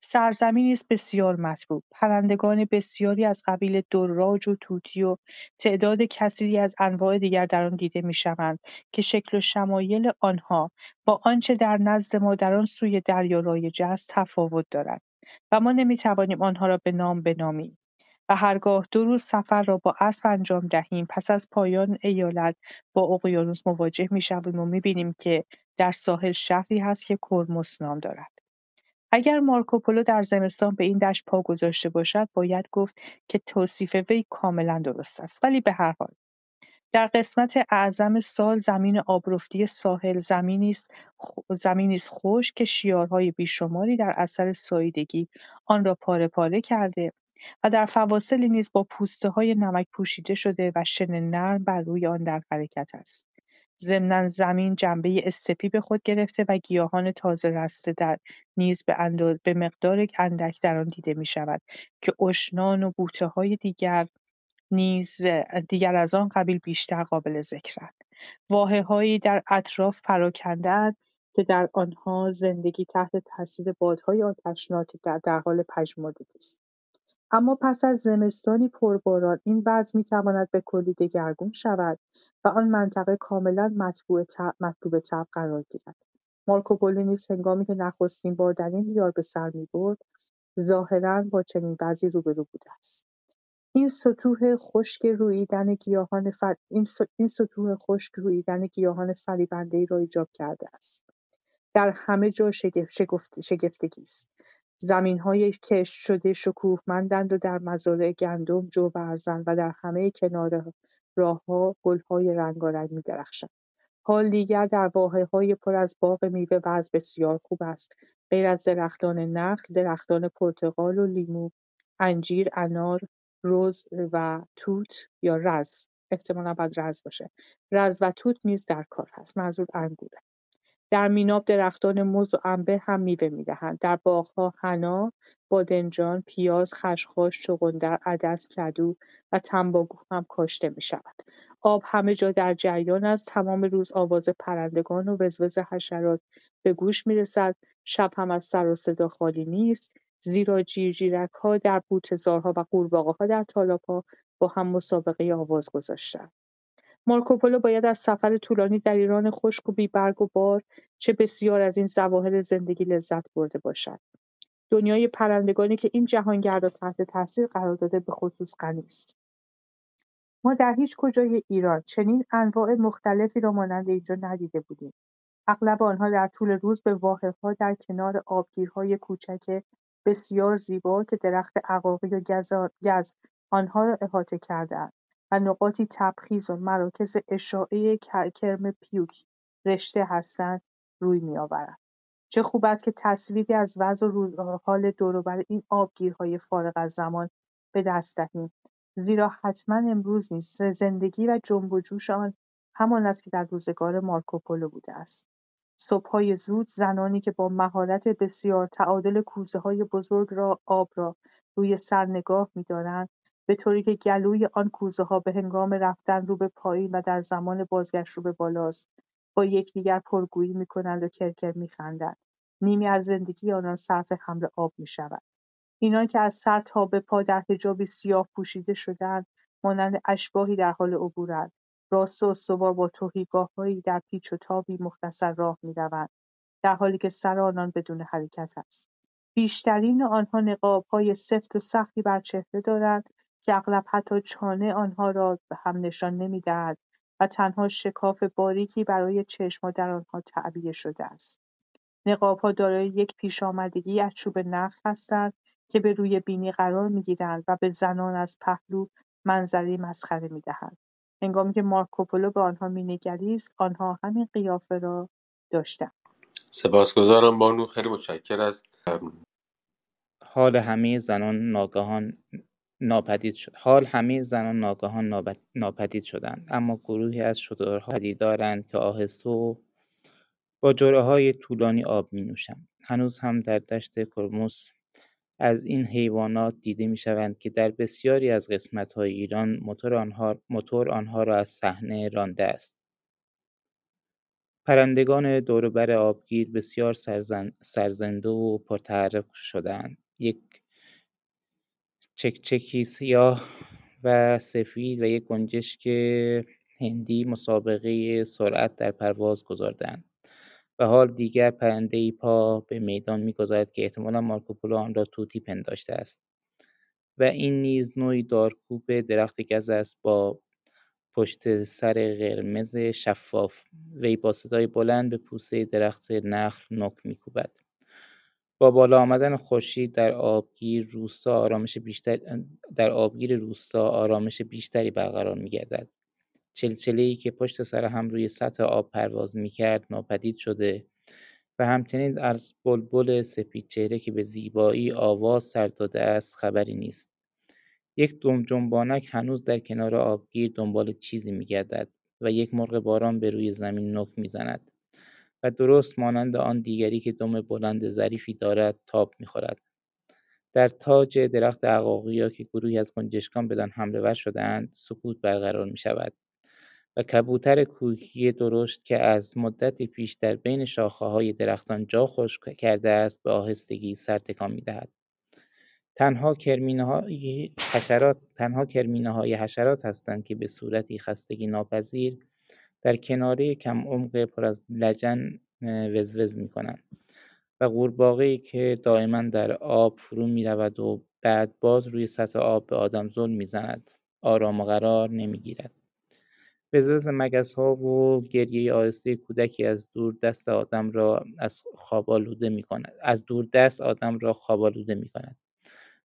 سرزمینی است بسیار مطبوع، پرندگان بسیاری از قبیل دراج و توتی و تعداد کثیری از انواع دیگر در آن دیده می‌شوند که شکل و شمایل آنها با آنچه در نزد ما در آن سوی دریا رایج است تفاوت دارد و ما نمی‌توانیم آنها را به نام بنامیم. و هرگاه دو روز سفر را با اسب انجام دهیم پس از پایان ایالت با اقیانوس مواجه می‌شویم و می‌بینیم که در ساحل شهری هست که کرموس نام دارد. اگر مارکوپولو در زمستان به این دشت پا گذاشته باشد باید گفت که توصیف وی کاملا درست است ولی به هر حال در قسمت اعظم سال زمین آبرفتی ساحل زمینی است زمینی است خشک که شیارهای بیشماری در اثر ساییدگی آن را پاره پاره کرده و در فواصلی نیز با های نمک پوشیده شده و شن نرم بر روی آن در حرکت است. ضمنا زمین جنبه استپی به خود گرفته و گیاهان تازه رسته در نیز به, انداز به مقدار اندک در آن دیده می شود که اشنان و های دیگر نیز دیگر از آن قبیل بیشتر قابل ذکرند. هایی در اطراف پراکندهاند که در آنها زندگی تحت تاثیر بادهای آتشناک در, در حال پژمردگی است. اما پس از زمستانی پرباران این وضع می‌تواند کلی دگرگون شود و آن منطقه کاملا مطلوب طبع قرار گیرد. مارکوپولو نیز نخستین بار در این دیار به سر می‌برد ظاهرا با چنین وضعی روبرو بوده است. این سطوح خشک روییدن گیاهان فر... این, این سطوح خشک روییدن گیاهان فریبنده را ایجاب کرده است. در همه جا شگفت... شگفتگی است. زمین‌های کشت شده شکوهمندند و در مزارع گندم جو ورزند و در همه کنار راه‌ها گل‌های رنگارنگ می‌درخشند. حال دیگر در های پر از باغ میوه وضع بسیار خوب است. غیر از درختان نخل، درختان پرتقال و لیمو، انجیر، انار، رز و توت یا رز احتمالا باید رز باشه رز و توت نیز در کار هست منظور انگوره در میناب درختان موز و انبه هم میوه می‌دهند. در باغها حنا، بادنجان، پیاز، خشخاش، چغندر، عدس، کدو و تنباکو هم کاشته می‌شود. آب همه جا در جریان است. تمام روز آواز پرندگان و وزوز حشرات به گوش می‌رسد. شب هم از سر و صدا خالی نیست. زیرا ها در بوتهزارها و ها در ها با هم مسابقه آواز گذاشتند. مارکوپولو باید از سفر طولانی در ایران خشک و بیبرگ و بار چه بسیار از این ظواهر زندگی لذت برده باشد. دنیای پرندگانی که این جهانگرد را تحت تاثیر قرار داده به خصوص غنی است. ما در هیچ کجای ایران چنین انواع مختلفی را مانند اینجا ندیده بودیم. اغلب آنها در طول روز به ها در کنار آبگیرهای کوچک بسیار زیبا که درخت عقاقی و گز آنها را احاطه کردهاند و نقاطی تبخیز و مراکز اشعاعی کرم پیوک رشته هستند روی میآورند. چه خوب است که تصویری از وضع و حال دوروبر این آبگیرهای فارغ از زمان به دست دهیم. زیرا حتما امروز نیست. زندگی و جنب و جوش آن همان است که در روزگار مارکوپولو بوده است. صبحهای زود زنانی که با مهارت بسیار تعادل های بزرگ را آب را روی سر نگاه می‌دارند طوری که گلوی آن ها به هنگام رفتن رو به پایین و در زمان بازگشت رو به بالاست با یکدیگر پرگویی می‌کنند و کرکر می‌خندند. نیمی از زندگی آنان صرف حمل آب می‌شود. اینان که از سر تا به پا در حجابی سیاه پوشیده شدهاند مانند اشباهی در حال عبورند. راست و استوار با هایی در پیچ و تابی مختصر راه می‌روند در حالی که سر آنان بدون حرکت است. بیشترین آنها های سفت و سختی بر چهره دارند که اغلب حتی چانه آنها را به هم نشان نمی‌دهد و تنها شکاف باریکی برای چشم‌ها در آنها تعبیه شده است. نقاب‌ها دارای یک پیشامدگی از چوب نخل هستند که به روی بینی قرار می‌گیرند و به زنان از پهلو منظری مسخره می‌دهند. هنگامی که مارکوپولو به آنها مینگریست آنها همین قیافه را داشتند. سپاسگزارم بانو خیلی متشکر از حال همه زنان ناگهان ناپدید شد. حال همه زنان ناگهان ناپدید شدند. اما گروهی از شترها پدیدارند که آهسته و با های طولانی آب نوشند هنوز هم در دشت کرموس از این حیوانات دیده می‌شوند که در بسیاری از های ایران موتور آنها موتور آنها را از صحنه رانده است. پرندگان دوروبر آبگیر بسیار سرزنده و پرتحرک شدهاند. یک چکچکی سیاه و سفید و یک گنجشک هندی مسابقه سرعت در پرواز گذاردند. و حال دیگر ای پا به میدان می‌گذارد که احتمالا مارکوپولو آن را توتی پنداشته است. و این نیز نوعی دارکوب درخت گز است با پشت سر قرمز شفاف. وی با صدای بلند به پوسه درخت نخل نک میکوبد. با بالا آمدن خورشید در آبگیر روستا آرامش بیشتر در آبگیر روستا آرامش بیشتری برقرار میگردد. ای که پشت سر هم روی سطح آب پرواز می‌کرد ناپدید شده و همچنین از بلبل چهره که به زیبایی آواز سر داده است خبری نیست. یک دم جنبانک هنوز در کنار آبگیر دنبال چیزی میگردد و یک مرغ باران به روی زمین نک می‌زند. و درست مانند آن دیگری که دم بلند ظریفی دارد تاب می‌خورد. در تاج درخت عقاقیا که گروهی از گنجشکان بدان حمله ور شدهاند سکوت برقرار می شود و کبوتر کوکی درشت که از مدتی پیش در بین های درختان جا خوش کرده است به آهستگی سر تکان می‌دهد. تنها های حشرات تنها های حشرات هستند که به صورتی خستگی ناپذیر در کناره کم عمق پر از لجن وزوز می کنند و قورباغه‌ای که دائما در آب فرو می رود و بعد باز روی سطح آب به آدم ظلم می‌زند آرام و قرار نمی‌گیرد وزوز ها و گریه آهسته کودکی از دور دست آدم را از خواب آلوده می کند. از دور دست آدم را خواب آلوده می کند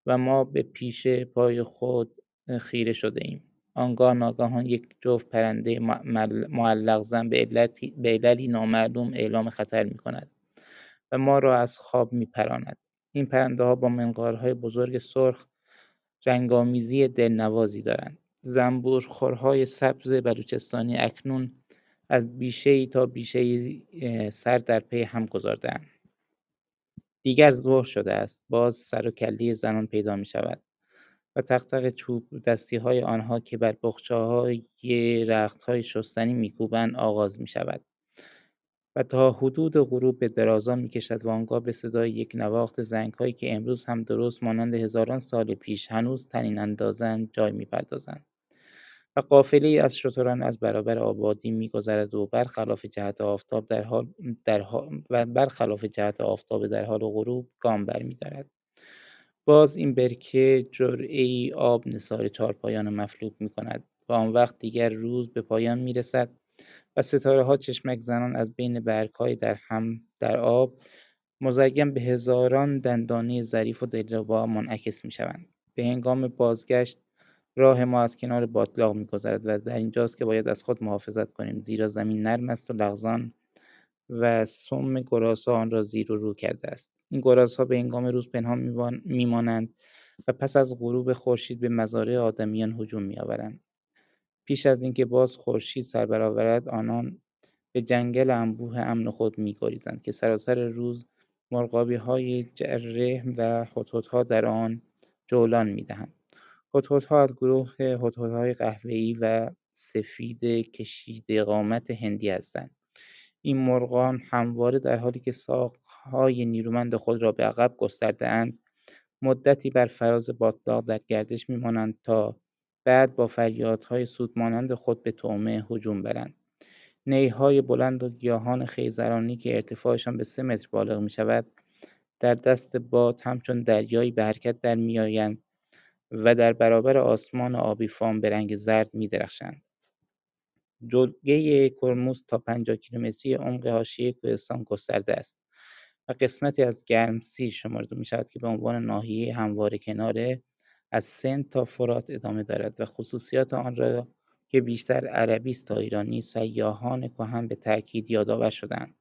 و ما به پیش پای خود خیره شده ایم. آنگاه ناگهان یک جفت پرنده معلق زن به, عللی نامعلوم اعلام خطر می کند و ما را از خواب می پراند. این پرنده ها با منقارهای بزرگ سرخ رنگامیزی دلنوازی دارند. زنبورخورهای سبز بلوچستانی اکنون از بیشهای تا بیشهای سر در پی هم گذاردهاند دیگر ظهر شده است باز سر و کله زنان پیدا می شود و تق چوب دستی های آنها که بر بخچه های رخت شستنی میکوبند آغاز می شود و تا حدود غروب به درازا می کشد و آنگاه به صدای یک نواخت زنگ هایی که امروز هم درست مانند هزاران سال پیش هنوز تنین اندازند جای می پردازند. و ای از شتران از برابر آبادی میگذرد و برخلاف جهت آفتاب در حال در و برخلاف جهت آفتاب در حال غروب گام برمیدارد باز این برکه ای آب نثار چهارپایان مفلوک می کند و آن وقت دیگر روز به پایان می رسد و ستاره ها چشمک زنان از بین برگهای در هم در آب مزین به هزاران دندانه ظریف و دلربا منعکس می شوند. به هنگام بازگشت راه ما از کنار باطلاق میگذرد و در اینجاست که باید از خود محافظت کنیم زیرا زمین نرم است و لغزان و سم گرازها آن را زیر و رو کرده است این گرازها به هنگام روز پنهان میمانند و پس از غروب خورشید به مزارع آدمیان هجوم میآورند پیش از اینکه باز خورشید سر برآورد آنان به جنگل انبوه امن خود میگریزند که سراسر روز مرغابی های جره و ها در آن جولان می‌دهند هدهدها از گروه هدهدهای قهوه‌ای و سفید کشیده قامت هندی هستند. این مرغان همواره در حالی که ساقهای نیرومند خود را به عقب اند مدتی بر فراز باتلاق در گردش میمانند تا بعد با فریادهای سودمانند خود به طعمه هجوم برند. نیهای بلند و گیاهان خیزرانی که ارتفاعشان به سه متر بالغ می شود در دست باد همچون دریایی به حرکت در میآیند و در برابر آسمان آبی فام به رنگ زرد می‌درخشند. جلگه کرموز تا 50 کیلومتری عمق حاشیه کوهستان گسترده است قسمتی از گرمسیر شمرده می شود که به عنوان ناحیه هموار کناره از سند تا فرات ادامه دارد و خصوصیات آن را که بیشتر عربی است تا ایرانی سیاحان کهن به تأکید یادآور شدند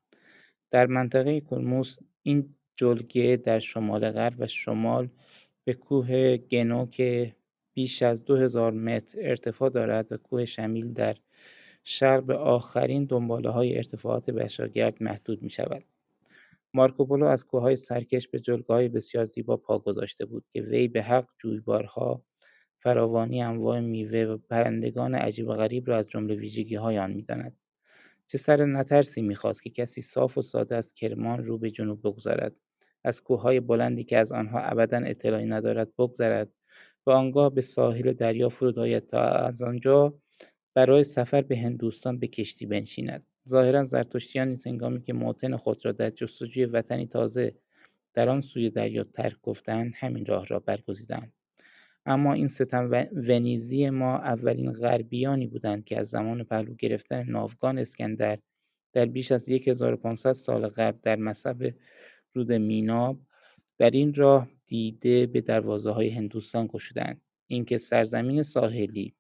در منطقه کرموز این جلگه در شمال غرب و شمال به کوه گنو که بیش از دو هزار متر ارتفاع دارد و کوه شمیل در شرق آخرین های ارتفاعات بشاگرد محدود می شود. مارکوپولو از کوههای سرکش به های بسیار زیبا پا گذاشته بود که وی به حق جویبارها فراوانی انواع میوه و پرندگان عجیب و غریب را از جمله های آن می‌داند. چه سر نترسی می‌خواست که کسی صاف و ساده از کرمان رو به جنوب بگذارد از کوههای بلندی که از آنها ابدا اطلاعی ندارد بگذرد و آنگاه به ساحل دریا فرود آید تا از آنجا برای سفر به هندوستان به کشتی بنشیند. ظاهرا زرتشتیان نیز هنگامی که موطن خود را در جستجوی وطنی تازه در آن سوی دریا ترک گفتند همین راه را برگزیدند. اما این ستم ونیزی ما اولین غربیانی بودند که از زمان پهلو گرفتن ناوگان اسکندر در بیش از 1500 سال قبل در مصب رود میناب در این راه دیده به دروازه های هندوستان گشودند اینکه سرزمین ساحلی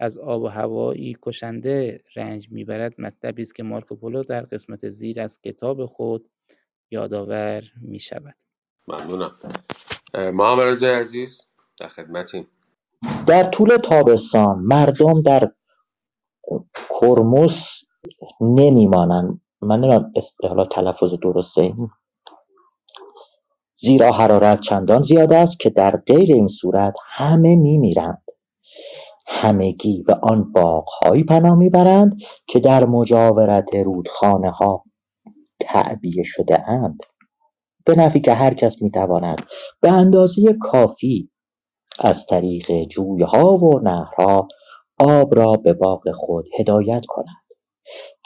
از آب و هوایی کشنده رنج می‌برد. مطلبی است که مارکوپولو در قسمت زیر از کتاب خود یادآور می‌شود. ممنونم. محمد عزیز در خدمتیم. در طول تابستان مردم در کرموس نمیمانند. من نمی‌دونم حالا تلفظ درسته. این زیرا حرارت چندان زیاد است که در غیر این صورت همه میمیرند. همگی به آن باغهایی پناه می‌برند که در مجاورت رودخانه ها تعبیه شده اند. به نفی که هر کس می‌تواند به اندازه کافی از طریق جویها و نهرها آب را به باغ خود هدایت کند.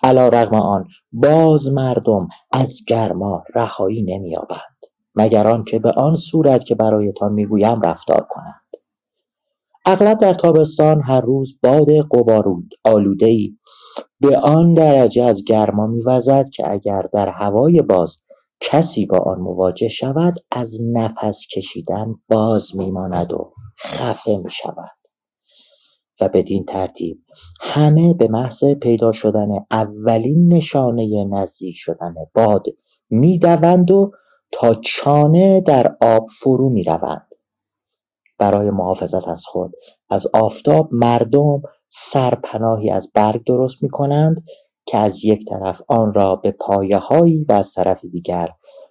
علا رغم آن باز مردم از گرما رهایی نمییابند مگر آنکه به آن صورت که برایتان می‌گویم رفتار کنند. اغلب در تابستان هر روز باد آلوده ای به آن درجه از گرما میوزد که اگر در هوای باز کسی با آن مواجه شود از نفس کشیدن باز میماند و خفه می‌شود. و بدین ترتیب همه به محض پیدا شدن اولین نشانه نزدیک شدن باد می‌دوند و تا چانه در آب فرو می‌روند. برای محافظت از خود. از آفتاب مردم سرپناهی از برگ درست می‌کنند که از یک طرف آن را به پایههایی و از طرف دیگر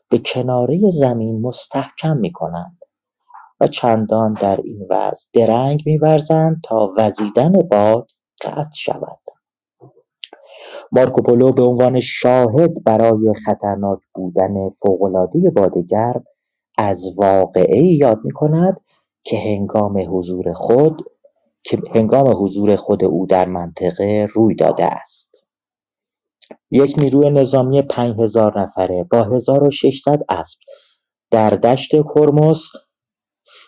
به کناره زمین مستحکم می‌کنند و چندان در این وضع درنگ میورزند تا وزیدن باد قطع شود. مارکوپولو به عنوان شاهد برای خطرناک بودن فوقالعاده باد گرم از واقعه یاد می‌کند که هنگام حضور خود که هنگام حضور خود او در منطقه روی داده است. یک نیروی نظامی پنج هزار نفره با 1600 اسب در دشت کرموس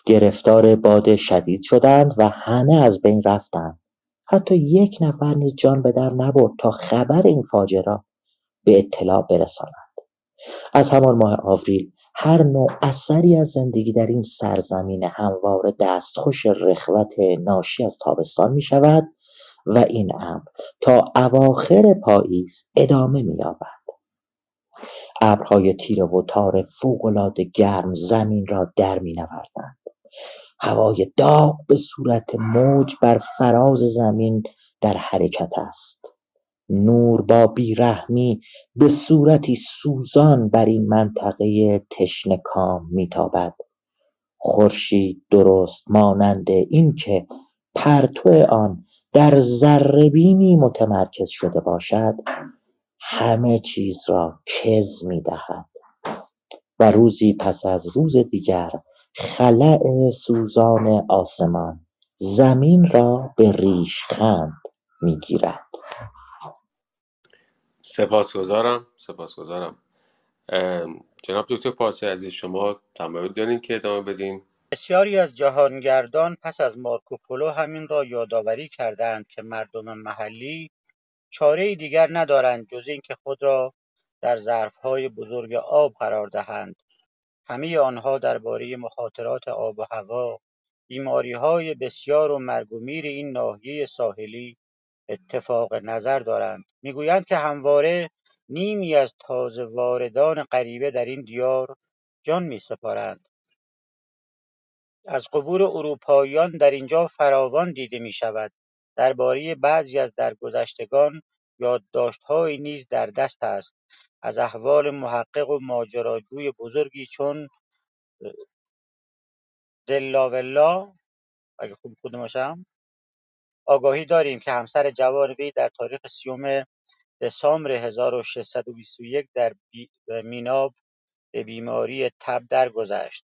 گرفتار باد شدید شدند و همه از بین رفتند. حتی یک نفر نیز جان به در نبرد تا خبر این فاجعه را به اطلاع برسانند از همان ماه آوریل هر نوع اثری از زندگی در این سرزمین هموار دستخوش رخوت ناشی از تابستان می شود و این امر تا اواخر پاییز ادامه می‌یابد. ابرهای تیره و تار فوقالعاده گرم زمین را در نوردند هوای داغ به صورت موج بر فراز زمین در حرکت است نور با بیرحمی به صورتی سوزان بر این منطقه کام میتابد. خورشید درست مانند اینکه پرتو آن در ذرهبینی متمرکز شده باشد همه چیز را کز می‌دهد. و روزی پس از روز دیگر خلع سوزان آسمان زمین را به ریشخند می‌گیرد. سپاسگزارم سپاسگزارم. جناب دکتر پارسی عزیز شما تمایل دارین که ادامه بدین؟ بسیاری از جهانگردان پس از مارکوپولو همین را یادآوری کردند که مردم محلی چاره دیگر ندارند جز اینکه خود را در ظرفهای بزرگ آب قرار دهند. همه آنها درباره مخاطرات آب و هوا های بسیار و مرگ و میر این ناحیه ساحلی اتفاق نظر دارند. می‌گویند که همواره نیمی از تازه واردان غریبه در این دیار جان میسپارند. از قبور اروپاییان در اینجا فراوان دیده می‌شود. درباره بعضی از درگذشتگان یادداشتهایی نیز در دست است. از احوال محقق و ماجراجوی بزرگی چون دلاولا اگه خوب باشم آگاهی داریم که همسر جوان وی در تاریخ سیوم دسامبر 1621 در میناب به بیماری تب درگذشت.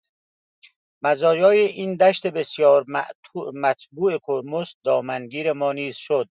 مزایای این دشت بسیار مطبوع کرموس دامنگیر ما نیز شد.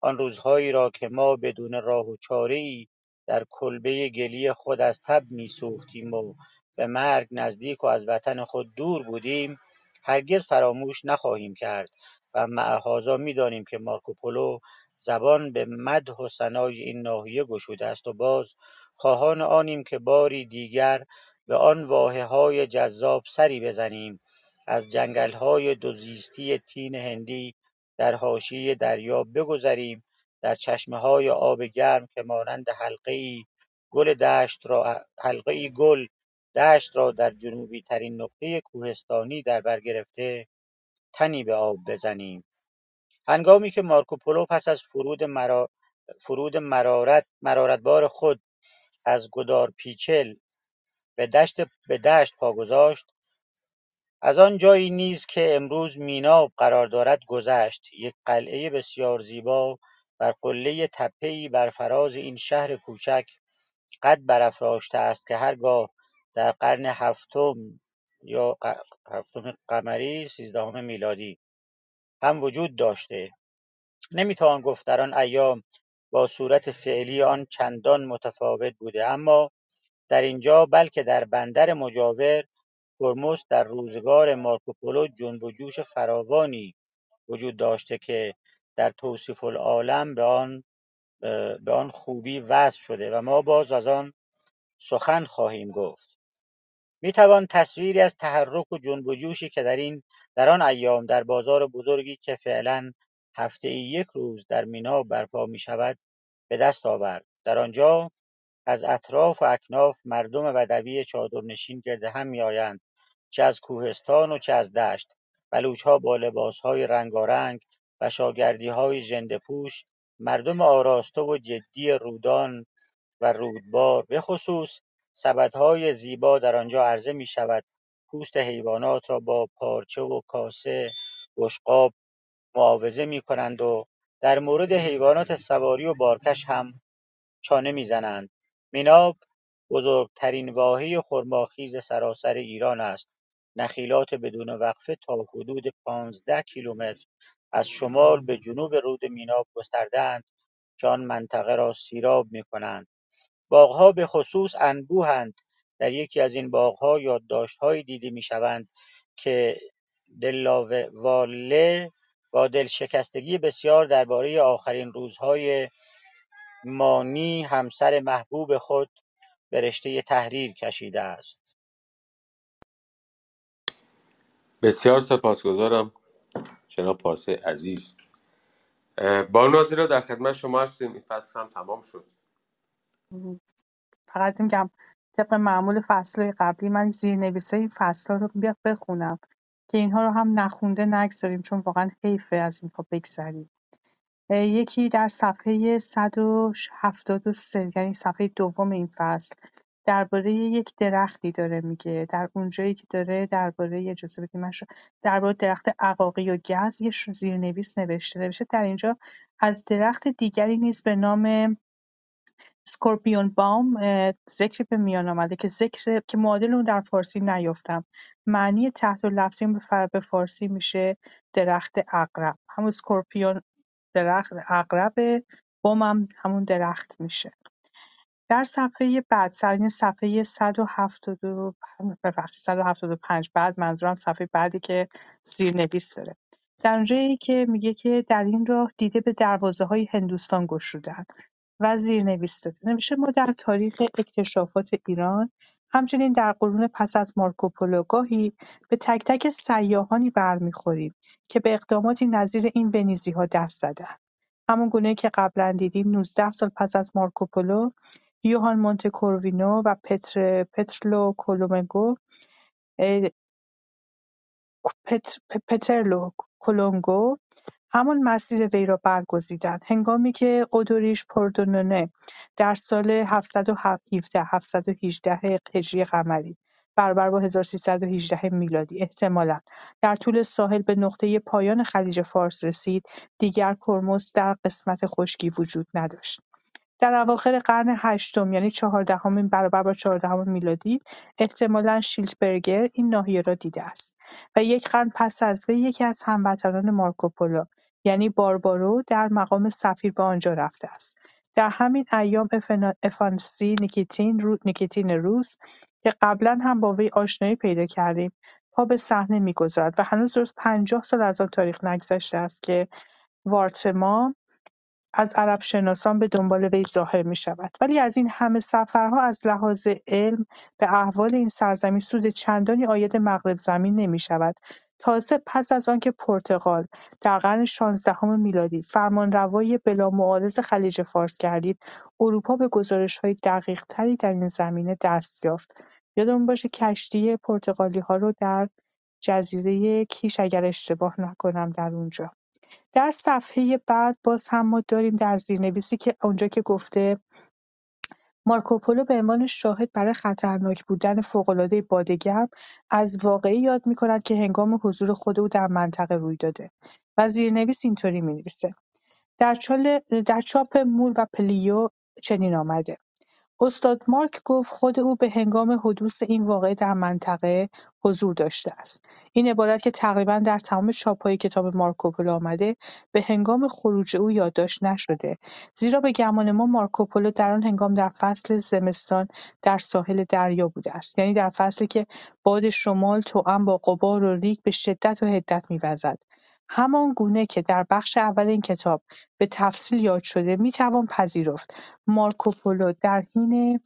آن روزهایی را که ما بدون راه و ای در کلبه گلی خود از تب میسوختیم و به مرگ نزدیک و از وطن خود دور بودیم هرگز فراموش نخواهیم کرد و معهازا می‌دانیم که مارکوپولو زبان به مدح و ثنای این ناحیه گشوده است و باز خواهان آنیم که باری دیگر به آن های جذاب سری بزنیم. از جنگل‌های دوزیستی تین هندی در حاشیه دریا بگذریم. در های آب گرم که مانند حلقه‌ای گل دشت را حلقه‌ای گل دشت را در جنوبی ترین نقطه کوهستانی در بر گرفته تنی به آب بزنیم. هنگامی که مارکوپولو پس از فرود, مرا... فرود مرارت مرارتبار خود از گدار پیچل به دشت, به دشت پا گذاشت از آن جایی نیز که امروز میناب قرار دارد گذشت. یک قلعه بسیار زیبا بر قله تپهای بر فراز این شهر کوچک قد برافراشته است که هرگاه در قرن هفتم یا هفتم قمری سیزدهم میلادی. هم وجود داشته. نمی‌توان گفت در آن ایام با صورت فعلی آن چندان متفاوت بوده. اما در اینجا بلکه در بندر مجاور هرمز در روزگار مارکوپولو جنب و جوش فراوانی وجود داشته که در توصیف العالم به آن به آن خوبی وصف شده و ما باز از آن سخن خواهیم گفت. می‌توان تصویری از تحرک و جنب و جوشی که در این در آن ایام در بازار بزرگی که فعلا هفته یک روز در مینا برپا می شود به دست آورد. در آنجا از اطراف و اکناف مردم بدوی چادرنشین گرد هم می آیند چه از کوهستان و چه از دشت. بلوچها با لباسهای رنگارنگ و شاگردیهای ژندهپوش مردم آراسته و جدی رودان و رودبار بخصوص سبدهای زیبا در آنجا عرضه می شود پوست حیوانات را با پارچه و کاسه بشقاب معاوضه می کنند و در مورد حیوانات سواری و بارکش هم چانه می‌زنند. میناب بزرگترین واحه خرماخیز سراسر ایران است. نخیلات بدون وقفه تا حدود پانزده کیلومتر از شمال به جنوب رود میناب گستردهاند که آن منطقه را سیراب می‌کنند. باغها به خصوص انبوهند در یکی از این باغها یادداشتهایی دیده می‌شوند که دلاواله با دلشکستگی بسیار درباره آخرین روزهای مانی همسر محبوب خود به رشته تحریر کشیده است. بسیار سپاسگزارم جناب پارسی عزیز. با نازی در خدمت شما هستیم. این فصل هم تمام شد. فقط میگم طبق معمول فصل قبلی من زیرنویسای این فصل رو بیا بخونم که اینها رو هم نخونده نگذاریم چون واقعا حیفه از اینها بگذریم. یکی در صفحه 173 یعنی صفحه دوم این فصل درباره یک درختی داره میگه. در اونجایی که داره درباره اجازه بدید من درباره درخت عقاقی و گز یه زیرنویس نوشته. نوشته در اینجا از درخت دیگری نیز به نام سکورپیون بام ذکری به میان آمده که ذکر که معادل اون در فارسی نیافتم. معنی تحت لفظی به, فارسی میشه درخت اقرب. همون سکورپیون درخت اقرب بام هم همون درخت میشه. در صفحه بعد سر صفحه 172 ببخشید 175 بعد منظورم صفحه بعدی که زیرنویس داره. در اونجایی که میگه که در این راه دیده به دروازه های هندوستان گشودند و زیرنویس داده نوشته ما در تاریخ اکتشافات ایران. همچنین در قرون پس از مارکوپولو گاهی به تک تک سیاحانی برمیخوریم که به اقداماتی نظیر این ونیزی ها دست زدند همون گونه که قبلا دیدیم 19 سال پس از مارکوپولو یوهان مونتکوروینو و پترلو کولومگو پترلو کولونگو همان مسیر وی را برگزیدند هنگامی اودوریش پوردونونه در سال ۷۱۷ ۷۱۸ هجری قمری برابر با ۱۳۱۸ میلادی احتمالا در طول ساحل به نقطه پایان خلیج فارس رسید دیگر کرمز در قسمت خشکی وجود نداشت. در اواخر قرن هشتم یعنی چهاردهمین برابر با چهاردهم میلادی احتمالا شیلتبرگر این ناحیه را دیده است و یک قرن پس از وی یکی-از هموطنان مارکوپولو یعنی باربارو در مقام سفیر به آنجا رفته است. در همین ایام افانسی نیکیتین روس که قبلا هم با وی آشنایی پیدا کردیم پا به صحنه می‌گذارد و هنوز درست پنجاه سال از آن تاریخ نگذشته است که وارتما از عربشناسان به دنبال وی ظاهر می‌شود. ولی از این همه سفرها از لحاظ علم به احوال این سرزمین سود چندانی عاید زمین نمی‌شود. تازه پس از آنکه پرتغال در قرن شانزدهم میلادی فرمانروایی بلامعارض خلیج فارس گردید اروپا به گزارش‌های دقیق‌تری در این زمینه دست یافت. یادمون باشه کشتی پرتغالی‌ها رو در جزیره کیش اگر اشتباه نکنم در اونجا. در صفحه بعد باز هم ما داریم در زیرنویسی که اونجا که گفته مارکوپولو به عنوان شاهد برای خطرناک بودن فوق‌العاده بادگرم از واقعی یاد می‌کند که هنگام حضور خود او در منطقه روی داده و زیرنویس اینطوری می‌نویسه در, در چاپ مور و پلیو چنین آمده. استاد مارک گفت خود او به هنگام حدوث این واقعه در منطقه حضور داشته است. این عبارت که تقریبا در تمام چاپ‌های کتاب مارکوپولو آمده به هنگام خروج او یادداشت نشده. زیرا به گمان ما مارکوپولو در آن هنگام در فصل زمستان در ساحل دریا بوده است. یعنی در فصلی که باد شمال توأم با غبار و ریگ به شدت و حدت می‌وزد. همان گونه که در بخش اول این کتاب به تفصیل یاد شده می‌توان پذیرفت مارکوپولو در حین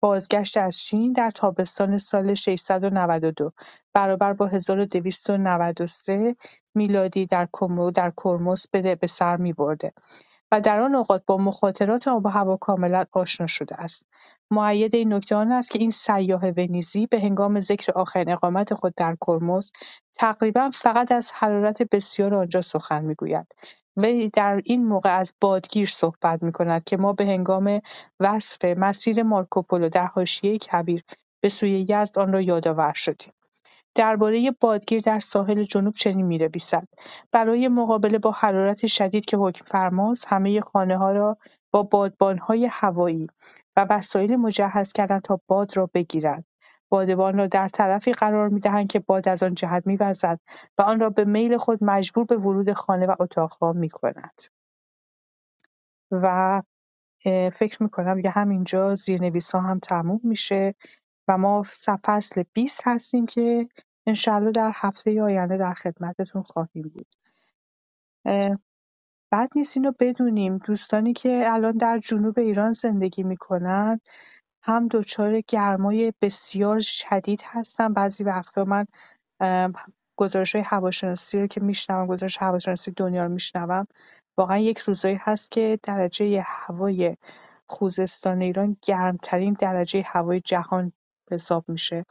بازگشت از چین در تابستان سال 692 برابر با 1293 میلادی در کرموس به سر میبرده و در آن اوقات با مخاطرات آب و هوا کاملا آشنا شده است. معید این نکته آن است که این سیاح ونیزی به هنگام ذکر آخرین اقامت خود در کرمز تقریبا فقط از حرارت بسیار آنجا سخن می‌گوید وی در این موقع از بادگیر صحبت می‌کند که ما به هنگام وصف مسیر مارکوپولو در حاشیه کبیر به سوی یزد آن را یادآور شدیم. درباره بادگیر در ساحل جنوب چنین می‌نویسد برای مقابله با حرارت شدید که حکم همه همه ها را با بادبان‌های هوایی و وسایل مجهز کردند تا باد را بگیرند. بادبان را در طرفی قرار می‌دهند که باد از آن جهت می‌وزد و آن را به میل خود مجبور به ورود خانه و اتاقها می‌کند. و فکر می‌کنم دیگه همینجا ها هم تموم میشه و ما فصل 20 هستیم که انشالله در هفته آینده در خدمتتون خواهیم بود بعد نیست اینو بدونیم. دوستانی که الان در جنوب ایران زندگی می‌کنن هم دچار گرمای بسیار شدید هستن. بعضی وقتا من گزارش های هواشناسی رو که میشنوم گزارش هواشناسی دنیا رو میشنوم واقعا یک روزایی هست که درجه هوای خوزستان ایران گرمترین درجه هوای جهان حساب میشه.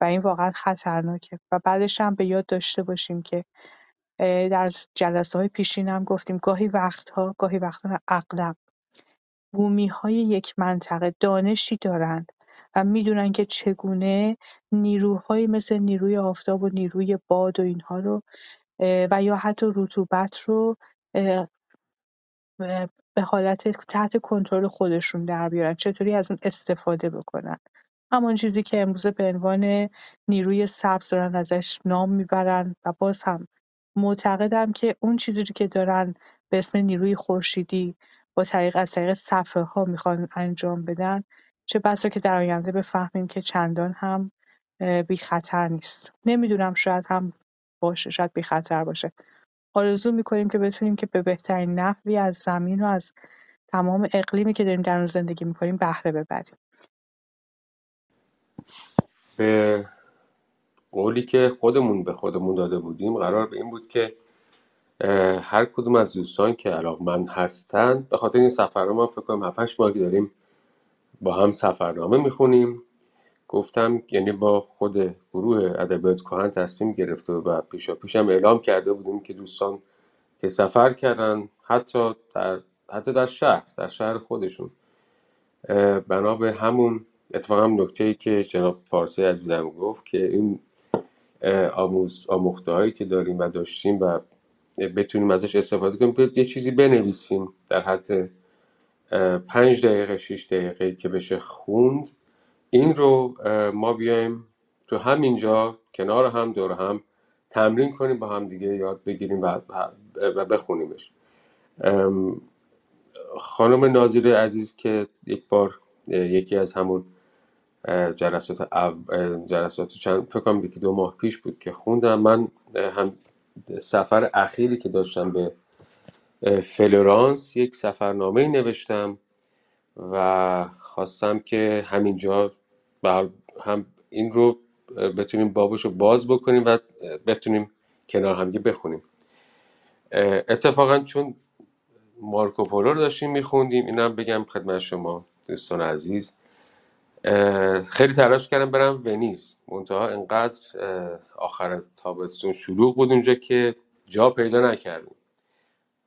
و این واقعا خطرناکه. و بعدش هم به یاد داشته باشیم که در جلسه های پیشین هم گفتیم گاهی وقتها گاهی وقتها اغلب. بومی های یک منطقه دانشی دارند و می‌دونن که چگونه نیروهایی مثل نیروی آفتاب و نیروی باد و اینها رو و یا حتی رطوبت رو به حالت تحت کنترل خودشون در بیارن چطوری از اون استفاده بکنن. همان چیزی که امروزه به عنوان نیروی سبز دارن ازش نام می‌برن و باز هم معتقدم که اون چیزی که دارن به اسم نیروی خورشیدی با طریق از طریق ها می‌خوان انجام بدن چه بسا که در آینده بفهمیم که چندان هم بی خطر نیست. نمی‌دونم شاید هم باشه شاید بی خطر باشه. آرزو می‌کنیم که بتونیم که به بهترین نحوی از زمین و از تمام اقلیمی که داریم در اون زندگی می‌کنیم بهره ببریم. به قولی که خودمون به خودمون داده بودیم قرار به این بود که هر کدوم از دوستان که من هستن به خاطر این سفرنامه ما فکر کنم 7 ماه داریم با هم سفرنامه می‌خونیم. گفتم یعنی با خود گروه ادبیات کهن تصمیم گرفته و پیشا پیشم اعلام کرده بودیم که دوستان که سفر کردن حتی در حتی در شهر در شهر خودشون. بنا به همون اتفاقا نکته ای که جناب فارسی عزیزم گفت که این آموز آموخته هایی که داریم و داشتیم و بتونیم ازش استفاده کنیم. یه چیزی بنویسیم در حد پنج دقیقه شیش دقیقه که بشه خوند. این رو ما بیایم تو همینجا کنار هم دور هم تمرین کنیم با هم دیگه یاد بگیریم و, بخونیمش. خانم ناظر عزیز که یک بار یکی از همون جلسات جلسات چند فکر کنم یکی دو ماه پیش بود که خوندم. من هم سفر اخیری که داشتم به فلورانس یک سفرنامه نوشتم و خواستم که همینجا هم این رو بتونیم بابش رو باز بکنیم و بتونیم کنار همگی بخونیم. اتفاقا چون مارکوپولو رو داشتیم میخوندیم اینم بگم خدمت شما دوستان عزیز. خیلی تلاش کردم برم ونیز. منتها انقدر آخر تابستون شلوغ بود اونجا که جا پیدا نکردیم.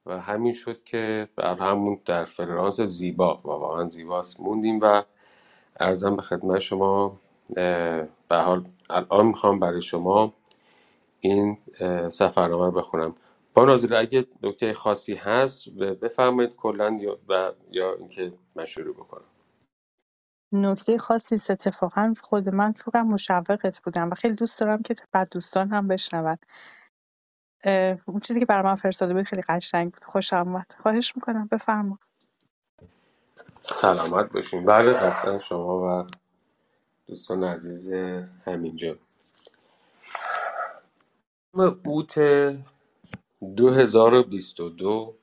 و همین شد که بر همون در فلورانس زیبا و واقعا زیباست موندیم و ارزم به خدمت شما به حال الان می‌خوام برای شما این سفرنامه رو بخونم. با ناظر اگه نکته خاصی هست بفرمایید کلا یا یا اینکه من شروع بکنم. نکته خاصی اتفاقا خود من فکرم مشوقت بودم و خیلی دوست دارم که بعد دوستان هم بشنون. اون چیزی که برای من فرستاده بود خیلی قشنگ بود. خوشم اومد خواهش می‌کنم. بفرما سلامت باشین. بله قطعا شما و دوستان عزیز همینجا. اوت 2022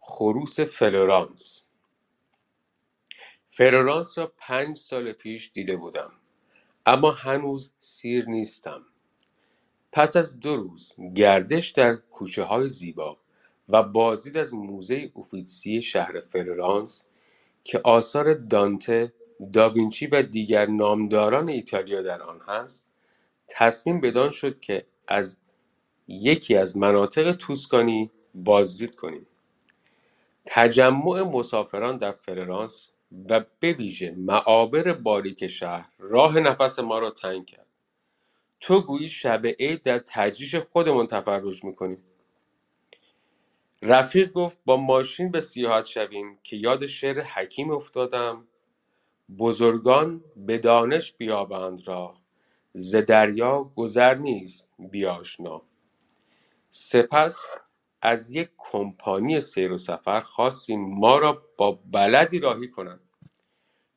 خروس فلورانس. فلورانس را پنج سال پیش دیده بودم اما هنوز سیر نیستم. پس از دو روز گردش در کوچه های زیبا و بازدید از موزه اوفیتسی شهر فلورانس که آثار دانته، داوینچی و دیگر نامداران ایتالیا در آن هست تصمیم بدان شد که از یکی از مناطق توسکانی بازدید کنیم. تجمع مسافران در فلورانس و به ویژه معابر باریک شهر راه نفس ما را تنگ کرد. تو گویی شب عید در تجریش خودمان تفرج می‌کنیم. رفیق گفت با ماشین به سیاحت شویم که یاد شعر حکیم افتادم. بزرگان به دانش بیابند را ز دریا گذر نیست بیاشنا. سپس از یک کمپانی سیر و سفر خواستیم ما را با بلدی راهی کنند.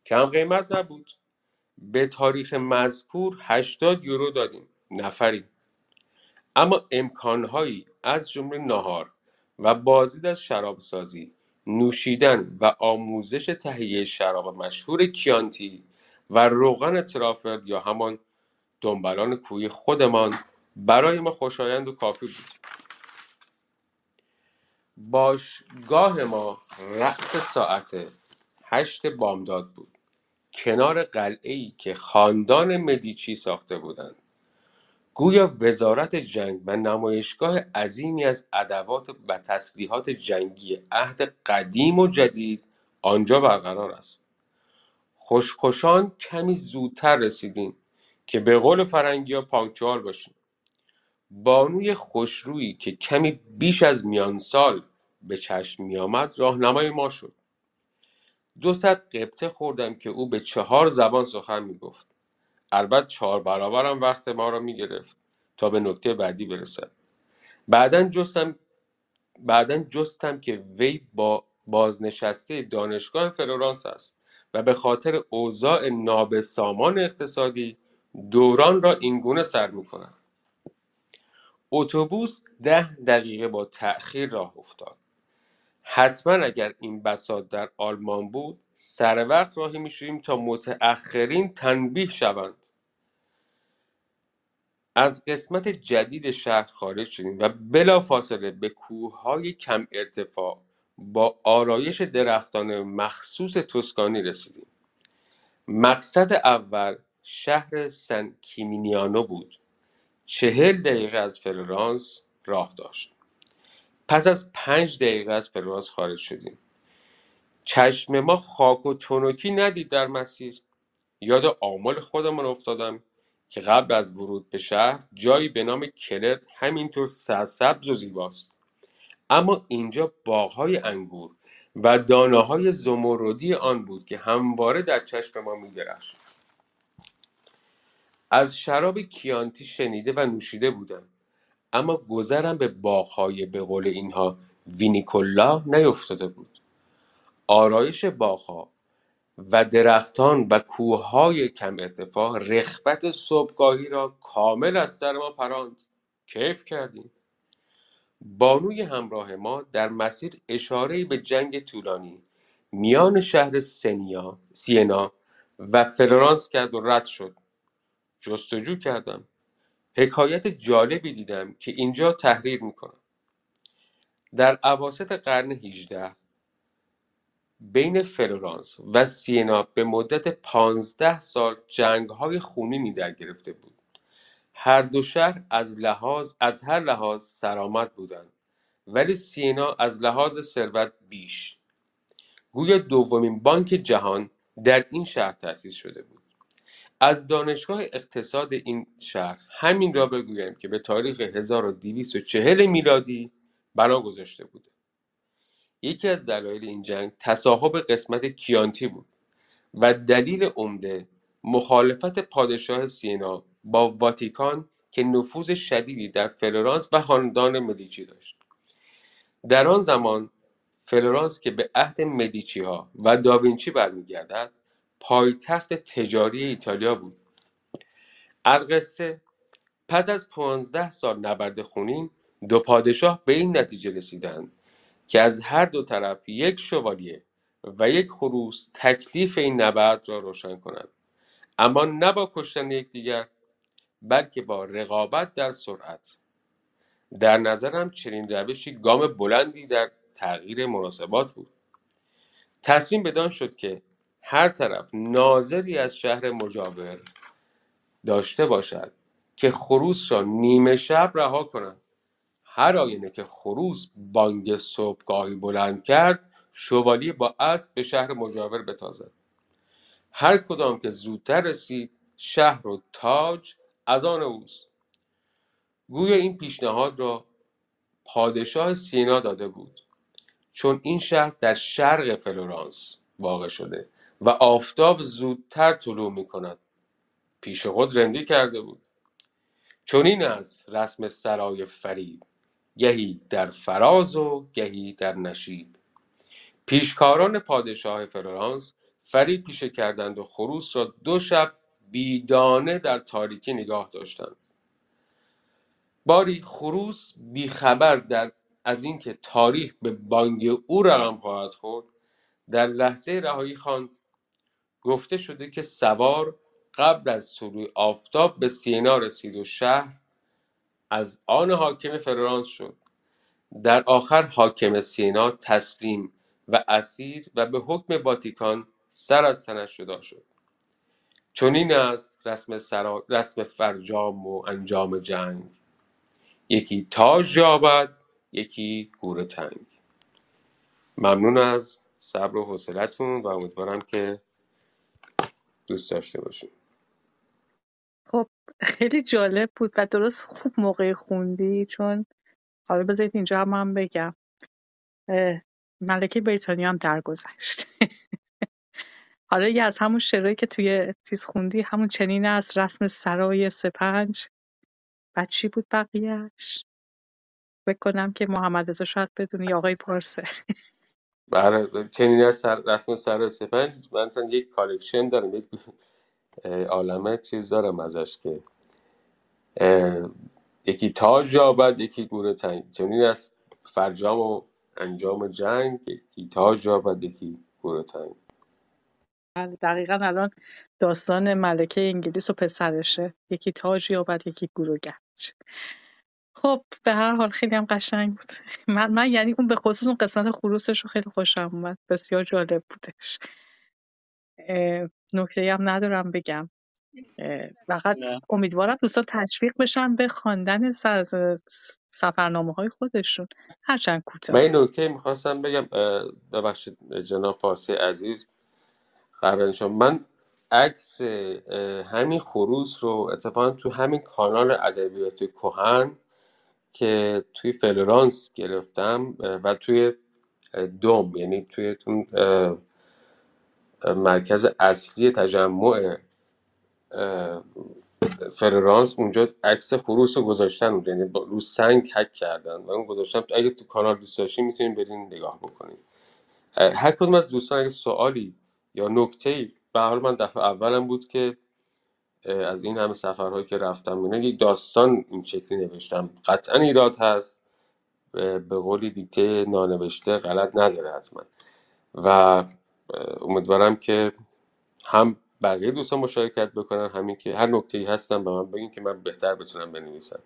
کم قیمت نبود. به تاریخ مذکور 80 یورو دادیم نفری اما امکانهایی از جمله ناهار و بازدید از شرابسازی نوشیدن و آموزش تهیه شراب مشهور کیانتی و روغن ترافل یا همان دنبالان کوی خودمان برای ما خوشایند و کافی بود. باشگاه ما رأس ساعت هشت بامداد بود. کنار ای که خاندان مدیچی ساخته بودند. گویا وزارت جنگ و نمایشگاه عظیمی از ادوات و تسلیحات جنگی عهد قدیم و جدید آنجا برقرار است. خوشخوشان کمی زودتر رسیدیم که به قول فرنگی ها باشیم. بانوی خوشرویی که کمی بیش از میان سال به چشم می آمد راهنمای ما شد. دو صد قبطه خوردم که او به چهار زبان سخن می گفت البته چهار برابرم وقت ما را می گرفت تا به نکته بعدی برسد بعدا جستم بعدا جستم که وی با بازنشسته دانشگاه فلورانس است و به خاطر اوضاع نابسامان اقتصادی دوران را اینگونه سر می کند اتوبوس ده دقیقه با تأخیر راه افتاد. حتما اگر این بساط در آلمان بود سر وقت راهی می‌شویم تا متأخرین تنبیه شوند. از قسمت جدید شهر خارج شدیم و بلا فاصله به کوههای کم ارتفاع با آرایش درختان مخصوص توسکانی رسیدیم. مقصد اول شهر سن جیمینیانو بود. چهل دقیقه از فلورانس راه داشت. پس از پنج دقیقه از فلورانس خارج شدیم. چشم ما خاک و تنکی ندید در مسیر. یاد آمال خودمان افتادم که قبل از ورود به شهر جایی به نام کلت همینطور سرسبز و زیباست. اما اینجا باغهای انگور و دانه های زمردی آن بود که همواره در چشم ما میدرخشید. از شراب کیانتی شنیده و نوشیده بودم. اما گذرم به باغهای به قول اینها وینیکولا نیفتاده بود. آرایش باغها و درختان و کوههای کم ارتفاع رخبت صبحگاهی را کامل از سر ما پراند. کیف کردیم. بانوی همراه ما در مسیر اشاره به جنگ طولانی میان شهر سنیا سینا و فلورانس کرد و رد شد. جستجو کردم. حکایت جالبی دیدم که اینجا تحریر می‌کنم. در عواسط قرن 18 بین فلورانس و سینا به مدت پانزده سال جنگهای خونینی در گرفته بود. هر دو شهر از لحاظ از هر لحاظ سرآمد بودند ولی سینا از لحاظ ثروت بیش. گویا دومین بانک جهان در این شهر تأسیس شده بود. از دانشگاه اقتصاد این شهر همین را بگویم که به تاریخ 1240 میلادی بنا گذاشته بود یکی از دلایل این جنگ تصاحب قسمت کیانتی بود و دلیل عمده مخالفت پادشاه سینا با واتیکان که نفوذ شدیدی در فلورانس و خاندان مدیچی داشت. در آن زمان فلورانس که به عهد مدیچی ها و داوینچی برمیگردد پایتخت تجاری ایتالیا بود. القصه پس از پانزده سال نبرد خونین دو پادشاه به این نتیجه رسیدند که از هر دو طرف یک شوالیه و یک خروس تکلیف این نبرد را روشن کنند. اما نه با کشتن یکدیگر بلکه با رقابت در سرعت. در نظرم چنین روشی گام بلندی در تغییر مناسبات بود. تصمیم بدان شد که هر طرف ناظری از شهر مجاور داشته باشد که خروس را نیمه شب رها کنند هر آینه که خروس بانگ صبحگاهی بلند کرد شوالی با اسب به شهر مجاور بتازد. هر کدام که زودتر رسید شهر و تاج از آن اوست. گویا این پیشنهاد را پادشاه سینا داده بود چون این شهر در شرق فلورانس واقع شده. و آفتاب زودتر طلوع می کند پیش خود رندی کرده بود. چون این است رسم سرای فریب گهی در فراز و گهی در نشیب. پیشکاران پادشاه فلورانس فریب پیشه کردند و خروس را دو شب بیدانه در تاریکی نگاه داشتند. باری خروس بیخبر در از اینکه تاریخ به بانگ او رقم خواهد خورد در لحظه رهایی خواند گفته شده که سوار قبل از طلوع آفتاب به سینا رسید و شهر از آن حاکم فلورانس شد. در آخر حاکم سینا تسلیم و اسیر و به حکم واتیکان سر از تنش جدا شد. چنین است رسم, سرا... رسم فرجام و انجام جنگ. یکی تاج یابد یکی گور تنگ. ممنون از صبر و حوصلتون و امیدوارم که دوست داشته باشیم خب خیلی جالب بود و درست خوب موقع خوندی چون حالا بذارید اینجا هم من بگم. ملکه بریتانیا هم درگذشت. حالا یه از همون شعرهایی که توی چیز خوندی همون چنین از رسم سرای سپنج. بعد چی بود بقیهش فکر کنم که محمد رضا شاید بدونی آقای پارسه. برای چنین است سر... رسم سرای سپنج من مثلا یک collection دارم یک عالمه چیز دارم ازش که یکی تاج یابد یکی گور تنگ. چنین است فرجام و انجام جنگ یکی تاج یابد یکی گور تنگ. بله، دقیقا الان داستان ملکه انگلیس و پسرشه. یکی تاج یابد یکی گور و گنج. خب به هر حال خیلی هم قشنگ بود. من, من یعنی اون به خصوص اون قسمت خروسش رو خیلی خوشم اومد. بسیار جالب بودش. اه، نکته هم ندارم بگم. اه، فقط نه. امیدوارم دوستان تشویق بشن به خواندن سفرنامه های خودشون. هرچند من کوتاه این نکته می‌خواستم بگم. اه، ببخشید جناب پارسی عزیز. قبل شما. من عکس اه، همین خروس رو اتفاقا تو همین کانال ادبیات کهن که توی فلورانس گرفتم و توی دوم یعنی توی اه، مرکز اصلی تجمع فلورانس اونجا عکس خروس رو گذاشتن اونجا یعنی رو سنگ حک کردن و اون گذاشتم اگه تو کانال دوست داشتین می‌تونین برین نگاه بکنین. هر کدوم از دوستان اگه سوالی یا نکته ای به حال من دفعه اولم بود که از این همه سفرهایی که رفتم اینا یک داستان این شکلی نوشتم. قطعا ایراد هست. به قولی دیکته نانوشته غلط نداره حتما. و امیدوارم که هم بقیه دوستان مشارکت بکنن همین که هر نکته ای هستم به من بگین که من بهتر بتونم بنویسم.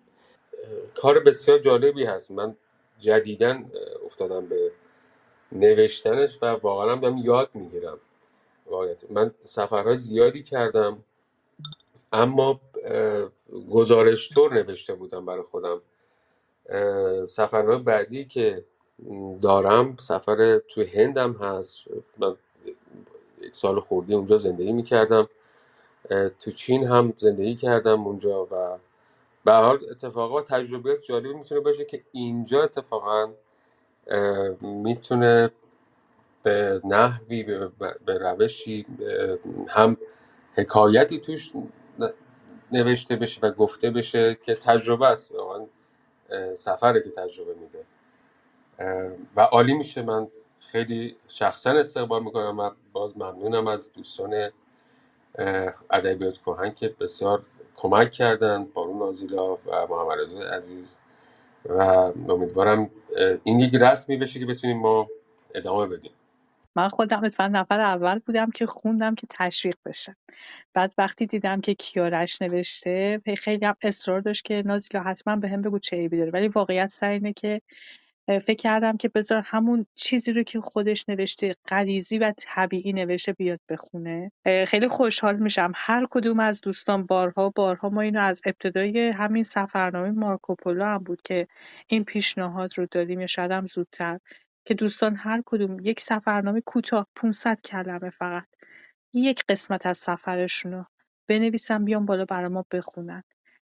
کار بسیار جالبی هست. من جدیدن افتادم به نوشتنش و واقعا دارم یاد می‌گیرم. واقعیت من سفرهای زیادی کردم. اما گزارش طور نوشته بودم برای خودم. سفرهای بعدی که دارم سفر توی هندم هست. من یک سال خوردی اونجا زندگی می‌کردم. تو چین هم زندگی کردم اونجا و به حال اتفاقات تجربیات جالبی می‌تونه باشه که اینجا اتفاقا می‌تونه به نحوی به روشی هم حکایتی توش نوشته بشه و گفته بشه که تجربه است. واقعا سفره که تجربه میده. و عالی میشه. من خیلی شخصا استقبال می‌کنم و باز ممنونم از دوستان ادبیات کهن که بسیار کمک کردن بارون آزیلا و محمد عزیز. و امیدوارم این یک رسمی بشه که بتونیم ما ادامه بدیم. من خودم اتفاقا نفر اول بودم که خوندم که تشویق بشه. بعد وقتی دیدم که کیارش نوشته خیلی هم اصرار داشت که نازیلا حتما به هم بگو چه عیبی داره. ولی واقعیت سر اینه که فکر کردم که بذار همون چیزی رو که خودش نوشته غریزی و طبیعی نوشته بیاد بخونه. خیلی خوشحال میشم. هر کدوم از دوستان بارها بارها ما اینو از ابتدای همین سفرنامه مارکوپولو هم بود که این پیشنهاد رو دادیم یا شاید هم زودتر. که دوستان هر کدوم یک سفرنامه کوتاه 500 کلمه فقط. یک قسمت از سفرشونو بنویسن بیان بالا برای ما بخونن.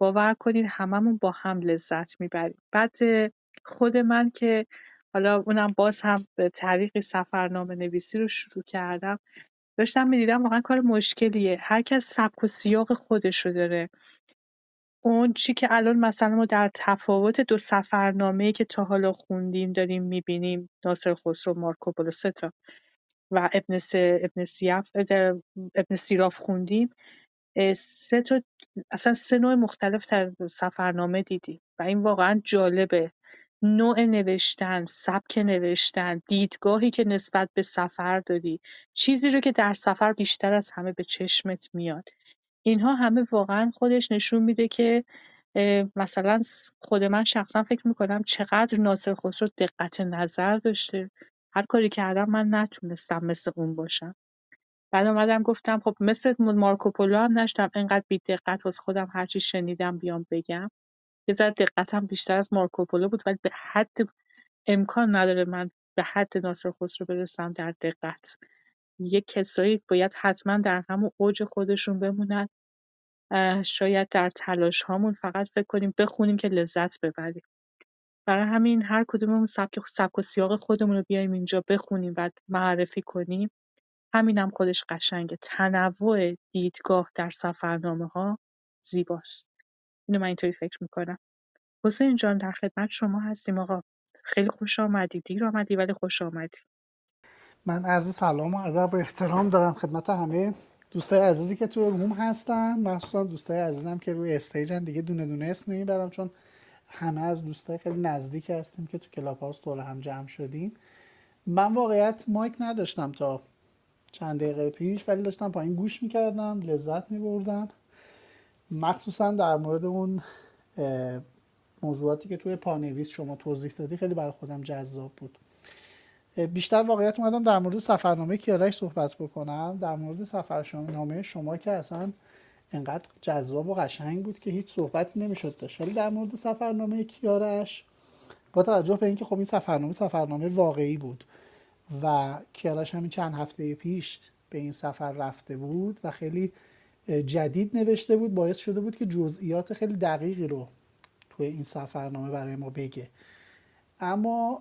باور کنید هممون با هم لذت می‌بریم. بعد خود من که حالا اونم باز هم به طریق سفرنامه نویسی رو شروع کردم داشتم می‌دیدم واقعا کار مشکلیه. هر کس سبک و سیاق خودش رو داره. اون چی که الان مثلا ما در تفاوت دو سفرنامه که تا حالا خوندیم داریم می‌بینیم ناصر خسرو مارکوپولو ستا و ابن, ابن, سیاف ابن سیراف خوندیم. سه تا اصلا سه نوع مختلف در سفرنامه دیدیم. و این واقعا جالبه. نوع نوشتن، سبک نوشتن، دیدگاهی که نسبت به سفر داری، چیزی رو که در سفر بیشتر از همه به چشمت میاد. اینها همه واقعا خودش نشون میده که مثلا خود من شخصا فکر می‌کنم چقدر ناصر خسرو دقت نظر داشته. هر کاری کردم من نتونستم مثل اون باشم. بعد اومدم گفتم خب مثل مارکوپولو هم نشتم انقدر بی دقت واسه خودم هرچی شنیدم بیام بگم. یه ذره دقتم بیشتر از مارکوپولو بود ولی به حد امکان نداره من به حد ناصر خسرو برسم در دقت. یه کسایی باید حتما در همون اوج خودشون بمونن. شاید در تلاش هامون فقط فکر کنیم بخونیم که لذت ببریم. برای همین هر کدوممون سبک سبک و سیاق خودمون رو بیایم اینجا بخونیم و معرفی کنیم. همینم هم خودش قشنگه تنوع دیدگاه در سفرنامه ها زیباست. اینو من اینطوری فکر می‌کنم. حسین جان در خدمت شما هستیم آقا. خیلی خوش آمدی. دیر آمدی ولی خوش آمدی. من عرض سلام و ادب و احترام دارم خدمت همه دوستای عزیزی که توی روم هستن. مخصوصا دوستای عزیزم که روی استیجن دیگه دونه دونه اسم نمی‌برم چون همه از دوستای خیلی نزدیک هستیم که تو کلاب هاوس دور هم جمع شدیم. من واقعیت مایک نداشتم تا چند دقیقه پیش ولی داشتم پایین گوش می‌کردم لذت میبردم. مخصوصا در مورد اون موضوعاتی که توی پانویس شما توضیح دادی خیلی برای خودم جذاب بود. بیشتر واقعیت اومدم در مورد سفرنامه کیارش صحبت بکنم. در مورد سفرنامه شما که اصلا انقدر جذاب و قشنگ بود که هیچ صحبتی نمی‌شد داشت. ولی در مورد سفرنامه کیارش با توجه به اینکه خب این سفرنامه سفرنامه واقعی بود و کیارش همین چند هفته پیش به این سفر رفته بود و خیلی جدید نوشته بود باعث شده بود که جزئیات خیلی دقیقی رو توی این سفرنامه برای ما بگه. اما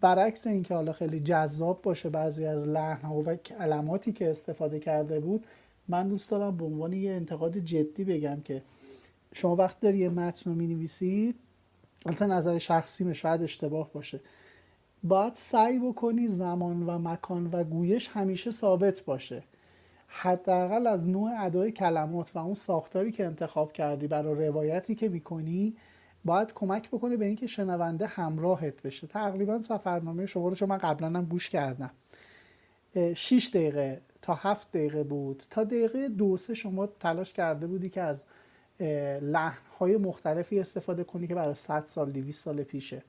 برعکس اینکه حالا خیلی جذاب باشه بعضی از لحن و کلماتی که استفاده کرده بود من دوست دارم به عنوان یه انتقاد جدی بگم که شما وقت داری یه متن رو می‌نویسی البته نظر شخصی شاید اشتباه باشه. باید سعی بکنی زمان و مکان و گویش همیشه ثابت باشه. حداقل از نوع ادای کلمات و اون ساختاری که انتخاب کردی برای روایتی که می‌کنی باید کمک بکنه به اینکه شنونده همراهت بشه. تقریبا سفرنامه شما رو چون من قبلا هم گوش کردم. 6 دقیقه تا 7 دقیقه بود. تا دقیقه دو سه شما تلاش کرده بودی که از لحنهای مختلفی استفاده کنی که برای 100 سال 200 سال پیشه.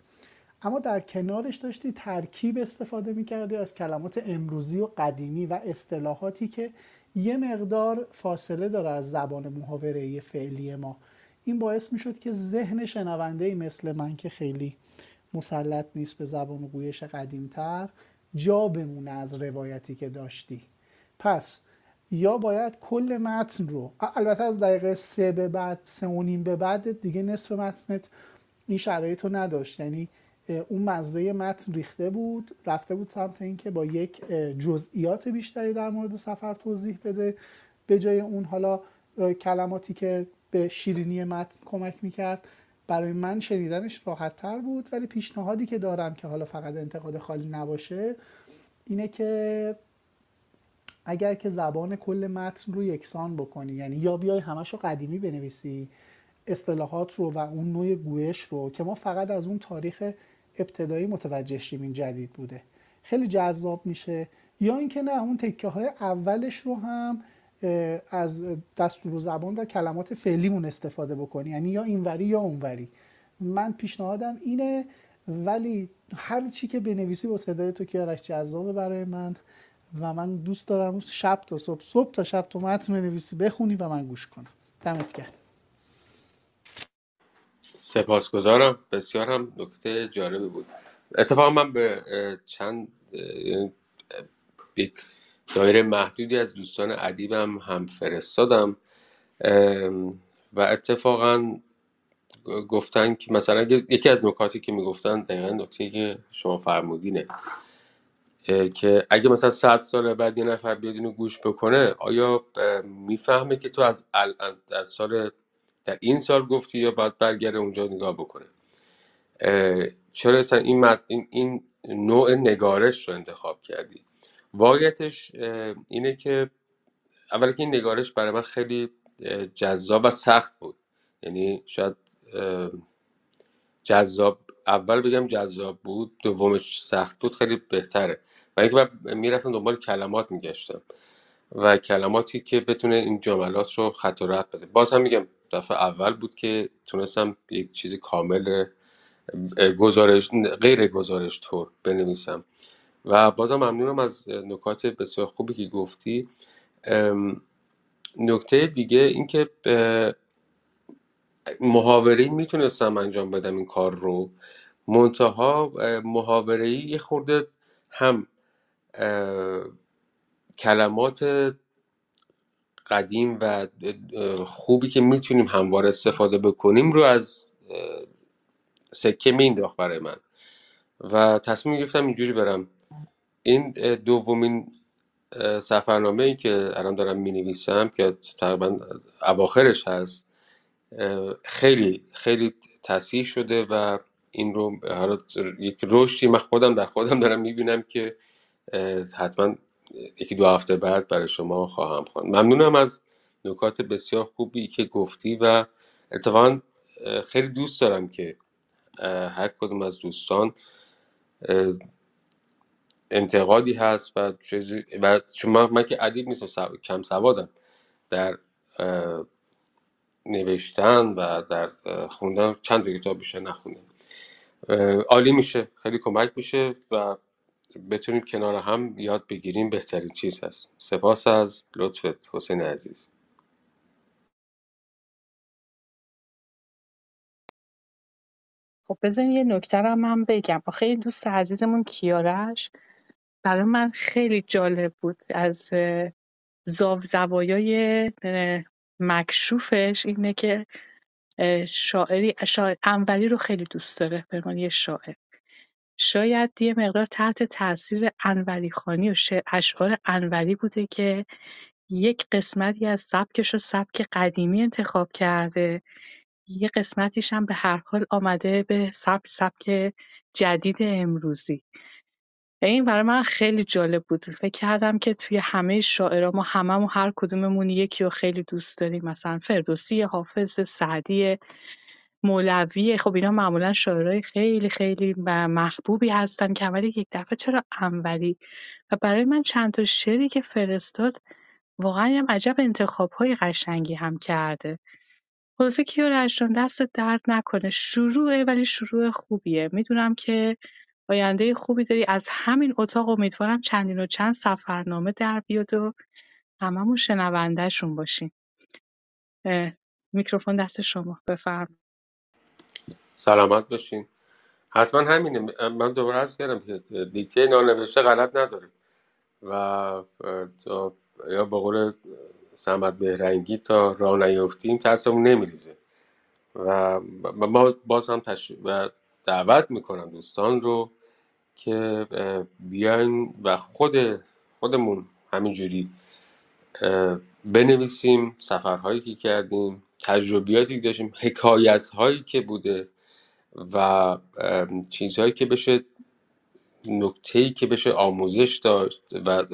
اما در کنارش داشتی ترکیب استفاده می‌کردی از کلمات امروزی و قدیمی و اصطلاحاتی که یه مقدار فاصله داره از زبان محاوره فعلی ما. این باعث می‌شد که ذهن شنونده مثل من که خیلی مسلط نیست به زبان و گویش قدیمتر جا بمونه از روایتی که داشتی. پس یا باید کل متن رو البته از دقیقه سه به بعد سه و نیم به بعد دیگه نصف متنت این شرایط رو نداشت. یعنی اون مزه متن ریخته بود رفته بود سمت اینکه با یک جزئیات بیشتری در مورد سفر توضیح بده. به جای اون حالا کلماتی که به شیرینی متن کمک می‌کرد. برای من شنیدنش راحت تر بود ولی پیشنهادی که دارم که حالا فقط انتقاد خالی نباشه اینه که اگر که زبان کل متن رو یکسان بکنی یعنی یا بیای همش رو قدیمی بنویسی اصطلاحات رو و اون نوع گویش رو که ما فقط از اون تاریخ ابتدایی متوجه شیم این جدید بوده خیلی جذاب میشه. یا اینکه نه اون تکه های اولش رو هم از دستور زبان و کلمات فعلیمون استفاده بکنی. یعنی یا اینوری یا اونوری. من پیشنهادم اینه ولی هر چی که بنویسی با صدای تو کیارش جذابه برای من و من دوست دارم شب تا صبح صبح تا شب تو متن بنویسی بخونی و من گوش کنم. دمت گرم. سپاسگزارم. بسیار هم نکته جالبی بود. اتفاقا من به چند یعنی دایره محدودی از دوستان ادیبم هم فرستادم. و اتفاقا گفتن که مثلا یکی از نکاتی که می‌گفتن دقیقا نکته که شما فرمودینه که اگه مثلا صد سال بعد یه نفر بیاد اینو گوش بکنه آیا می‌فهمه که تو از, از سال در این سال گفتی یا باید برگرده اونجا نگاه بکنه؟ چرا اصلا این, این, این نوع نگارش رو انتخاب کردی؟ واقعیتش اینه که اول که این نگارش برای من خیلی جذاب و سخت بود. یعنی شاید جذاب اول بگم جذاب بود دومش سخت بود خیلی بهتره. و اینکه من می‌رفتم دنبال کلمات میگشتم. و کلماتی که بتونه این جملات رو خط و بده. باز هم میگم دفعه اول بود که تونستم یک چیز کامل گزارش غیر گزارش طور بنویسم. و بازم ممنونم از نکات بسیار خوبی که گفتی. نکته دیگه اینکه محاوره می‌تونستم انجام بدم این کار رو. منتها محاوره یه خورده هم کلمات قدیم و خوبی که می‌تونیم هموار استفاده بکنیم رو از سکه مینداخت برای من. و تصمیم گرفتم اینجوری برم. این دومین سفرنامه ای که الان دارم می نویسم که تقریبا اواخرش هست خیلی خیلی تصحیح شده و این رو یک رشدی من خودم در خودم دارم می‌بینم که حتما یکی دو هفته بعد برای شما خواهم خواند. ممنونم از نکات بسیار خوبی که گفتی و اتفاقا خیلی دوست دارم که هر کدوم از دوستان انتقادی هست و و چون من, که ادیب نیستم کم سوادم. در نوشتن و در خوندن چند کتاب بیشتر نخوندم. عالی میشه خیلی کمک میشه و بتونیم کنار هم یاد بگیریم بهترین چیز هست. سپاس از لطفت حسین عزیز. خب بزن یه نکته رو من بگم. آخه این دوست عزیزمون کیارش؟ برای من خیلی جالب بود از زاو زوایای مکشوفش اینه که شاعری شاعر انوری رو خیلی دوست داره به یه شاعر. شاید یه مقدار تحت تاثیر انوری خانی و اشعار انوری بوده که یک قسمتی از سبکش رو سبک قدیمی انتخاب کرده. یه قسمتیش هم به هر حال آمده به سبک سبک جدید امروزی. این برای من خیلی جالب بود. فکر کردم که توی همه شاعرها ما هممون هر کدوممون یکی رو خیلی دوست داریم. مثلا فردوسی حافظ سعدی مولوی. خب اینا معمولا شاعرای خیلی خیلی محبوبی هستن که ولی یک دفعه چرا انوری؟ و برای من چند تا شعری که فرستاد واقعا هم عجب انتخاب‌های قشنگی هم کرده. خلاصه کیارش جان دستت درد نکنه. شروعه ولی شروع خوبیه. می‌دونم که آینده خوبی داری. از همین اتاق امیدوارم چندین و چند سفرنامه در بیاد و هممون شنوندهشون باشیم. میکروفون دست شما. بفرم سلامت باشین. حتما همینه. من دوباره عرض کردم که دیکته نانوشته غلط نداره. و تا یا به قول سمت بهرنگی تا راه نیفتیم ترسمون نمیریزه. و ما باز هم تش... دعوت می‌کنم دوستان رو که بیاین و خود خودمون همینجوری بنویسیم سفرهایی که کردیم تجربیاتی که داشتیم حکایت هایی که بوده و چیزهایی که بشه نکته ای که بشه آموزش داشت و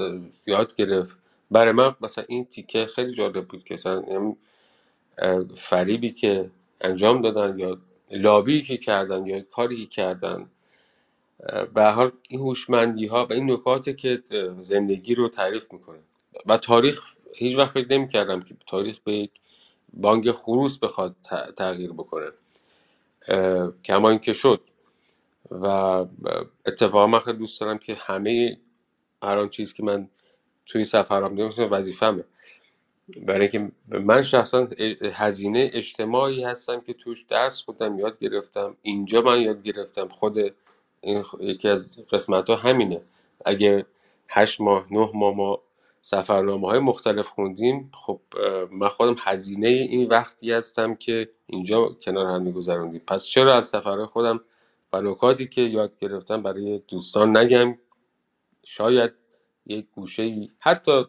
یاد گرفت. برای من مثلا این تیکه خیلی جالب بود که مثلا فریبی که انجام دادن یا لابی که کردن یا کاری که کردن به حال این هوشمندی ها و این نکاتی که زندگی رو تعریف می‌کنه. و تاریخ هیچ وقت فکر نمی کردم که تاریخ به یک بانگ خروس بخواد تغییر بکنه. کما اینکه شد. و اتفاقا من خیلی دوست دارم که همه هر آن چیز که من توی سفرام دیدم وظیفمه برای اینکه من شخصا هزینه اجتماعی هستم که توش درس خودم یاد گرفتم. اینجا من یاد گرفتم. خود این یکی از قسمت ها همینه. اگه هشت ماه نه ماه ما سفرنامه های مختلف خوندیم خب من خودم هزینه این وقتی هستم که اینجا کنار هم گذروندیم پس چرا از سفرهای خودم و نکاتی که یاد گرفتم برای دوستان نگم؟ شاید یک گوشه حتی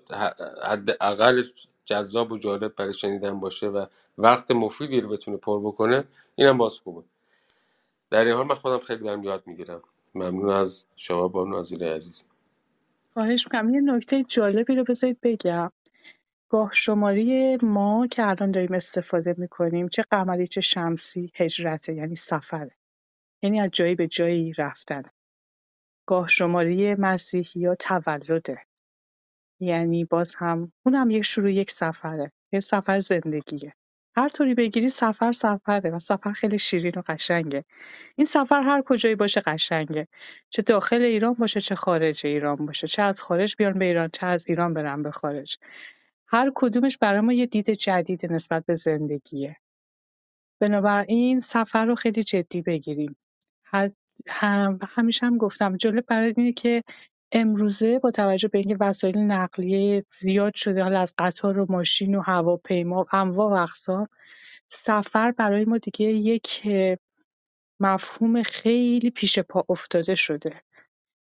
حداقل جذاب و جالب برای شنیدن باشه و وقت مفیدی رو بتونه پر بکنه اینم باز خوبه. در این حال من خودم خیلی دارم یاد می‌گیرم. ممنون از شما با نازیل عزیز. خواهش می‌کنم. یه نکته جالبی رو بذارید بگم. گاه شماری ما که الان داریم استفاده می‌کنیم چه قمری چه شمسی هجرته یعنی سفره. یعنی از جایی به جایی رفتن. گاه شماری مسیحی یا تولده. یعنی باز هم اونم یک شروع یک سفره یه سفر زندگیه. هر طوری بگیری سفر سفره و سفر خیلی شیرین و قشنگه. این سفر هر کجایی باشه قشنگه. چه داخل ایران باشه چه خارج ایران باشه. چه از خارج بیان به ایران چه از ایران برن به خارج. هر کدومش برای ما یه دید جدید نسبت به زندگیه. بنابراین سفر رو خیلی جدی بگیریم. هم همیشه هم گفتم جالب برای اینه که امروزه با توجه به اینکه وسایل نقلیه زیاد شده حالا از قطار و ماشین و هواپیما و انواع و اقسام سفر برای ما دیگه یک مفهوم خیلی پیش پا افتاده شده.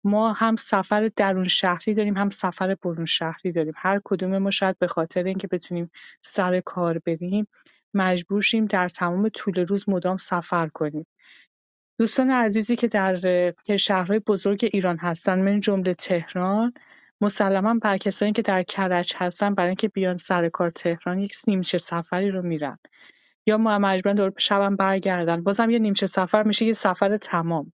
ما هم سفر درون شهری داریم هم سفر برون شهری داریم. هر کدوم ما شاید به خاطر اینکه بتونیم سر کار بریم مجبور شیم در تمام طول روز مدام سفر کنیم. دوستان عزیزی که در شهرهای بزرگ ایران هستن من جمله تهران. مسلما بر کسانی که در کرج هستن برای اینکه بیان سر کار تهران یک نیمچه سفری رو میرن. یا مجبورن دور شبم برگردن. بازم یه نیمچه سفر میشه یه سفر تمام.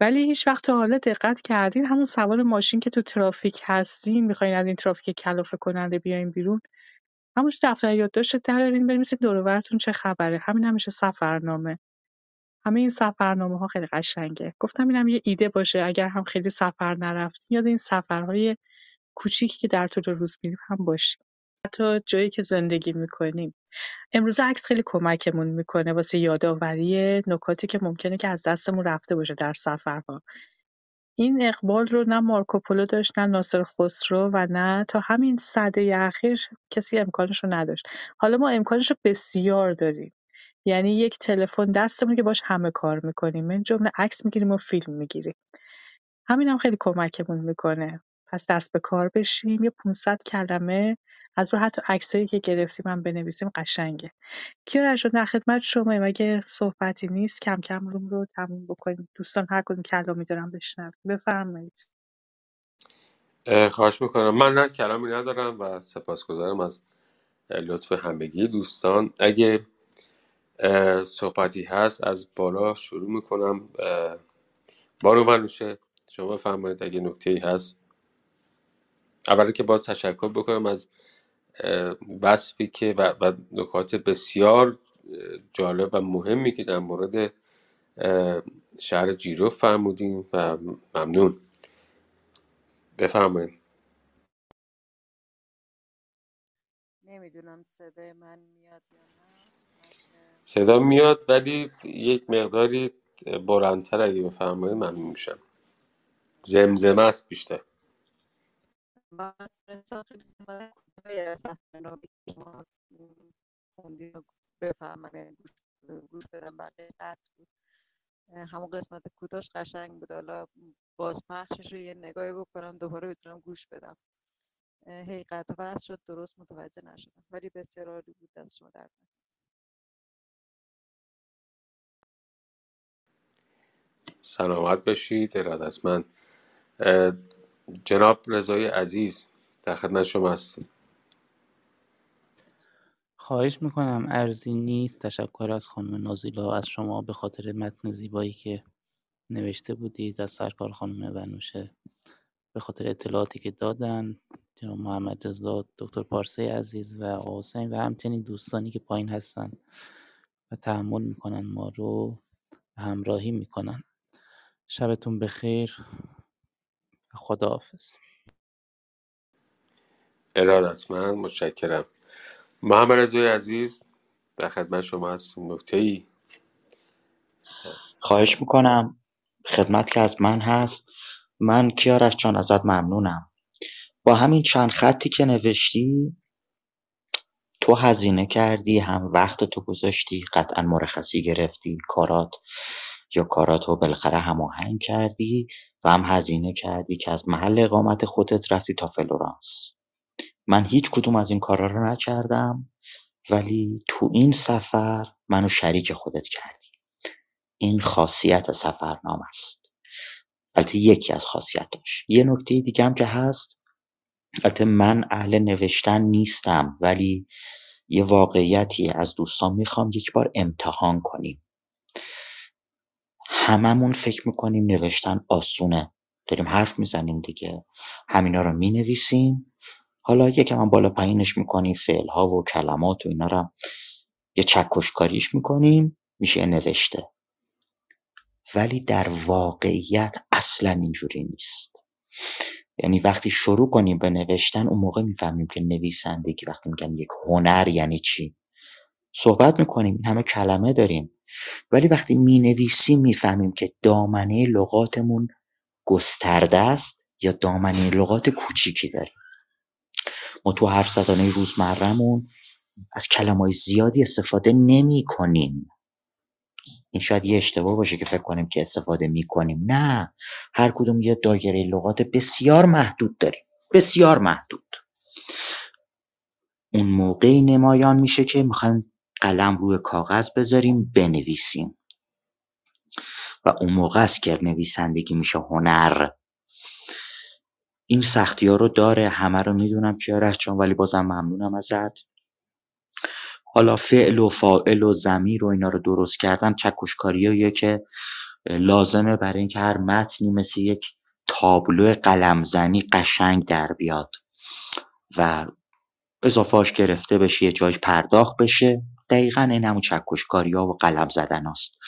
ولی هیچ وقت تا حالا دقت کردین همون سوار ماشین که تو ترافیک هستین می‌خواین از این ترافیک کلافه کننده بیاین بیرون همونش دفتر یادداشت درارین بنویسین دور و براتون چه خبره. همین هم میشه سفرنامه. همه این سفرنامه ها خیلی قشنگه. گفتم اینم یه ایده باشه اگر هم خیلی سفر نرفتین یاد این سفرهای کوچیکی که در طول روز میریم هم باشیم حتی جایی که زندگی می‌کنیم امروزه عکس خیلی کمکمون می‌کنه واسه یادآوری نکاتی که ممکنه که از دستمون رفته باشه در سفرها. این اقبال رو نه مارکوپولو داشت نه ناصر خسرو و نه تا همین سده اخیر کسی امکانش رو نداشت. حالا ما امکانش رو بسیار داریم. یعنی یک تلفن دستمون که باش همه کار می‌کنیم. من جمله عکس می‌گیریم و فیلم می‌گیریم. همین هم خیلی کمکمون می‌کنه. پس دست به کار بشیم. یه 500 کلمه از رو حتی عکسایی که گرفتیم هم بنویسیم قشنگه. کیارش جان در خدمت شما اگه صحبتی نیست کم کم روم رو تموم بکنیم. دوستان هر کدوم کلامی دارم بشنویم. بفرمایید. خواهش می‌کنم. من نه کلامی ندارم و سپاسگزارم از لطف همگی دوستان. اگه صحبتی هست از بالا شروع می‌کنم. بانو منوشه شما بفرمایید اگه نکته ای هست. اولی که باز تشکر بکنم از وصفی که و نکات بسیار جالب و مهمی که در مورد شهر جیرو فرمودین و ممنون. بفرمایید. نمی‌دونم صدای من میاد یا نه. صدا میاد ولی یک مقداری بلندتر اگه بفرمایید ممنون میشم. زمزمه است بیشتر. من بفهمم گوش بدم بود همون قسمت کوتاش قشنگ بود. حالا بازپخشش رو یه نگاهی بکنم دوباره بتونم گوش بدم. قطع و شد درست متوجه نشدم. ولی بسیار عالی بود دست شما در سلامت باشید ارادتمند. جناب رضای عزیز در خدمت شما هستیم خواهش می‌کنم ارزی نیست. تشکر از خانم نازیلا. از شما به خاطر متن زیبایی که نوشته بودید از سرکار خانم بنوشه به خاطر اطلاعاتی که دادن جناب محمد رضا دکتر پارسه عزیز و حسین و همچنین دوستانی که پایین هستن و تحمل می‌کنن ما رو همراهی می‌کنن. شبتون بخیر. خداحافظ. ارادتمند متشکرم. محمد رضای عزیز در خدمت شما هستیم نکته ای؟ خواهش می‌کنم. خدمت که از من هست. من کیارش جان ازت ممنونم. با همین چند خطی که نوشتی تو هزینه کردی هم وقت تو گذاشتی قطعا مرخصی گرفتی کارات. یا کاراتو بالاخره هماهنگ کردی و هم هزینه کردی که از محل اقامت خودت رفتی تا فلورانس. من هیچ کدوم از این کارا رو نکردم ولی تو این سفر منو شریک خودت کردی. این خاصیت سفرنامه است. البته یکی از خاصیتاش. یه نکته دیگه هم که هست البته من اهل نوشتن نیستم ولی یه واقعیتی از دوستان می‌خوام یک بار امتحان کنیم. هممون فکر می‌کنیم نوشتن آسونه. داریم حرف می‌زنیم دیگه. همینا رو می‌نویسیم. حالا یکم هم بالا پایینش می‌کنیم فعل ها و کلمات و اینا رو یه چکشکاریش می‌کنیم میشه نوشته. ولی در واقعیت اصلا اینجوری نیست. یعنی وقتی شروع کنیم به نوشتن اون موقع می‌فهمیم که نویسندگی وقتی میگن یک هنر یعنی چی. صحبت می‌کنیم همه کلمه داریم. ولی وقتی می‌نویسیم می‌فهمیم که دامنه لغاتمون گسترده است یا دامنه لغات کوچیکی داریم ما تو حرف زدنه روزمرهمون از کلمای زیادی استفاده نمی کنیم این شاید یه اشتباه باشه که فکر کنیم که استفاده می کنیم نه هر کدوم یه دایره لغات بسیار محدود داریم. بسیار محدود. اون موقعی نمایان میشه که می‌خوایم قلم روی کاغذ بذاریم بنویسیم. و اون موقع است که نویسندگی میشه هنر. این سختی ها رو داره همه رو می‌دونم کیارش جان ولی بازم ممنونم ازت. حالا فعل و فاعل و زمیر و اینا رو درست کردن چکشکاریاییه که لازمه برای اینکه هر متنی مثل یک تابلو قلمزنی قشنگ در بیاد و اضافهاش گرفته بشه یه جایش پرداخت بشه. دقیقا این همون چکشکاری ها و قلم زدن هاست.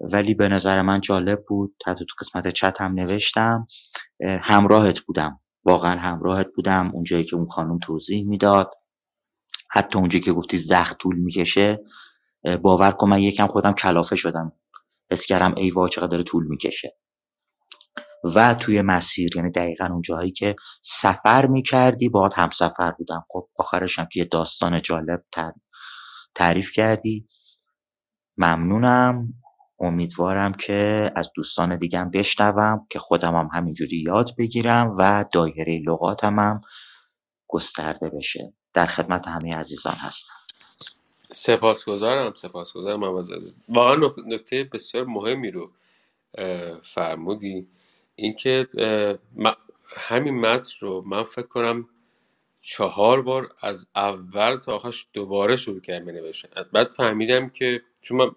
ولی به نظر من جالب بود حتی تو قسمت چت هم نوشتم همراهت بودم. واقعا همراهت بودم. اونجایی که اون خانم توضیح می‌داد. حتی اونجایی که گفتی وقت طول می‌کشه باور کن من یکم خودم کلافه شدم. حس کردم ای وای چقدر داره طول می‌کشه. و توی مسیر یعنی دقیقا اون جایی که سفر می‌کردی باید هم سفر بودم. خب آخرش هم که یه داستان جالب تعریف کردی. ممنونم. امیدوارم که از دوستان دیگم بشنوم که خودم هم همینجوری یاد بگیرم و دایره لغاتم هم گسترده بشه. در خدمت همه عزیزان هستم. سپاسگزارم سپاسگزارم از عزیز. واقعا نکته بسیار مهمی رو فرمودی. اینکه همین متن رو من فکر کنم چهار بار از اول تا آخرش دوباره شروع کردم بنوشتم بعد فهمیدم که چون من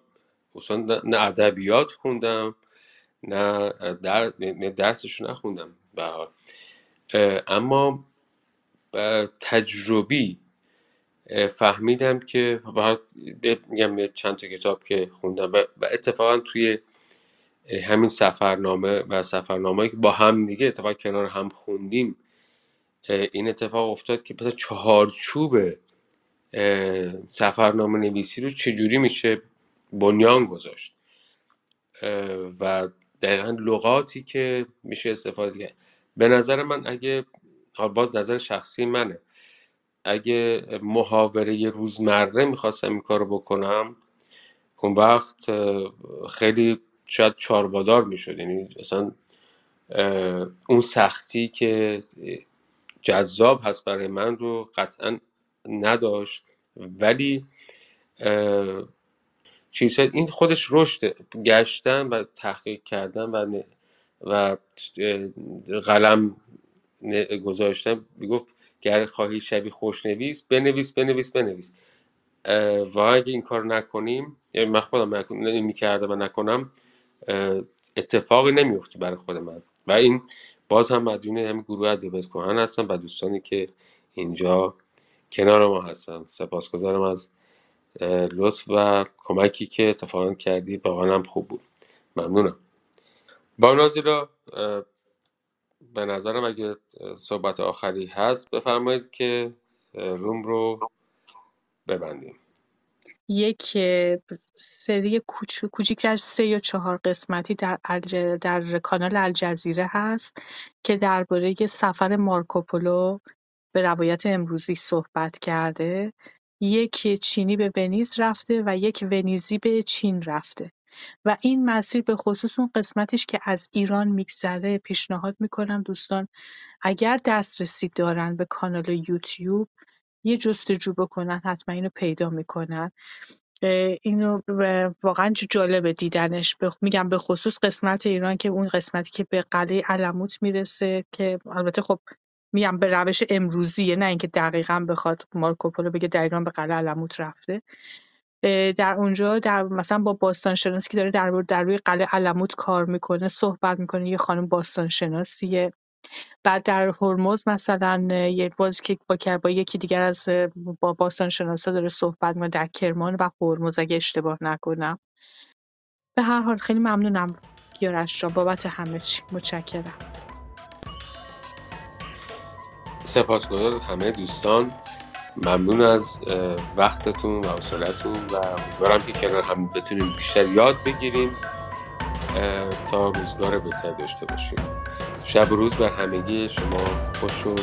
نه ادبیات خوندم نه در نه درسش نخوندم به اما تجربی فهمیدم که میگم چند تا کتاب که خوندم و اتفاقا توی همین سفرنامه و سفرنامه که با هم دیگه اتفاق کنار هم خوندیم این اتفاق افتاد که مثلا چهارچوب سفرنامه نویسی رو چجوری میشه بنیان گذاشت؟ و دقیقا لغاتی که میشه استفاده کرد. به نظر من اگه باز نظر شخصی منه. اگه محاوره روزمره می‌خواستم این کارو بکنم اون وقت خیلی شاید چاربادار می‌شد. یعنی اصلا اون سختی که جذاب هست برای من رو قطعا نداشت. ولی چیز این خودش رشد گشتن و تحقیق کردن و و قلم گذاشتن. می‌گفت گر خواهی شبی خوشنویس بنویس بنویس بنویس. و اگه این کار نکنیم یعنی من خودم نمی‌کردم و نکنم اتفاقی نمیفته برای خود من. و این باز هم مدیون همین گروه ادبیات کهن هستم و دوستانی که اینجا کنار ما هستم سپاسگزارم از لطف و کمکی که اتفاقا کردی. واقعا هم خوب بود. ممنونم. با را به نظرم اگه صحبت آخری هست بفرمایید که روم رو ببندیم. یک سری کوچیک از سه یا چهار قسمتی در در کانال الجزیره هست که درباره سفر مارکوپولو به روایت امروزی صحبت کرده. یک چینی به ونیز رفته و یک ونیزی به چین رفته. و این مسیر به خصوص اون قسمتش که از ایران میگذره پیشنهاد می‌کنم دوستان اگر دسترسی دارن به کانال یوتیوب یه جستجو بکنن حتما اینو پیدا می‌کنن. اینو واقعا جالبه دیدنش. میگم به خصوص قسمت ایران که اون قسمتی که به قلعه علموت می‌رسه که البته خب میگم به روش امروزیه نه اینکه دقیقا بخواد مارکوپولو بگه در ایران به قلعه علموت رفته. در اونجا در مثلا با باستان شناسی که داره در, در روی قلعه علموت کار می‌کنه صحبت می‌کنه یه خانم باستان شناسیه بعد در هرمز مثلا یه بازی که با با یکی دیگر از با باستان شناسا داره صحبت می‌کنه در کرمان و هرمز اگه اشتباه نکنم. به هر حال خیلی ممنونم گیارش را بابت همه چی. متشکرم. سپاسگزار همه دوستان. ممنون از وقتتون و حوصلتون و امیدوارم که کنار هم بتونیم بیشتر یاد بگیریم تا روزگار بهتر داشته باشیم. شب و روز بر همگی شما خوش و